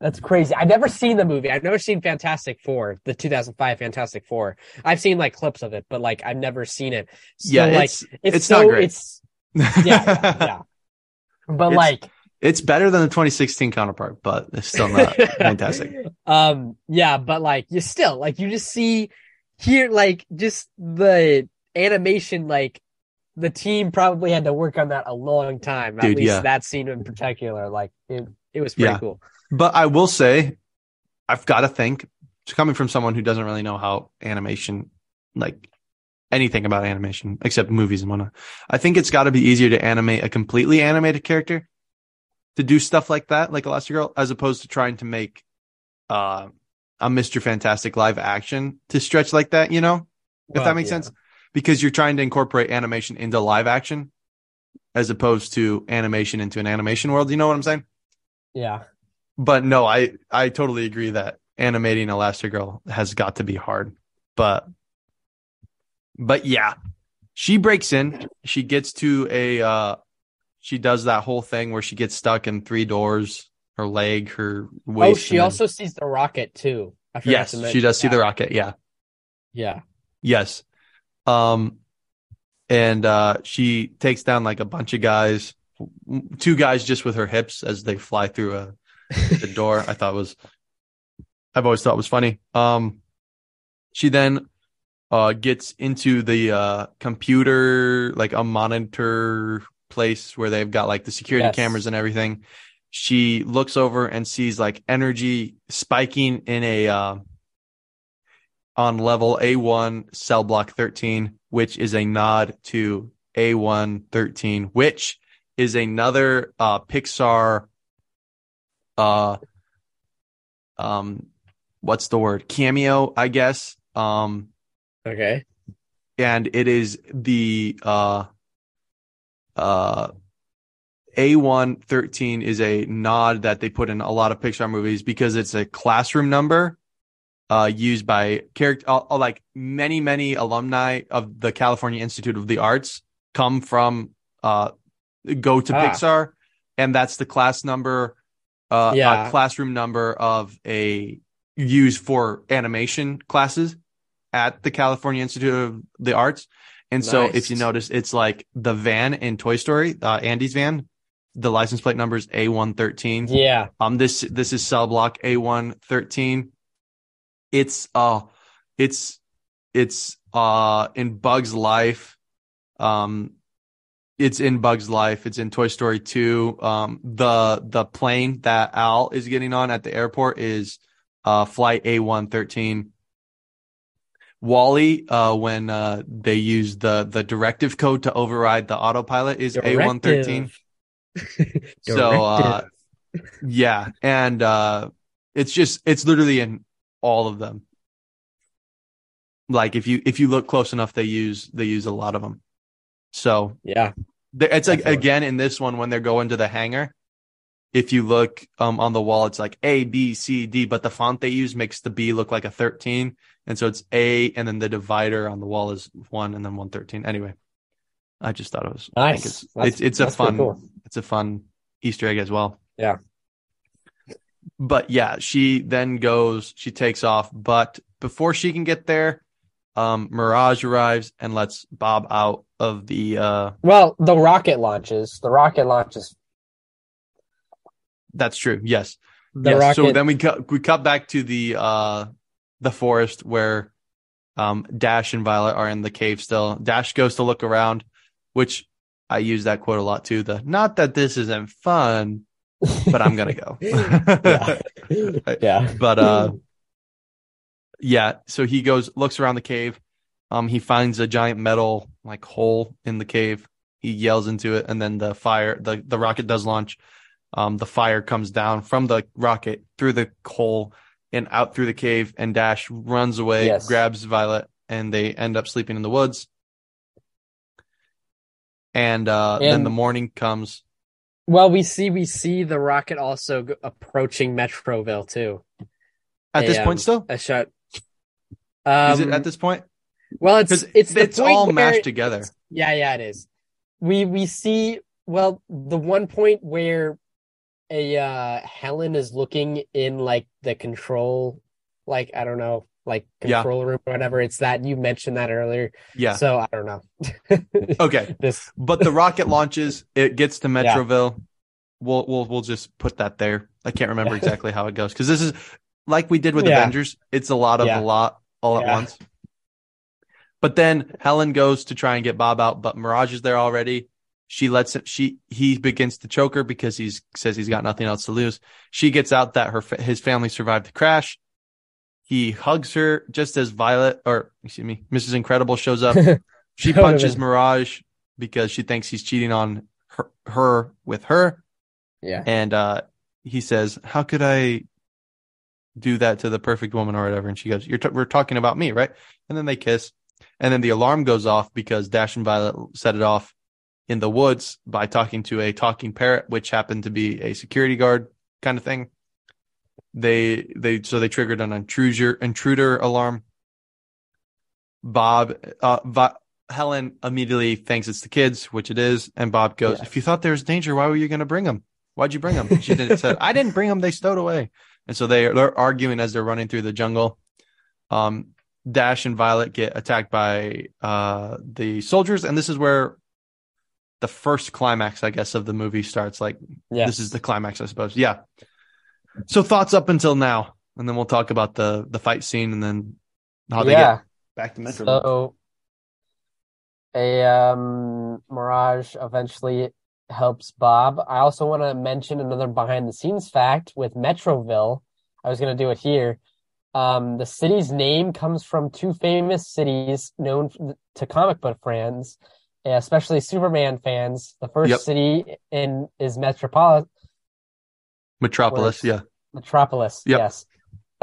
That's crazy. I've never seen the movie. I've never seen Fantastic Four, the 2005 Fantastic Four. I've seen like clips of it, but like I've never seen it. So Yeah, like it's it's, it's so not great. it's yeah, yeah. But it's, like, it's better than the 2016 counterpart, but it's still not fantastic. Um, yeah, but like, you still like you just see here, like, just the animation, like the team probably had to work on that a long time. At least yeah. that scene in particular, like it, it was pretty Yeah. cool. But I will say, I've got to think, coming from someone who doesn't really know how animation, like anything about animation except movies and whatnot, I think it's got to be easier to animate a completely animated character to do stuff like that, like Elastigirl, as opposed to trying to make uh, a Mr. Fantastic live action to stretch like that, you know? if Well, that makes yeah. sense, because you're trying to incorporate animation into live action as opposed to animation into an animation world. You know what I'm saying? Yeah. But no, I I totally agree that animating Elastigirl has got to be hard. But but yeah, she breaks in. She gets to a uh she does that whole thing where she gets stuck in three doors, her leg, her waist. Oh, she then- also sees the rocket too. I yes, to she does see that. the rocket. Yeah. Yeah. Yes. Um, and uh, she takes down like a bunch of guys, two guys just with her hips as they fly through a the door. I thought was, I've always thought was funny. Um, she then uh gets into the uh computer, like a monitor place where they've got like the security Yes. cameras and everything. She looks over and sees like energy spiking in a uh, on level A1 cell block 13, which is a nod to A1 13, which is another uh, Pixar uh um what's the word cameo I guess um Okay. and it is the uh uh A1 13 is a nod that they put in a lot of Pixar movies because it's a classroom number uh used by character uh, uh, like many many alumni of the California Institute of the Arts come from uh go to Ah. Pixar and that's the class number uh Yeah. classroom number of a used for animation classes at the California Institute of the Arts. And so Nice. if you notice, it's like the van in Toy Story, uh, Andy's van, the license plate number is A113. Yeah. Um, this, this is cell block A113. It's, uh, it's, it's, uh, in Bug's life. Um, it's in Bug's life. It's in Toy Story 2. Um, the, the plane that Al is getting on at the airport is, uh, flight A113. WALL-E, uh, when, uh, they use the, the directive code to override the autopilot is A113. So, uh, yeah. And, uh, it's just, it's literally in all of them. Like if you, if you look close enough, they use, they use a lot of them. So yeah. it's like, Definitely. again, in this one, when they're going to the hangar, if you look, um, on the wall, it's like A, B, C, D, but the font they use makes the B look like a 13. And so it's A, and then the divider on the wall is one and then 113. Anyway, I just thought it was, I think Nice. it's, it's, it's a fun, cool. It's a fun Easter egg as well. Yeah. But yeah, she then goes, she takes off, but before she can get there, um, Mirage arrives and lets Bob out of the, uh, Well, the rocket launches. The rocket launches. that's true. Yes. The yes. rocket. So then we cut, we cut back to the, uh, the forest where, um, Dash and Violet are in the cave still. Dash goes to look around, which I use that quote a lot too. The, not that this isn't fun, but I'm going to go. yeah. yeah. but uh yeah so he goes looks around the cave um he finds a giant metal like hole in the cave he yells into it and then the fire the the rocket does launch um the fire comes down from the rocket through the hole and out through the cave and dash runs away Yes. grabs violet and they end up sleeping in the woods and uh then the morning comes Well, we see we see the rocket also g- approaching Metroville too. at this point um, still A shot. Um, is it at this point Well, it's it's it's all mashed together Yeah, yeah, it is. We we see well the one point where a uh Helen is looking in like the control like I don't know like control yeah. room or whatever. It's that you mentioned that earlier. Yeah. So I don't know. okay. This, but the rocket launches. It gets to Metroville. Yeah. We'll we'll we'll just put that there. I can't remember exactly how it goes because this is like we did with yeah. Avengers. It's a lot of a lot all at once. But then Helen goes to try and get Bob out, but Mirage is there already. She lets him, she, he begins to choke her because he says he's got nothing else to lose. She gets out that her, his family survived the crash. He hugs her just as Violet, or excuse me, Mrs. Incredible shows up. she punches Mirage because she thinks he's cheating on her, her with her. Yeah. And, uh, he says, how could I do that to the perfect woman or whatever? And she goes, you're, t- we're talking about me, right? And then they kiss and then the alarm goes off because Dash and Violet set it off in the woods by talking to a talking parrot, which happened to be a security guard kind of thing. They they so they triggered an intruder intruder alarm. Bob uh Va- Helen immediately thinks it's the kids, which it is, and Bob goes, "If you thought there was danger, why were you going to bring them? Why'd you bring them?" She did, said, "I didn't bring them; they stowed away." And so they they're arguing as they're running through the jungle. Um, Dash and Violet get attacked by uh the soldiers, and this is where the first climax, I guess, of the movie starts. Like, yes. this is the climax, I suppose. Yeah. So thoughts up until now, and then we'll talk about the the fight scene, and then how they yeah. get back to Metro. So, a um, Mirage eventually helps Bob. I also want to mention another behind the scenes fact with Metroville. I was going to do it here. Um, the city's name comes from two famous cities known to comic book fans especially Superman fans, the first yep. city in is Metropolis. Metropolis, yeah. Metropolis, yep. yes.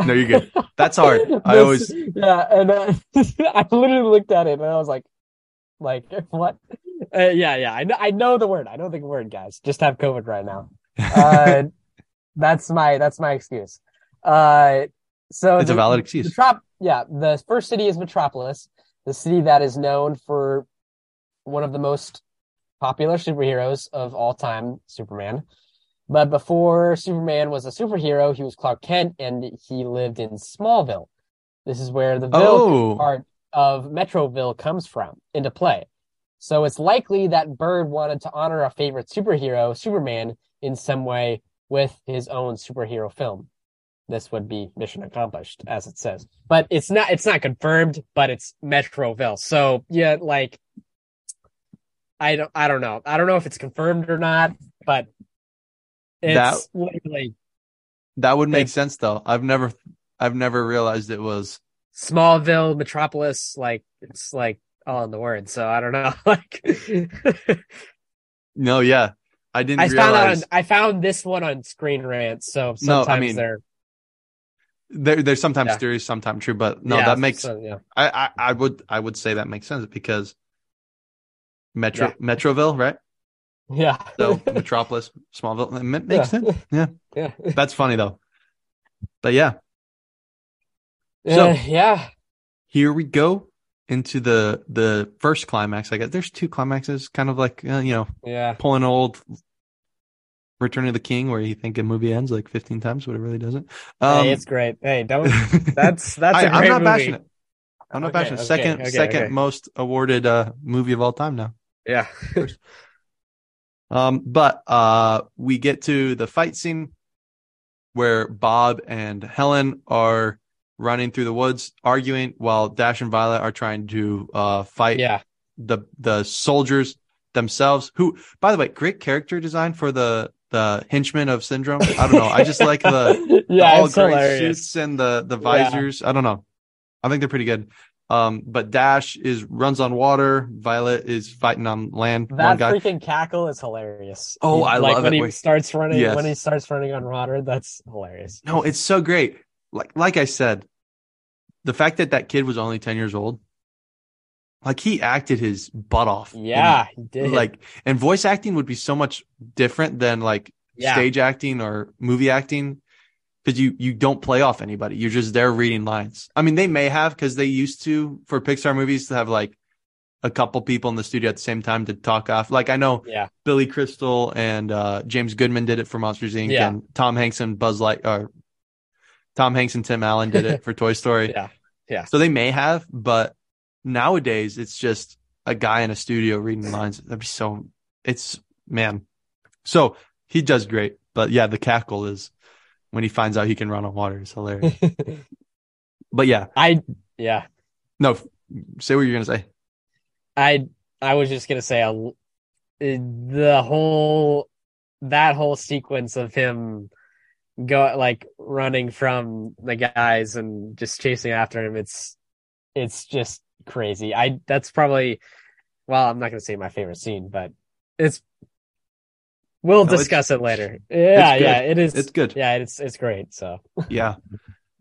No, you're good. That's hard. I always yeah, and uh, I literally looked at it and I was like, like what? Uh, yeah, yeah. I know, I know the word. I know the word, guys. Just have COVID right now. Uh, that's my that's my excuse. Uh, so it's the, a valid excuse. Metrop- yeah, the first city is Metropolis, the city that is known for one of the most popular superheroes of all time, Superman. But before Superman was a superhero, he was Clark Kent and he lived in Smallville. This is where the Ville oh. part of Metroville comes from into play. So it's likely that Bird wanted to honor a favorite superhero, Superman, in some way with his own superhero film. This would be mission accomplished, as it says. But it's not it's not confirmed, but it's Metroville. So yeah, like I don't I don't know. I don't know if it's confirmed or not, but it's that, literally that would make sense though. I've never I've never realized it was Smallville, Metropolis, like it's like all in the word. So I don't know. like No, yeah. I didn't I realize... found on, I found this one on Screen Rant, so sometimes no, I mean, they're there, there's sometimes yeah. theories, sometimes true, but no, yeah, that makes. So, yeah. I, I, I would, I would say that makes sense because Metro. Metroville, right? Yeah. so Metropolis, Smallville, it makes yeah. sense. Yeah. Yeah. That's funny though. But yeah. So uh, yeah. Here we go into the the first climax. I guess there's two climaxes, kind of like uh, you know, yeah, pulling old Return of the King, where you think a movie ends like 15 times, but it really doesn't. Um, hey, it's great. Hey, don't. That's that's I, a great I'm not movie. passionate. I'm not okay, passionate. Okay, second okay, second most awarded uh movie of all time now. Yeah. um, but uh, we get to the fight scene where Bob and Helen are running through the woods, arguing while Dash and Violet are trying to uh, fight yeah. the the soldiers themselves. Who, by the way, great character design for the the henchmen of Syndrome. I don't know. I just like the, yeah, the all great hilarious. suits and the the visors. Yeah. I don't know. I think they're pretty good. Um, but Dash is runs on water. Violet is fighting on land. That freaking cackle is hilarious. Oh, he, I like love when it. he starts running. Yes. When he starts running on water, that's hilarious. No, it's so great. Like like I said, the fact that that kid was only ten years old, like he acted his butt off. Yeah, and, he did. Like, and voice acting would be so much different than like yeah. stage acting or movie acting because you you don't play off anybody. You're just there reading lines. I mean, they may have because they used to for Pixar movies to have like a couple people in the studio at the same time to talk off. Like I know yeah. Billy Crystal and uh, James Goodman did it for Monsters Inc. Yeah. and Tom Hanks and Buzz Light or Tom Hanks and Tim Allen did it for Toy Story. Yeah. Yeah. So they may have, but nowadays it's just a guy in a studio reading lines. That'd be so. It's man. So he does great, but yeah, the cackle is when he finds out he can run on water. It's hilarious. but yeah, I yeah. No, say what you're gonna say. I I was just gonna say a, the whole that whole sequence of him go like running from the guys and just chasing after him. It's it's just crazy. I that's probably well, I'm not gonna say my favorite scene, but it's we'll no, discuss it later. Yeah, yeah, it is. It's good. Yeah, it's it's great. So yeah,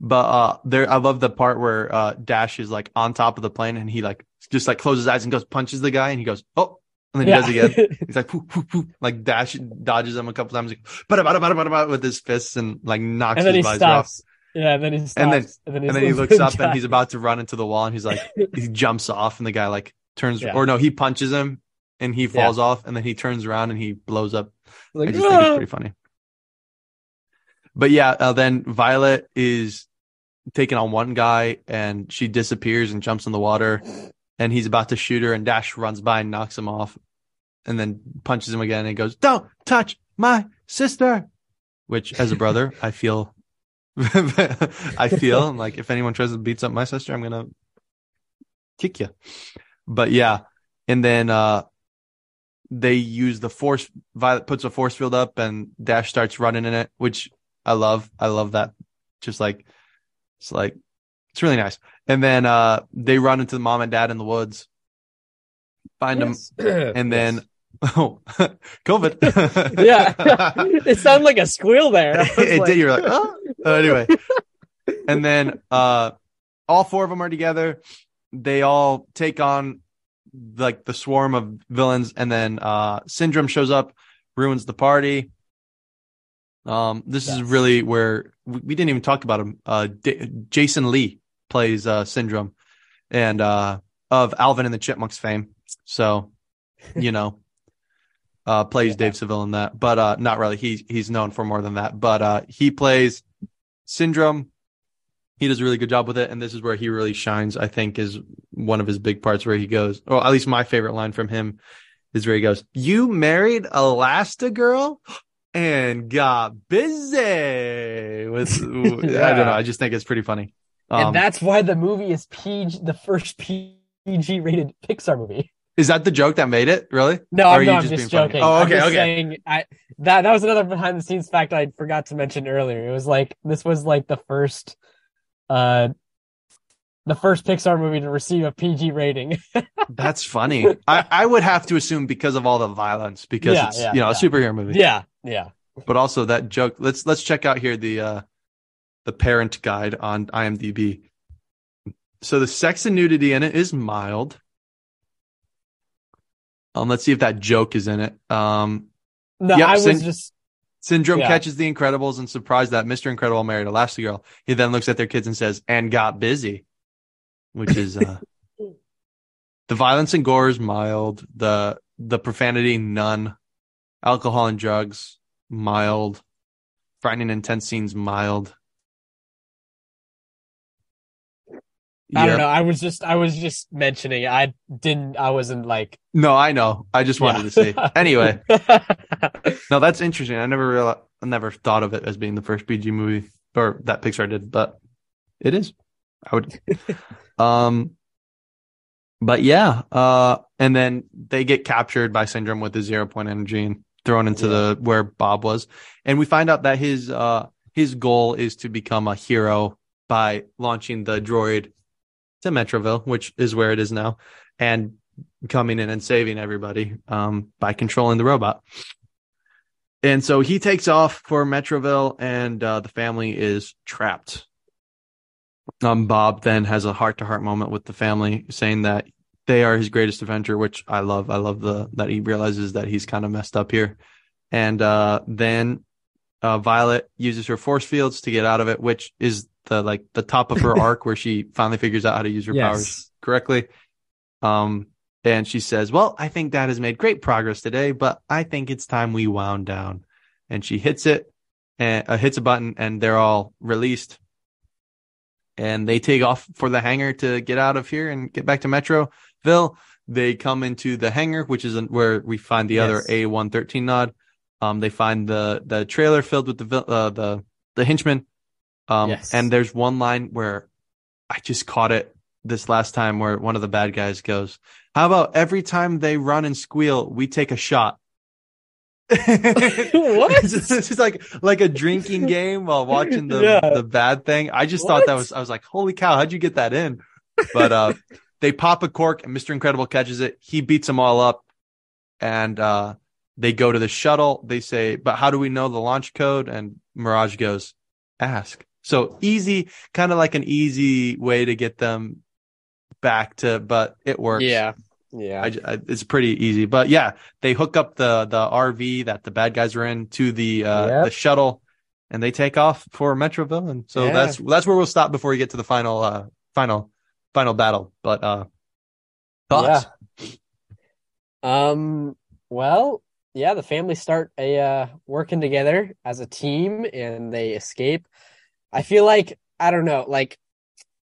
but uh, there I love the part where uh Dash is like on top of the plane and he like just like closes his eyes and goes punches the guy and he goes oh and then he yeah. does it again. He's like, poof, poof, poof, like dash dodges him a couple times, like, bada, bada, bada, with his fists and like knocks and his visor off. Yeah, and then he stops. And then, and then, and then he looks up and he's about to run into the wall and he's like, he jumps off and the guy like turns, yeah. or no, he punches him and he falls yeah. off and then he turns around and he blows up. Like, I just think it's pretty funny. But yeah, uh, then Violet is taking on one guy and she disappears and jumps in the water and he's about to shoot her and Dash runs by and knocks him off and then punches him again and goes, Don't touch my sister. Which as a brother, I feel I feel like if anyone tries to beat up my sister, I'm gonna kick you. But yeah. And then uh they use the force Violet puts a force field up and Dash starts running in it, which I love. I love that. Just like it's like it's really nice. And then uh they run into the mom and dad in the woods, find yes. them, and then yes. oh, COVID. yeah, it sounded like a squeal there. it like... did. You're like, oh. Uh, anyway, and then uh all four of them are together. They all take on like the swarm of villains, and then uh Syndrome shows up, ruins the party. Um, this yes. is really where we, we, didn't even talk about him. Uh, D- Jason Lee plays uh, Syndrome, and uh, of Alvin and the Chipmunks fame. So, you know, uh, plays yeah. Dave Seville in that, but uh, not really. He he's known for more than that. But uh, he plays Syndrome. He does a really good job with it, and this is where he really shines. I think is one of his big parts where he goes, or at least my favorite line from him is where he goes, "You married Elastigirl." and got busy with yeah. I don't know. I just think it's pretty funny. Um, and that's why the movie is PG, the first PG rated Pixar movie. Is that the joke that made it? Really? No, I'm, no, I'm just, just joking. Funny? Oh, okay, okay. Saying, I, that that was another behind the scenes fact I forgot to mention earlier. It was like this was like the first, uh, the first Pixar movie to receive a PG rating. That's funny. I, I would have to assume because of all the violence, because yeah, it's yeah, you know yeah. a superhero movie. Yeah, yeah. But also that joke. Let's let's check out here the uh the parent guide on IMDb. So the sex and nudity in it is mild. Um, let's see if that joke is in it. Um, no, yep, I was just Syndrome yeah. catches the Incredibles and surprised that Mr. Incredible married Elastigirl. He then looks at their kids and says, "And got busy," which is uh, the violence and gore is mild. the The profanity none. Alcohol and drugs mild. Frightening intense scenes mild. I don't know. I was just I was just mentioning. I didn't. I wasn't like. No, I know. I just wanted yeah. to see. Anyway, no, that's interesting. I never realized. I never thought of it as being the first PG movie or that Pixar did, but it is. I would. um, but yeah. Uh, and then they get captured by Syndrome with the zero point energy and thrown into yeah. the where Bob was, and we find out that his uh his goal is to become a hero by launching the droid to Metroville, which is where it is now, and coming in and saving everybody um, by controlling the robot. And so he takes off for Metroville, and uh, the family is trapped. Um, Bob then has a heart to heart moment with the family, saying that they are his greatest adventure, which I love. I love the that he realizes that he's kind of messed up here. And uh, then uh, Violet uses her force fields to get out of it, which is the like the top of her arc where she finally figures out how to use her yes. powers correctly. Um, and she says, "Well, I think Dad has made great progress today, but I think it's time we wound down." And she hits it and uh, hits a button, and they're all released. and they take off for the hangar to get out of here and get back to Metroville. They come into the hangar, which is where we find the yes. other A113 nod. Um, they find the the trailer filled with the uh, the the henchmen. Um, yes. and there's one line where I just caught it this last time where one of the bad guys goes, "How about every time they run and squeal, we take a shot?" what? it's, just, it's just like like a drinking game while watching the yeah. the bad thing. I just what? thought that was I was like, "Holy cow, how'd you get that in?" But uh they pop a cork and Mr. Incredible catches it. He beats them all up and uh they go to the shuttle. They say, "But how do we know the launch code?" And Mirage goes, "Ask." So easy, kind of like an easy way to get them back to, but it works. Yeah. Yeah. I, I, it's pretty easy, but yeah, they hook up the, the RV that the bad guys are in to the, uh, yep. the shuttle and they take off for Metroville. And so yeah. that's, that's where we'll stop before we get to the final, uh, final, final battle. But, uh, thoughts? Yeah. Um, well, yeah, the family start a, uh, working together as a team and they escape. I feel like I don't know, like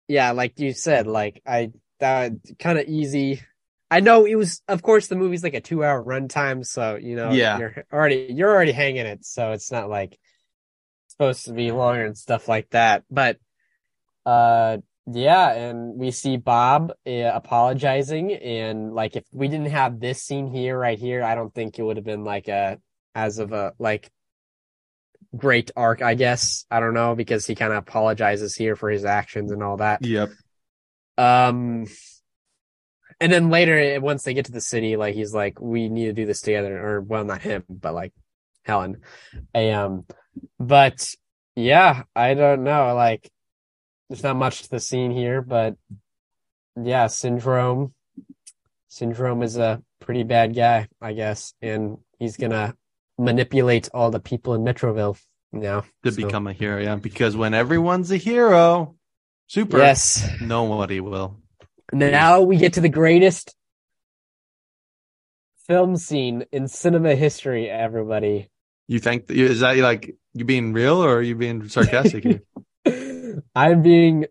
yeah, like you said, like I that kind of easy. I know it was, of course, the movie's like a two-hour runtime, so you know, yeah, you're already you're already hanging it, so it's not like supposed to be longer and stuff like that. But uh, yeah, and we see Bob uh, apologizing, and like if we didn't have this scene here, right here, I don't think it would have been like a as of a like great arc, I guess. I don't know because he kind of apologizes here for his actions and all that. Yep. Um, and then later, once they get to the city, like he's like, "We need to do this together," or well, not him, but like Helen. Um, but yeah, I don't know. Like, there's not much to the scene here, but yeah, Syndrome. Syndrome is a pretty bad guy, I guess, and he's gonna manipulate all the people in Metroville now to so. become a hero. Yeah, because when everyone's a hero, super. Yes, nobody will. Now we get to the greatest film scene in cinema history. Everybody, you think is that like you being real or are you being sarcastic here? I'm being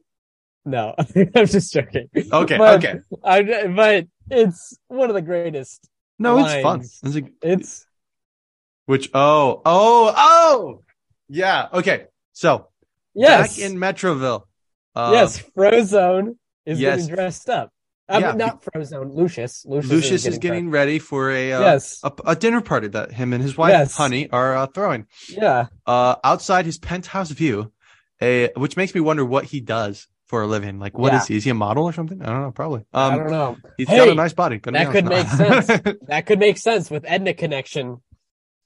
no, I'm just joking. Okay, but, okay. I, but it's one of the greatest. No, lines. it's fun. It's, a, it's which oh oh oh yeah okay so yes back in Metroville. Uh, yes, Frozone is yes. getting dressed up. Yeah, not Frozone. Lucius. Lucius, Lucius is getting, is getting ready for a uh, yes a, a, dinner party that him and his wife yes. Honey are uh, throwing. Yeah. Uh, outside his penthouse view, a which makes me wonder what he does for a living. Like, what yeah. is he? Is he a model or something? I don't know. Probably. Um, I don't know. He's hey, got a nice body. That could make sense. that could make sense with Edna connection.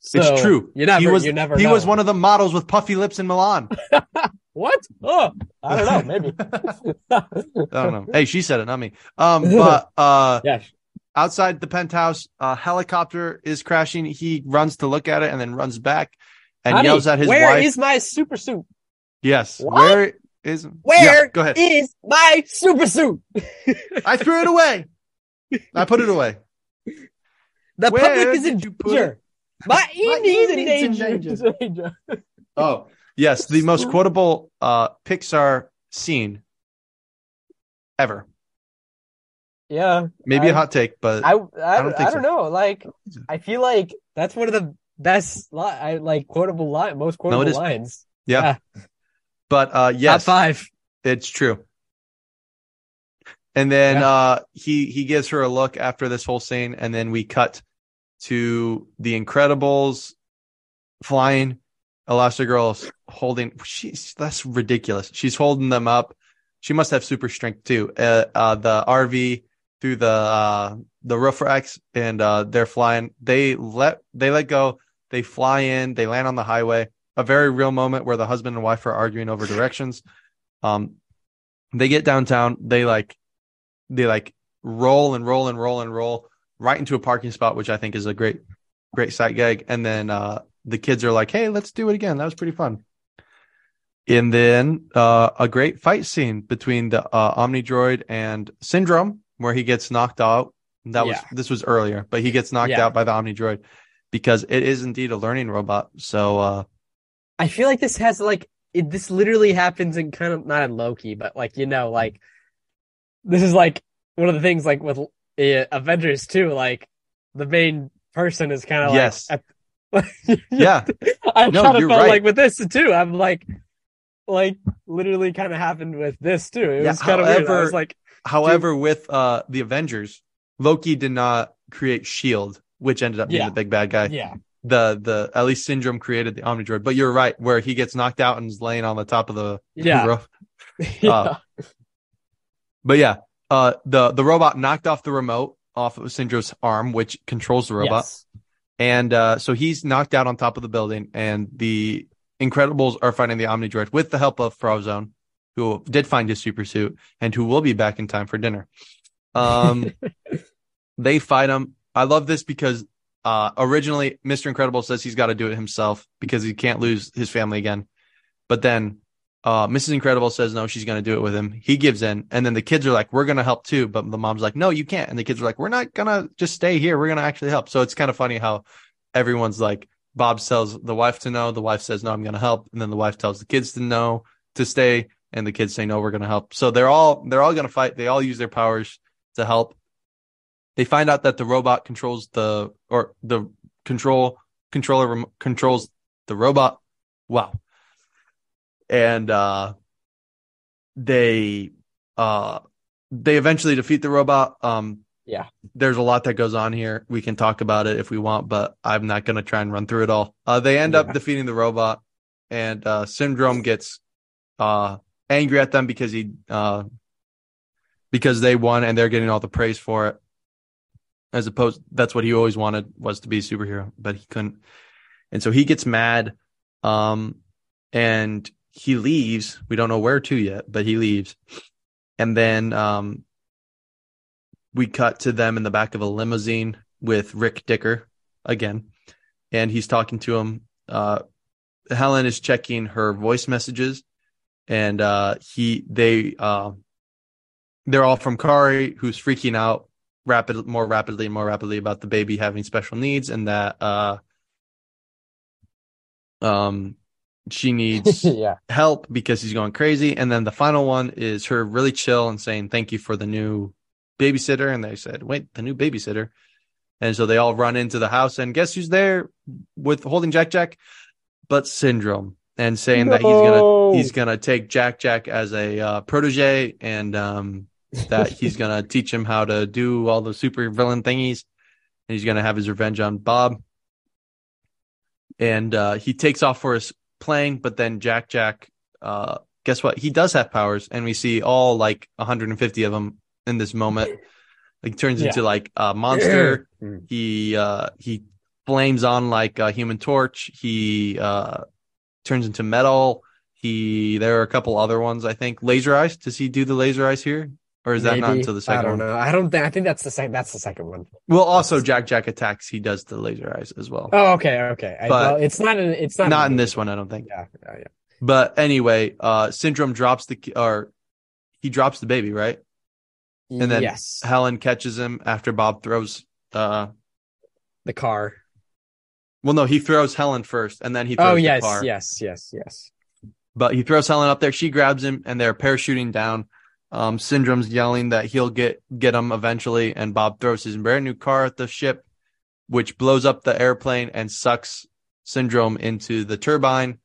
So it's true. You never, he was, you never he know. was one of the models with puffy lips in Milan. what? Oh, I don't know. Maybe. I don't know. Hey, she said it, not me. Um, but, uh, yeah. outside the penthouse, a helicopter is crashing. He runs to look at it and then runs back and Honey, yells at his where wife. Where is my super suit? Yes. What? Where is, where yeah, go ahead. is my super suit? I threw it away. I put it away. The where public is in danger. My Eve's in danger. danger. oh, yes. The most quotable uh, Pixar scene ever. Yeah. Maybe I, a hot take, but I I, I don't, I don't so. know. Like I feel like that's one of the best li- I like quotable line most quotable no, lines. Yeah. yeah. But uh yes. Top five. It's true. And then yeah. uh he he gives her a look after this whole scene and then we cut to the Incredibles flying. Elastigirl holding. She's that's ridiculous. She's holding them up. She must have super strength too. Uh, uh, the RV through the uh, the roof racks and uh, they're flying. They let they let go. They fly in. They land on the highway. A very real moment where the husband and wife are arguing over directions. Um, they get downtown. They like they like roll and roll and roll and roll right into a parking spot, which I think is a great, great sight gag. And then uh, the kids are like, "Hey, let's do it again. That was pretty fun." And then uh, a great fight scene between the uh, Omnidroid and Syndrome, where he gets knocked out. That was this was earlier, but he gets knocked yeah. out by the Omnidroid because it is indeed a learning robot. So uh, I feel like this has like it, this literally happens in kind of not in Loki, but like you know, like this is like one of the things like with uh, Avengers too. Like the main person is kind of yes. like, at, yeah. I no, kind of felt right. like with this too. I'm like, like literally kind of happened with this too. It yeah, was kind however, of weird. I was like, however, dude. with uh the Avengers, Loki did not create Shield, which ended up being yeah. the big bad guy. Yeah. The the at least Syndrome created the Omnidroid, but you're right where he gets knocked out and is laying on the top of the yeah. roof. yeah. Uh, but yeah, uh, the the robot knocked off the remote off of Syndrome's arm, which controls the robot, yes. and uh, so he's knocked out on top of the building, and the Incredibles are fighting the Omnidroid with the help of Frozone, who did find his super suit and who will be back in time for dinner. Um, they fight him. I love this because uh, originally Mr. Incredible says he's got to do it himself because he can't lose his family again. But then uh, Mrs. Incredible says no, she's going to do it with him. He gives in, and then the kids are like, "We're going to help too," but the mom's like, "No, you can't." And the kids are like, "We're not going to just stay here. We're going to actually help." So it's kind of funny how everyone's like, Bob tells the wife to know, the wife says no, I'm going to help, and then the wife tells the kids to know to stay, and the kids say no, we're going to help. So they're all they're all going to fight. They all use their powers to help. They find out that the robot controls the or the control controller controls the robot. Wow and uh, they uh, they eventually defeat the robot. Um, yeah, there's a lot that goes on here. We can talk about it if we want, but I'm not going to try and run through it all. Uh, they end yeah. up defeating the robot, and uh, Syndrome gets uh, angry at them because he uh, because they won and they're getting all the praise for it. As opposed, that's what he always wanted was to be a superhero, but he couldn't, and so he gets mad. Um, and he leaves. We don't know where to yet, but he leaves. And then um, we cut to them in the back of a limousine with Rick Dicker again. And he's talking to him. Uh, Helen is checking her voice messages and uh, he they uh, they're all from Kari, who's freaking out rapid more rapidly and more rapidly about the baby having special needs and that uh, um she needs yeah. help because he's going crazy. And then the final one is her really chill and saying, Thank you for the new babysitter. And they said, Wait, the new babysitter. And so they all run into the house and guess who's there with holding Jack Jack? But Syndrome and saying no. that he's gonna he's gonna take Jack Jack as a uh, protege and um, that he's gonna teach him how to do all the super villain thingies and he's gonna have his revenge on Bob. And uh, he takes off for his playing, but then Jack Jack, uh, guess what? He does have powers, and we see all like 150 of them in this moment. Like turns yeah. into like a monster. Hmm. he uh he flames on like a human torch. He uh turns into metal. He there are a couple other ones, I think. Laser eyes. Does he do the laser eyes here? Or is Maybe. that not until the second I don't one? know. I don't think I think that's the second that's the second one. Well also Jack Jack attacks, he does the laser eyes as well. Oh, okay, okay. But I, well, it's not in, it's not not in this one, I don't think. Yeah, yeah, yeah. But anyway, uh Syndrome drops the or he drops the baby, right? And then yes. Helen catches him after Bob throws uh the car. Well, no, he throws Helen first, and then he throws oh, yes, the car. yes, yes, yes. But he throws Helen up there. She grabs him, and they're parachuting down. Um, Syndrome's yelling that he'll get get him eventually, and Bob throws his brand new car at the ship, which blows up the airplane and sucks Syndrome into the turbine.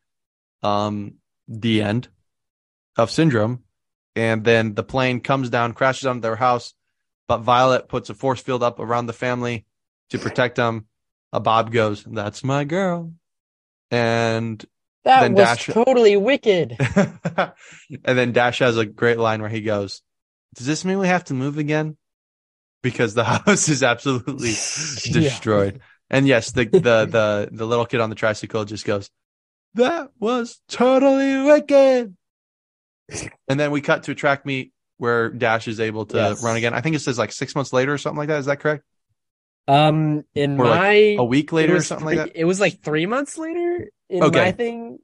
Um, the end of Syndrome, and then the plane comes down, crashes on their house, but Violet puts a force field up around the family to protect them. A Bob goes, "That's my girl," and that then was Dash... totally wicked. and then Dash has a great line where he goes, "Does this mean we have to move again?" Because the house is absolutely destroyed. Yeah. And yes, the, the the the little kid on the tricycle just goes, "That was totally wicked." and then we cut to a track meet where Dash is able to yes. run again. I think it says like six months later or something like that. Is that correct? Um, in or my like a week later or something three, like that. It was like three months later in okay. my thing.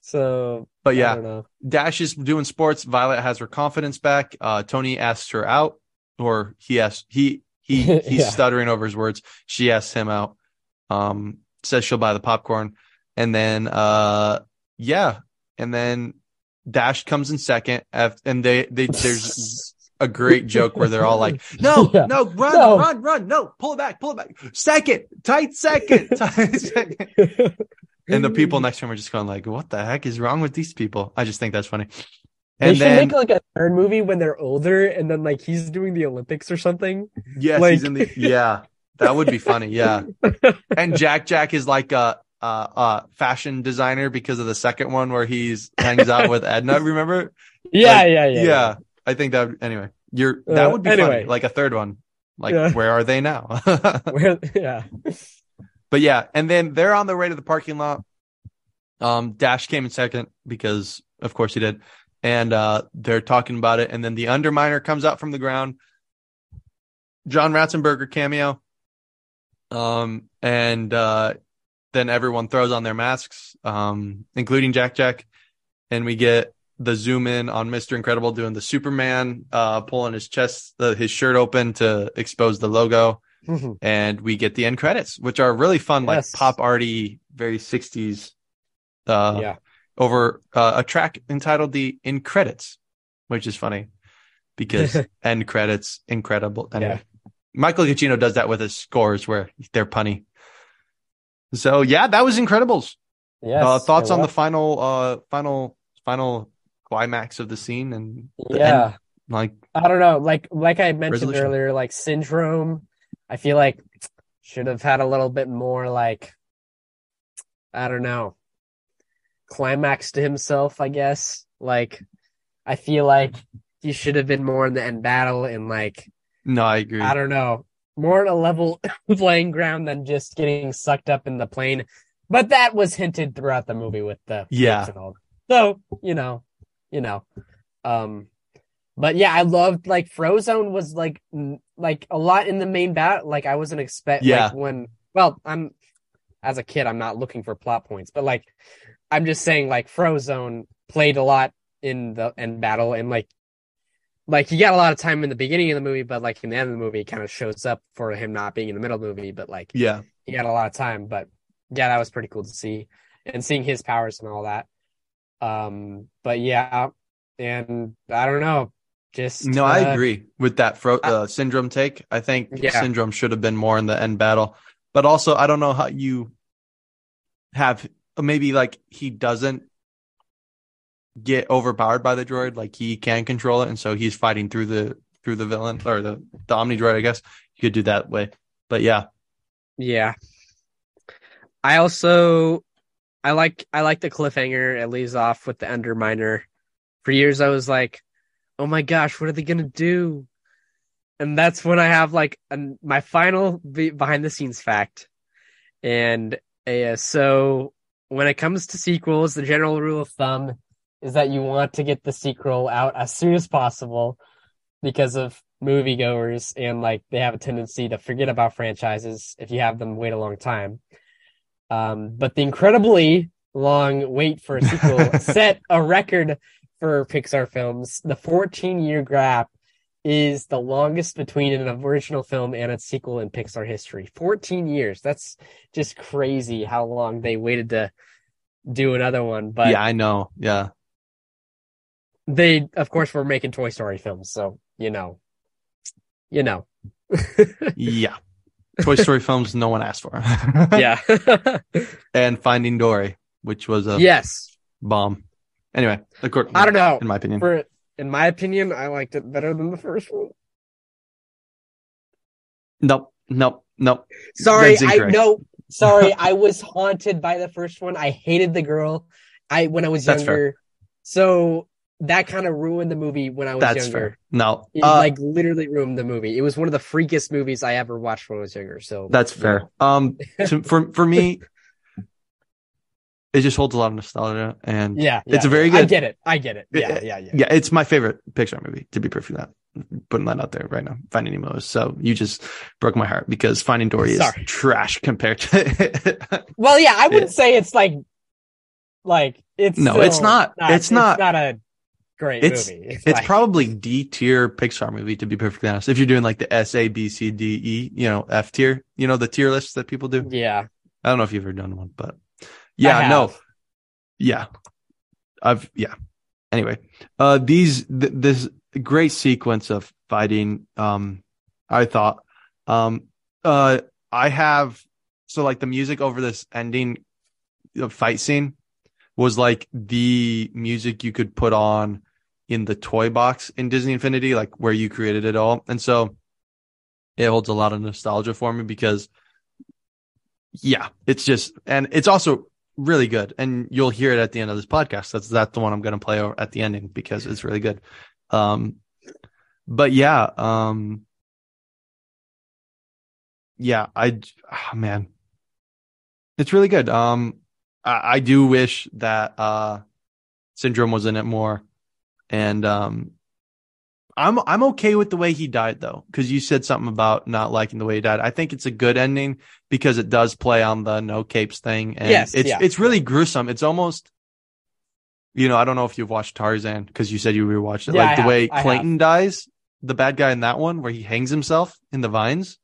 So, but yeah, Dash is doing sports. Violet has her confidence back. Uh, Tony asks her out, or he asks he he he's yeah. stuttering over his words. She asks him out. Um, says she'll buy the popcorn, and then uh, yeah, and then Dash comes in second, and they they there's a great joke where they're all like, "No, yeah. no, run, no. run, run, no, pull it back, pull it back, second, tight second, tight second. And the people next to him are just going like, "What the heck is wrong with these people?" I just think that's funny. And they should then, make like a third movie when they're older, and then like he's doing the Olympics or something. Yes, like... he's in the yeah. That would be funny, yeah. and Jack Jack is like a, a, a, fashion designer because of the second one where he's hangs out with Edna. Remember? Yeah, like, yeah, yeah, yeah, I think that would, anyway. You're that uh, would be anyway. funny, like a third one. Like yeah. where are they now? where? Yeah. But yeah, and then they're on their way to the parking lot. Um, Dash came in second because, of course, he did and uh, they're talking about it. And then the Underminer comes out from the ground. John Ratzenberger cameo. Um, and uh, then everyone throws on their masks, um, including Jack Jack, and we get the zoom in on Mister Incredible doing the Superman, uh, pulling his chest, the, his shirt open to expose the logo. Mm-hmm. And we get the end credits, which are really fun, yes. like pop arty, very 60s uh, yeah over uh, a track entitled the in credits which is funny because end credits incredible anyway yeah. michael giacchino does that with his scores where they're punny so yeah that was incredibles yeah uh, thoughts on the final uh final final climax of the scene and the yeah end, like i don't know like like i mentioned resolution. earlier like syndrome i feel like should have had a little bit more like i don't know climax to himself, I guess. Like, I feel like he should have been more in the end battle and like. No, I agree. I don't know, more on a level playing ground than just getting sucked up in the plane. But that was hinted throughout the movie with the yeah. So you know, you know, um, but yeah, I loved like Frozone was like like a lot in the main bat. Like I wasn't expect yeah. like when well I'm as a kid I'm not looking for plot points, but like I'm just saying like Frozone played a lot in the end battle and like like he got a lot of time in the beginning of the movie, but like in the end of the movie, it kind of shows up for him not being in the middle of the movie. But like, yeah, he got a lot of time. But yeah, that was pretty cool to see and seeing his powers and all that. Um, but yeah, and I don't know, just no, uh, I agree with that fro- uh, syndrome take. I think yeah. syndrome should have been more in the end battle, but also I don't know how you have maybe like he doesn't get overpowered by the droid, like he can control it, and so he's fighting through the through the villain or the the Omnidroid. I guess you could do that way, but yeah, yeah. I also I like I like the cliffhanger it leaves off with the Underminer. For years, I was like, "Oh my gosh, what are they gonna do?" And that's when I have like a, my final behind the scenes fact. And uh, so when it comes to sequels, the general rule of thumb is that you want to get the sequel out as soon as possible because of moviegoers and like they have a tendency to forget about franchises if you have them wait a long time. Um, but the incredibly long wait for a sequel set a record for Pixar films. The 14 year gap is the longest between an original film and its sequel in Pixar history. 14 years. That's just crazy how long they waited to do another one. But yeah, I know. Yeah. They, of course, were making Toy Story films. So, you know, you know. yeah. Toy Story films no one asked for. yeah. and Finding Dory, which was a yes bomb. Anyway, course, I don't know. In my opinion. For, in my opinion, I liked it better than the first one. Nope, nope, nope. Sorry, I know. Sorry, I was haunted by the first one. I hated the girl. I when I was younger. So that kind of ruined the movie when I was That's younger. Fair. No, it, uh, like literally ruined the movie. It was one of the freakiest movies I ever watched when I was younger. So that's fair. Um, so for for me, it just holds a lot of nostalgia and yeah, yeah it's a very good. I get it. I get it. Yeah, yeah, yeah. Yeah, it's my favorite Pixar movie. To be perfectly that, putting that out there right now. Finding Nemo. So you just broke my heart because Finding Dory Sorry. is trash compared to. well, yeah, I wouldn't say it's like, like it's no, it's not. not it's, it's not. not a great it's, movie. It's, it's like... probably D tier Pixar movie to be perfectly honest. If you're doing like the S A B C D E, you know F tier, you know the tier lists that people do. Yeah. I don't know if you've ever done one, but yeah, no. Yeah. I've yeah. Anyway, uh, these th- this great sequence of fighting. Um, I thought, um, uh, I have so like the music over this ending fight scene was like the music you could put on in the toy box in Disney Infinity, like where you created it all. And so it holds a lot of nostalgia for me because yeah, it's just, and it's also really good. And you'll hear it at the end of this podcast. That's, that's the one I'm going to play at the ending because it's really good. Um, but yeah, um, yeah, I, oh, man, it's really good. Um, I, I do wish that, uh, syndrome was in it more. And, um, I'm I'm okay with the way he died though, because you said something about not liking the way he died. I think it's a good ending because it does play on the no capes thing, and yes, it's yeah. it's really gruesome. It's almost, you know, I don't know if you've watched Tarzan because you said you rewatched it. Yeah, like I the have. way Clayton dies, the bad guy in that one where he hangs himself in the vines.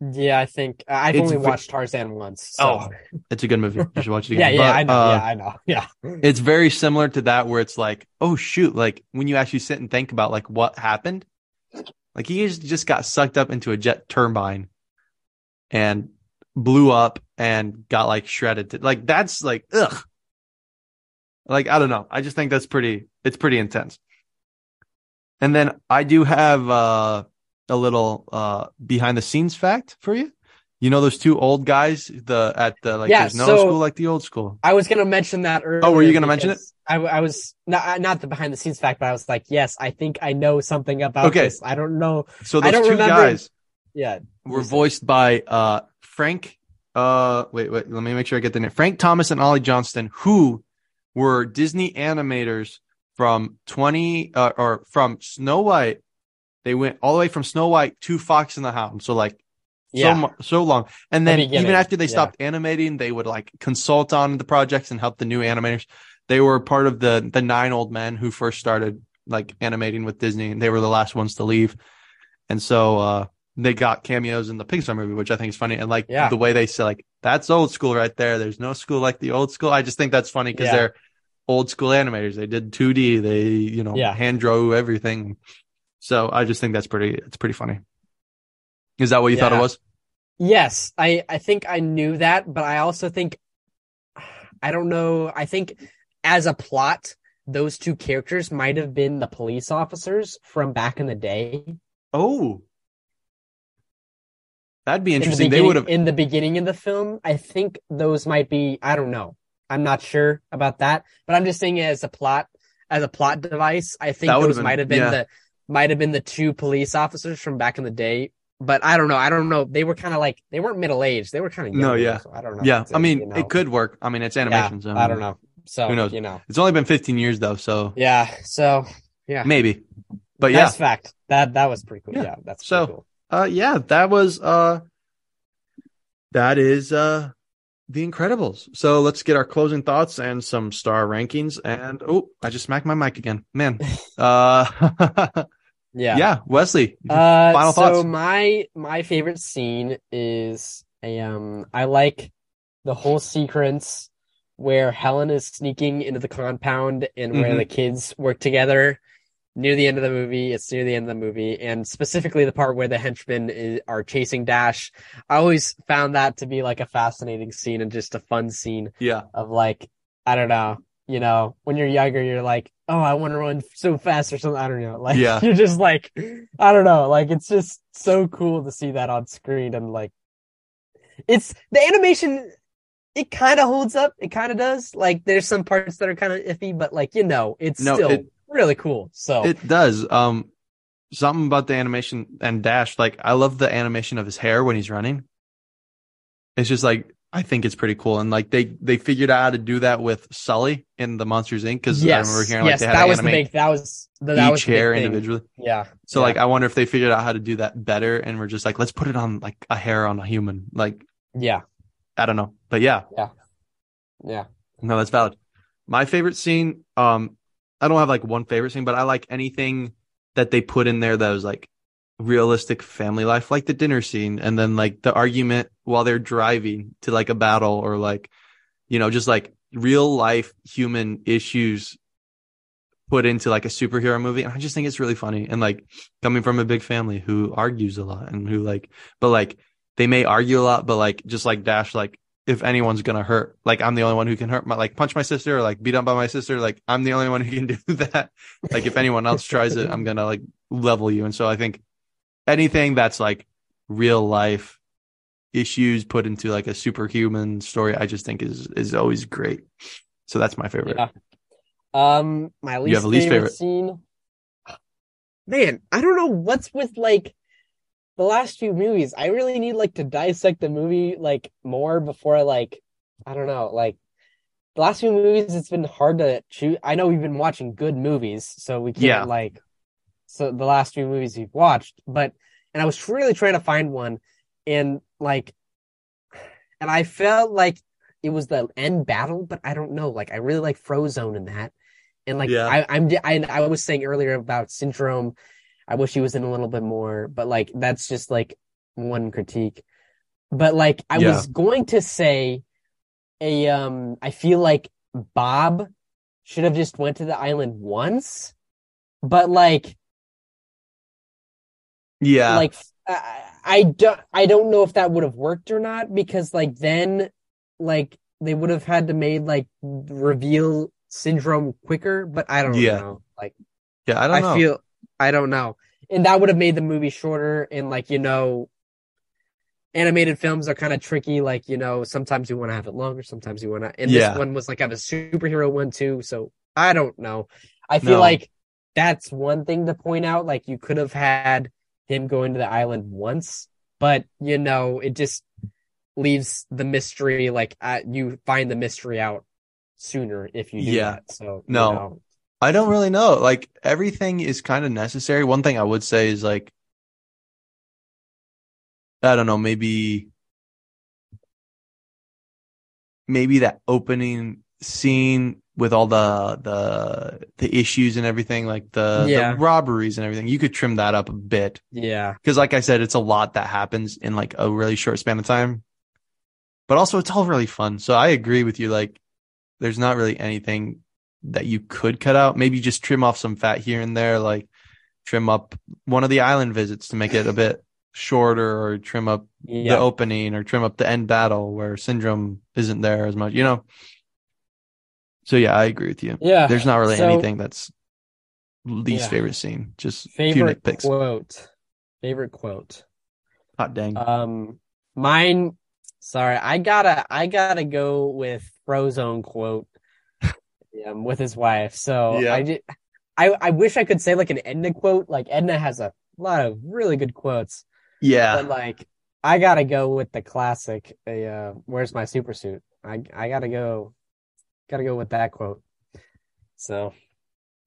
Yeah, I think I've it's only watched Tarzan once. So. Oh, it's a good movie. You should watch it again. yeah, yeah, but, I know. Uh, yeah, I know. Yeah, it's very similar to that where it's like, oh shoot, like when you actually sit and think about like what happened, like he just got sucked up into a jet turbine and blew up and got like shredded. To, Like that's like ugh. Like I don't know. I just think that's pretty. It's pretty intense. And then I do have uh a little uh behind the scenes fact for you. You know those two old guys, the at the like yeah, there's no so school like the old school. I was gonna mention that earlier. Oh, were you gonna mention it? I, I was not not the behind the scenes fact, but I was like, yes, I think I know something about okay. this. I don't know. So those two remember... guys, yeah, were voiced by uh Frank. Uh, wait, wait, let me make sure I get the name. Frank Thomas and Ollie Johnston, who were Disney animators from twenty uh, or from Snow White they went all the way from Snow White to Fox and the Hound. So like yeah. so so long. And then the even after they stopped yeah. animating, they would like consult on the projects and help the new animators. They were part of the the nine old men who first started like animating with Disney, and they were the last ones to leave. And so uh they got cameos in the Pixar movie, which I think is funny. And like yeah. the way they say like that's old school right there. There's no school like the old school. I just think that's funny because they're old school animators. They did 2D. They you know hand drew everything. So I just think that's pretty, it's pretty funny. Is that what you yeah. thought it was? Yes, I, I think I knew that, but I also think, I don't know. I think as a plot, those two characters might have been the police officers from back in the day. Oh, that'd be interesting. The they would have in the beginning of the film. I think those might be. I don't know. I'm not sure about that, but I'm just saying as a plot, as a plot device, I think those been, might have been yeah. the might have been the two police officers from back in the day. But I don't know. I don't know. They were kind of like they weren't middle aged. They were kind of no, yeah. So I don't know. Yeah, I mean, you know. it could work. I mean, it's animation. Yeah, so I don't know. So who knows? You know, it's only been 15 years though. So yeah. So yeah, maybe. But yeah, that's fact. That that was pretty cool. Yeah, yeah that's so. Cool. Uh, yeah, that was uh, that is uh the Incredibles. So let's get our closing thoughts and some star rankings. And oh, I just smacked my mic again, man. Uh, Yeah. Yeah. Wesley, uh, final so thoughts. So my, my favorite scene is a, um, I like the whole sequence where Helen is sneaking into the compound and where mm-hmm. the kids work together near the end of the movie. It's near the end of the movie, and specifically the part where the henchmen is, are chasing Dash. I always found that to be like a fascinating scene and just a fun scene. Yeah. Of like, I don't know, you know, when you're younger, you're like, oh, I want to run so fast or something. I don't know. Like, yeah. you're just like, I don't know. Like, it's just so cool to see that on screen. And like, it's the animation, it kind of holds up. It kind of does. Like, there's some parts that are kind of iffy, but like, you know, it's no, still it, really cool. So it does. Um, something about the animation and Dash, like, I love the animation of his hair when he's running. It's just like, I think it's pretty cool, and like they they figured out how to do that with Sully in the Monsters Inc. Because yes. I remember hearing like yes, they had that was the big that was the, that each was hair individually. Yeah. So yeah. like I wonder if they figured out how to do that better, and we're just like let's put it on like a hair on a human. Like yeah, I don't know, but yeah, yeah, yeah. No, that's valid. My favorite scene, um, I don't have like one favorite scene, but I like anything that they put in there that was like realistic family life, like the dinner scene, and then like the argument while they're driving to like a battle, or like, you know, just like real life human issues put into like a superhero movie. And I just think it's really funny. And like coming from a big family who argues a lot and who like, but like they may argue a lot, but like just like Dash, like if anyone's gonna hurt, like I'm the only one who can hurt my like punch my sister or like beat up by my sister, like I'm the only one who can do that. like if anyone else tries it, I'm gonna like level you. And so I think anything that's like real life issues put into like a superhuman story, I just think is is always great. So that's my favorite. Yeah. Um, my least, you have a least favorite, favorite scene. Man, I don't know what's with like the last few movies. I really need like to dissect the movie like more before I like I don't know, like the last few movies it's been hard to choose. I know we've been watching good movies, so we can't yeah. like so the last few movies we've watched, but and I was really trying to find one and like and I felt like it was the end battle, but I don't know. Like I really like Frozone in that. And like yeah. I, I'm I, I was saying earlier about Syndrome, I wish he was in a little bit more, but like that's just like one critique. But like I yeah. was going to say a um I feel like Bob should have just went to the island once, but like yeah. Like I, I don't I don't know if that would have worked or not because like then like they would have had to made like reveal syndrome quicker, but I don't yeah. know. Like, yeah, I don't I know. feel I don't know, and that would have made the movie shorter. And like you know, animated films are kind of tricky. Like you know, sometimes you want to have it longer, sometimes you want to. And yeah. this one was like have a superhero one too, so I don't know. I feel no. like that's one thing to point out. Like you could have had him going to the island once, but you know, it just leaves the mystery like uh, you find the mystery out sooner if you do yeah. that. So no, you know. I don't really know. Like everything is kind of necessary. One thing I would say is like, I don't know, maybe, maybe that opening scene with all the the the issues and everything, like the, yeah. the robberies and everything, you could trim that up a bit. Yeah, because like I said, it's a lot that happens in like a really short span of time. But also, it's all really fun. So I agree with you. Like, there's not really anything that you could cut out. Maybe just trim off some fat here and there, like trim up one of the island visits to make it a bit shorter or trim up the opening or trim up the end battle where syndrome isn't there as much, you know? So yeah, I agree with you. Yeah. There's not really so, anything that's least yeah. favorite scene. Just favorite quote. Favorite quote. Hot dang. Um mine sorry, I gotta I gotta go with Frozone quote um, with his wife. So yeah. I did. I I wish I could say like an Edna quote. Like Edna has a lot of really good quotes. Yeah. But like I gotta go with the classic. Uh, Where's my super suit? I I gotta go. Gotta go with that quote. So,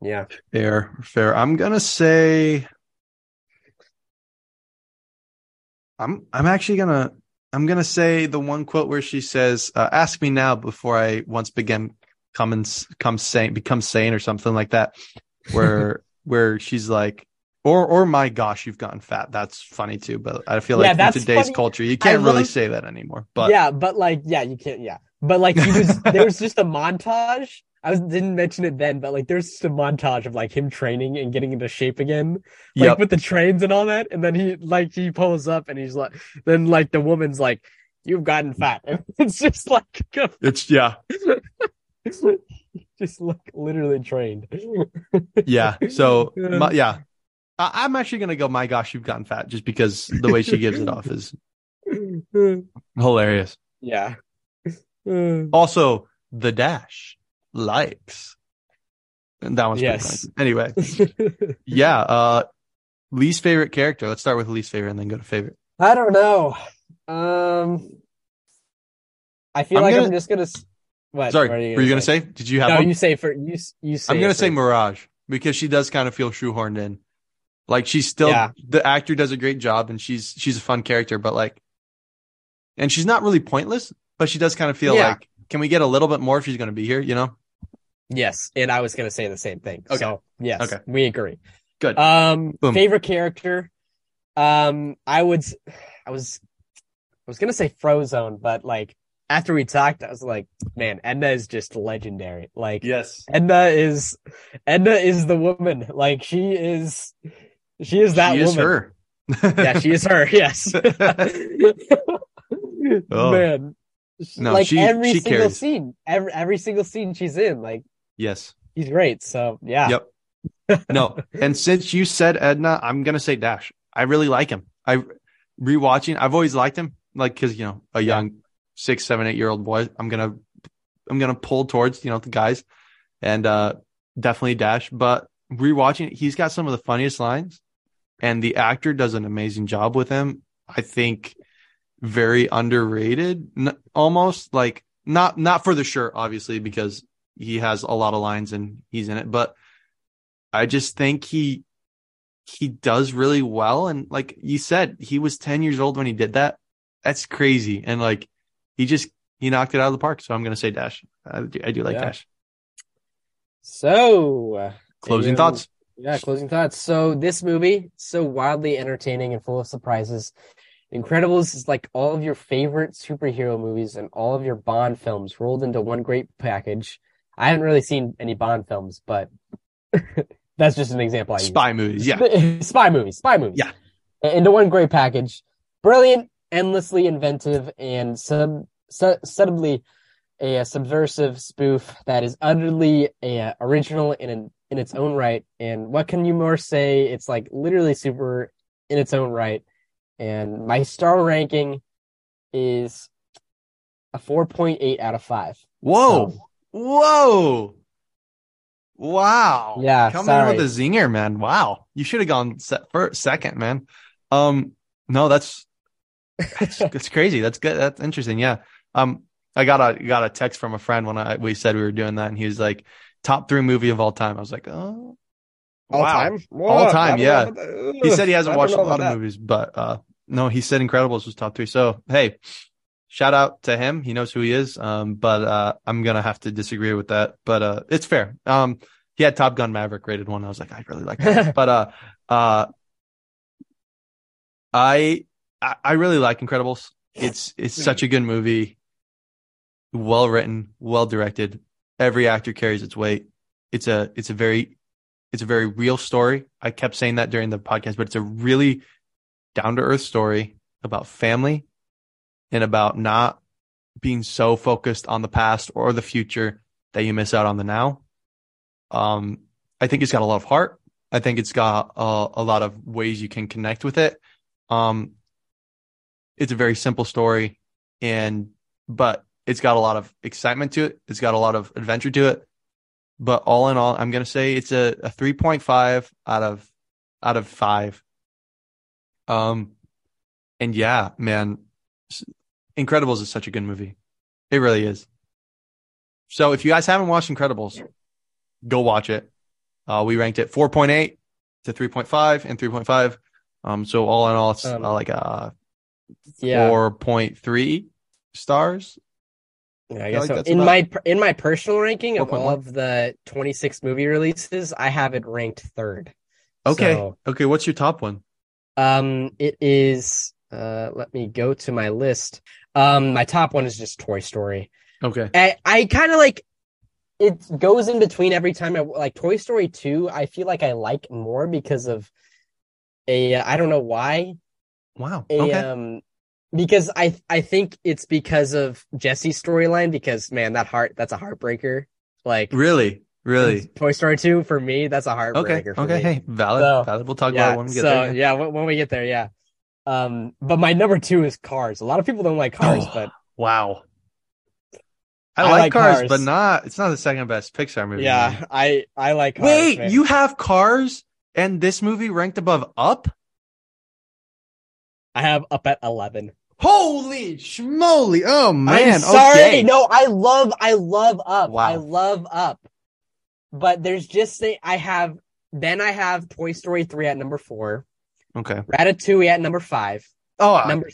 yeah. Fair, fair. I'm gonna say. I'm I'm actually gonna I'm gonna say the one quote where she says, uh, "Ask me now before I once begin come and come sane, become sane, or something like that." Where where she's like, or or my gosh, you've gotten fat. That's funny too, but I feel like yeah, in today's funny. culture, you can't really say that anymore. But yeah, but like yeah, you can't. Yeah, but like he was there was just a montage I was, didn't mention it then, but like there's just a montage of like him training and getting into shape again, like yep. with the trains and all that. And then he like he pulls up and he's like, then like the woman's like, "You've gotten fat." And it's just like it's yeah, it's like, just like literally trained. yeah. So my, yeah, I, I'm actually gonna go. My gosh, you've gotten fat, just because the way she gives it off is hilarious. Yeah. Also, the dash likes. And that one's yes. Anyway, yeah. Uh, least favorite character. Let's start with least favorite and then go to favorite. I don't know. Um, I feel I'm like gonna... I'm just gonna. What? Sorry, what you were you gonna say? say? Did you have? No, one? you say for you. You say. I'm gonna say Mirage because she does kind of feel shoehorned in. Like she's still yeah. the actor does a great job and she's she's a fun character, but like, and she's not really pointless, but she does kind of feel yeah. like, can we get a little bit more if she's gonna be here? You know? Yes, and I was gonna say the same thing. Okay. So yes, okay. we agree. Good. Um, Boom. favorite character. Um, I would, I was, I was gonna say Frozone, but like after we talked, I was like, man, Edna is just legendary. Like, yes, Edna is Edna is the woman. Like, she is she is that she woman. Is her. yeah, she is her. Yes. oh. Man, no, like she, every she single carries. scene, every every single scene she's in, like yes, he's great. So yeah. Yep. no, and since you said Edna, I'm gonna say Dash. I really like him. I rewatching. I've always liked him, like because you know a young yeah. six, seven, eight year old boy. I'm gonna I'm gonna pull towards you know the guys, and uh definitely Dash. But rewatching, he's got some of the funniest lines, and the actor does an amazing job with him. I think very underrated, almost like not not for the shirt, obviously, because he has a lot of lines and he's in it, but I just think he he does really well. And like you said, he was 10 years old when he did that. That's crazy. And like he just he knocked it out of the park. So I'm gonna say Dash. I do, I do like yeah. Dash. So uh, closing thoughts. Yeah, closing thoughts. So this movie, so wildly entertaining and full of surprises. Incredibles is like all of your favorite superhero movies and all of your Bond films rolled into one great package. I haven't really seen any Bond films, but that's just an example. I spy use. movies, yeah. spy movies, spy movies. Yeah. Into one great package. Brilliant, endlessly inventive, and sub, sub subtly a, a, subversive spoof that is utterly a, original in in its own right. And what can you more say? It's like literally super in its own right and my star ranking is a 4.8 out of 5. Whoa. So, Whoa. Wow. Yeah. Coming sorry. in with a zinger, man. Wow. You should have gone set first, second, man. Um, no, that's, that's, crazy. That's good. That's interesting. Yeah. Um, I got a, got a text from a friend when I, we said we were doing that and he was like, top three movie of all time. I was like, oh, all wow. time, all time. Yeah. He said he hasn't watched a lot of movies, but, uh, no, he said Incredibles was top three. So hey, shout out to him. He knows who he is. Um, but uh, I'm gonna have to disagree with that. But uh, it's fair. Um, he had Top Gun Maverick rated one. I was like, I really like that. but uh, uh, I I really like Incredibles. It's it's such a good movie. Well written, well directed. Every actor carries its weight. It's a it's a very it's a very real story. I kept saying that during the podcast, but it's a really down to earth story about family and about not being so focused on the past or the future that you miss out on the now. Um, I think it's got a lot of heart. I think it's got a, a lot of ways you can connect with it. Um, it's a very simple story and, but it's got a lot of excitement to it. It's got a lot of adventure to it. But all in all, I'm going to say it's a, a 3.5 out of, out of five. Um, and yeah, man, Incredibles is such a good movie. It really is. So if you guys haven't watched Incredibles, go watch it. Uh, we ranked it 4.8 to 3.5 and 3.5. Um, so all in all, it's um, uh, like a yeah. 4.3 stars. Yeah, I guess I so. In my in my personal ranking of all of the 26 movie releases, I have it ranked third. Okay. So, okay. What's your top one? Um, it is. Uh, let me go to my list. Um, my top one is just Toy Story. Okay. I, I kind of like it goes in between every time I like Toy Story 2. I feel like I like more because of a I don't know why. Wow. A, okay. Um, because I I think it's because of Jesse's storyline. Because man, that heart that's a heartbreaker. Like really, Really? Toy Story 2 for me, that's a heartbreaker. Okay. okay. Me. Hey, valid. So, valid. We'll talk yeah, about it when we get so, there. Yeah, when, when, we get there. Yeah. Um, but my number two is Cars. A lot of people don't like Cars, oh, but wow. I, I like, like cars, cars, but not. It's not the second best Pixar movie. Yeah, I I like. Cars, Wait, man. you have Cars and this movie ranked above Up? I have Up at eleven. Holy schmoly! Oh man! I'm sorry. Okay. No, I love I love Up. Wow. I love Up but there's just I have then I have Toy Story three at number four. Okay. Ratatouille at number five. Oh, number.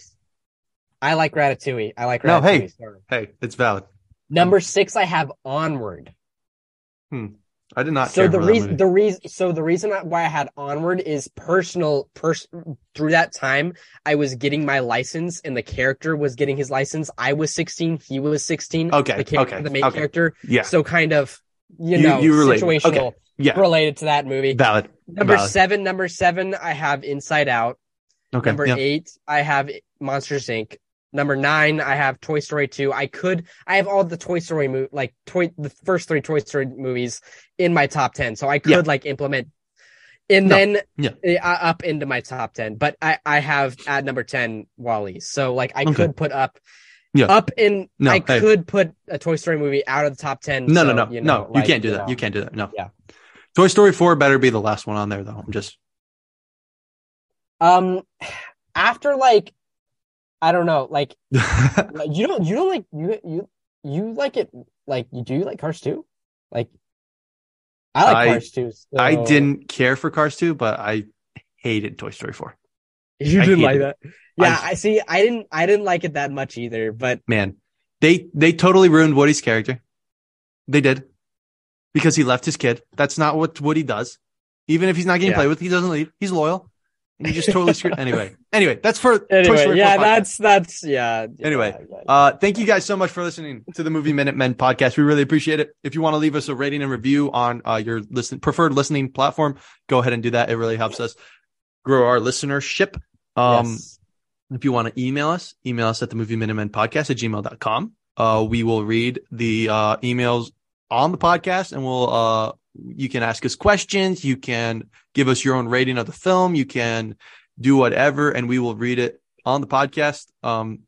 I like Ratatouille. I like Ratatouille. No, hey, hey, it's valid. Number six, I have Onward. Hmm. I did not. So the reason, the reason, so the reason why I had Onward is personal. Pers- through that time, I was getting my license, and the character was getting his license. I was 16, he was 16. Okay, the character, okay, the main okay. character. Yeah. So kind of, you, know, you situational, okay. yeah, related to that movie. Valid. Number Valid. seven, number seven, I have Inside Out. Okay. Number yeah. eight, I have Monsters Inc. Number nine, I have Toy Story 2. I could, I have all the Toy Story movie, like toy, the first three Toy Story movies in my top 10. So I could Yeah. like implement and No. then Yeah. uh, up into my top 10. But I, I have at number 10 WALL-E. So like I Okay. could put up, Yeah. up in, No, I hey. could put a Toy Story movie out of the top 10. No, so, no, no, you no. know, you like, can't do that. know. You can't do that. No. Yeah. Toy Story 4 better be the last one on there, though. I'm just. Um, after like, I don't know, like, you don't you don't like you you you like it like you do you like Cars 2? Like I like I- Cars 2. So... I didn't care for Cars 2, but I hated Toy Story 4. You didn't like that. Yeah, I- I, see I didn't I didn't like it that much either, but Man, they they totally ruined Woody's character. They did. Because he left his kid. That's not what Woody does. Even if he's not getting Yeah. played with, he doesn't leave. He's loyal. And you just totally screwed. Anyway, anyway, that's for anyway, yeah, that's that's yeah. yeah, Anyway, yeah. Uh, thank you guys so much for listening to the Movie Minute Men podcast. We really appreciate it. If you want to leave us a rating and review on uh, your listen preferred listening platform, go ahead and do that. It really helps us grow our listenership. Um, Yes. if you want to email us, email us at the movie minutemen podcast at gmail.com. Uh, we will read the, uh, emails on the podcast and we'll, uh, you can ask us questions. You can give us your own rating of the film. You can do whatever and we will read it on the podcast. Um,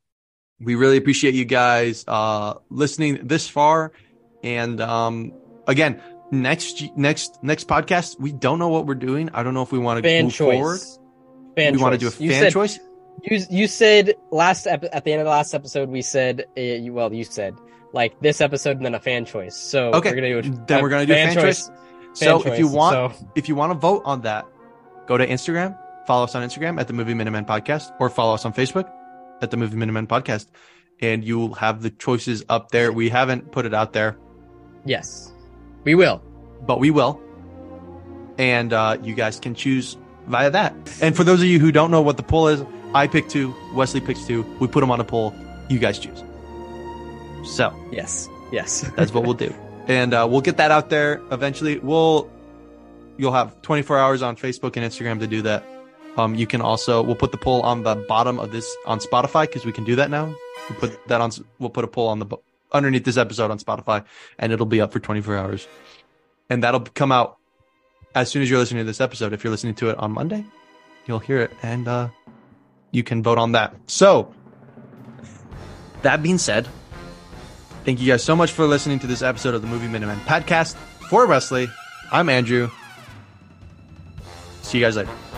we really appreciate you guys, uh, listening this far. And, um, again, next, next, next podcast, we don't know what we're doing. I don't know if we want to fan move forward. Choice. Fan we want to do a fan you said, choice. You you said last ep- at the end of the last episode we said uh, you, well you said like this episode and then a fan choice. So Okay. we're gonna do a, Then we're gonna do a fan choice. fan So if you want, So- if you want to vote on that, go to Instagram, follow us on Instagram at the Movie Minutemen Podcast, or follow us on Facebook at the Movie Minutemen Podcast, and you will have the choices up there. We haven't put it out there, yes, we will. but we will, and uh, you guys can choose via that. And for those of you who don't know what the poll is, I pick two, Wesley picks two. We put them on a poll. You guys choose. So Yes, yes. that's what we'll do, and uh, we'll get that out there eventually. We'll you'll have 24 hours on Facebook and Instagram to do that. Um, you can also we'll put the poll on the bottom of this on Spotify because we can do that now. We put that on. We'll put a poll on the underneath this episode on Spotify, and it'll be up for 24 hours, and that'll come out as soon as you're listening to this episode. If you're listening to it on Monday, you'll hear it, and uh, you can vote on that. So, that being said, thank you guys so much for listening to this episode of the Movie Minutemen podcast. For Wesley, I'm Andrew. See you guys later.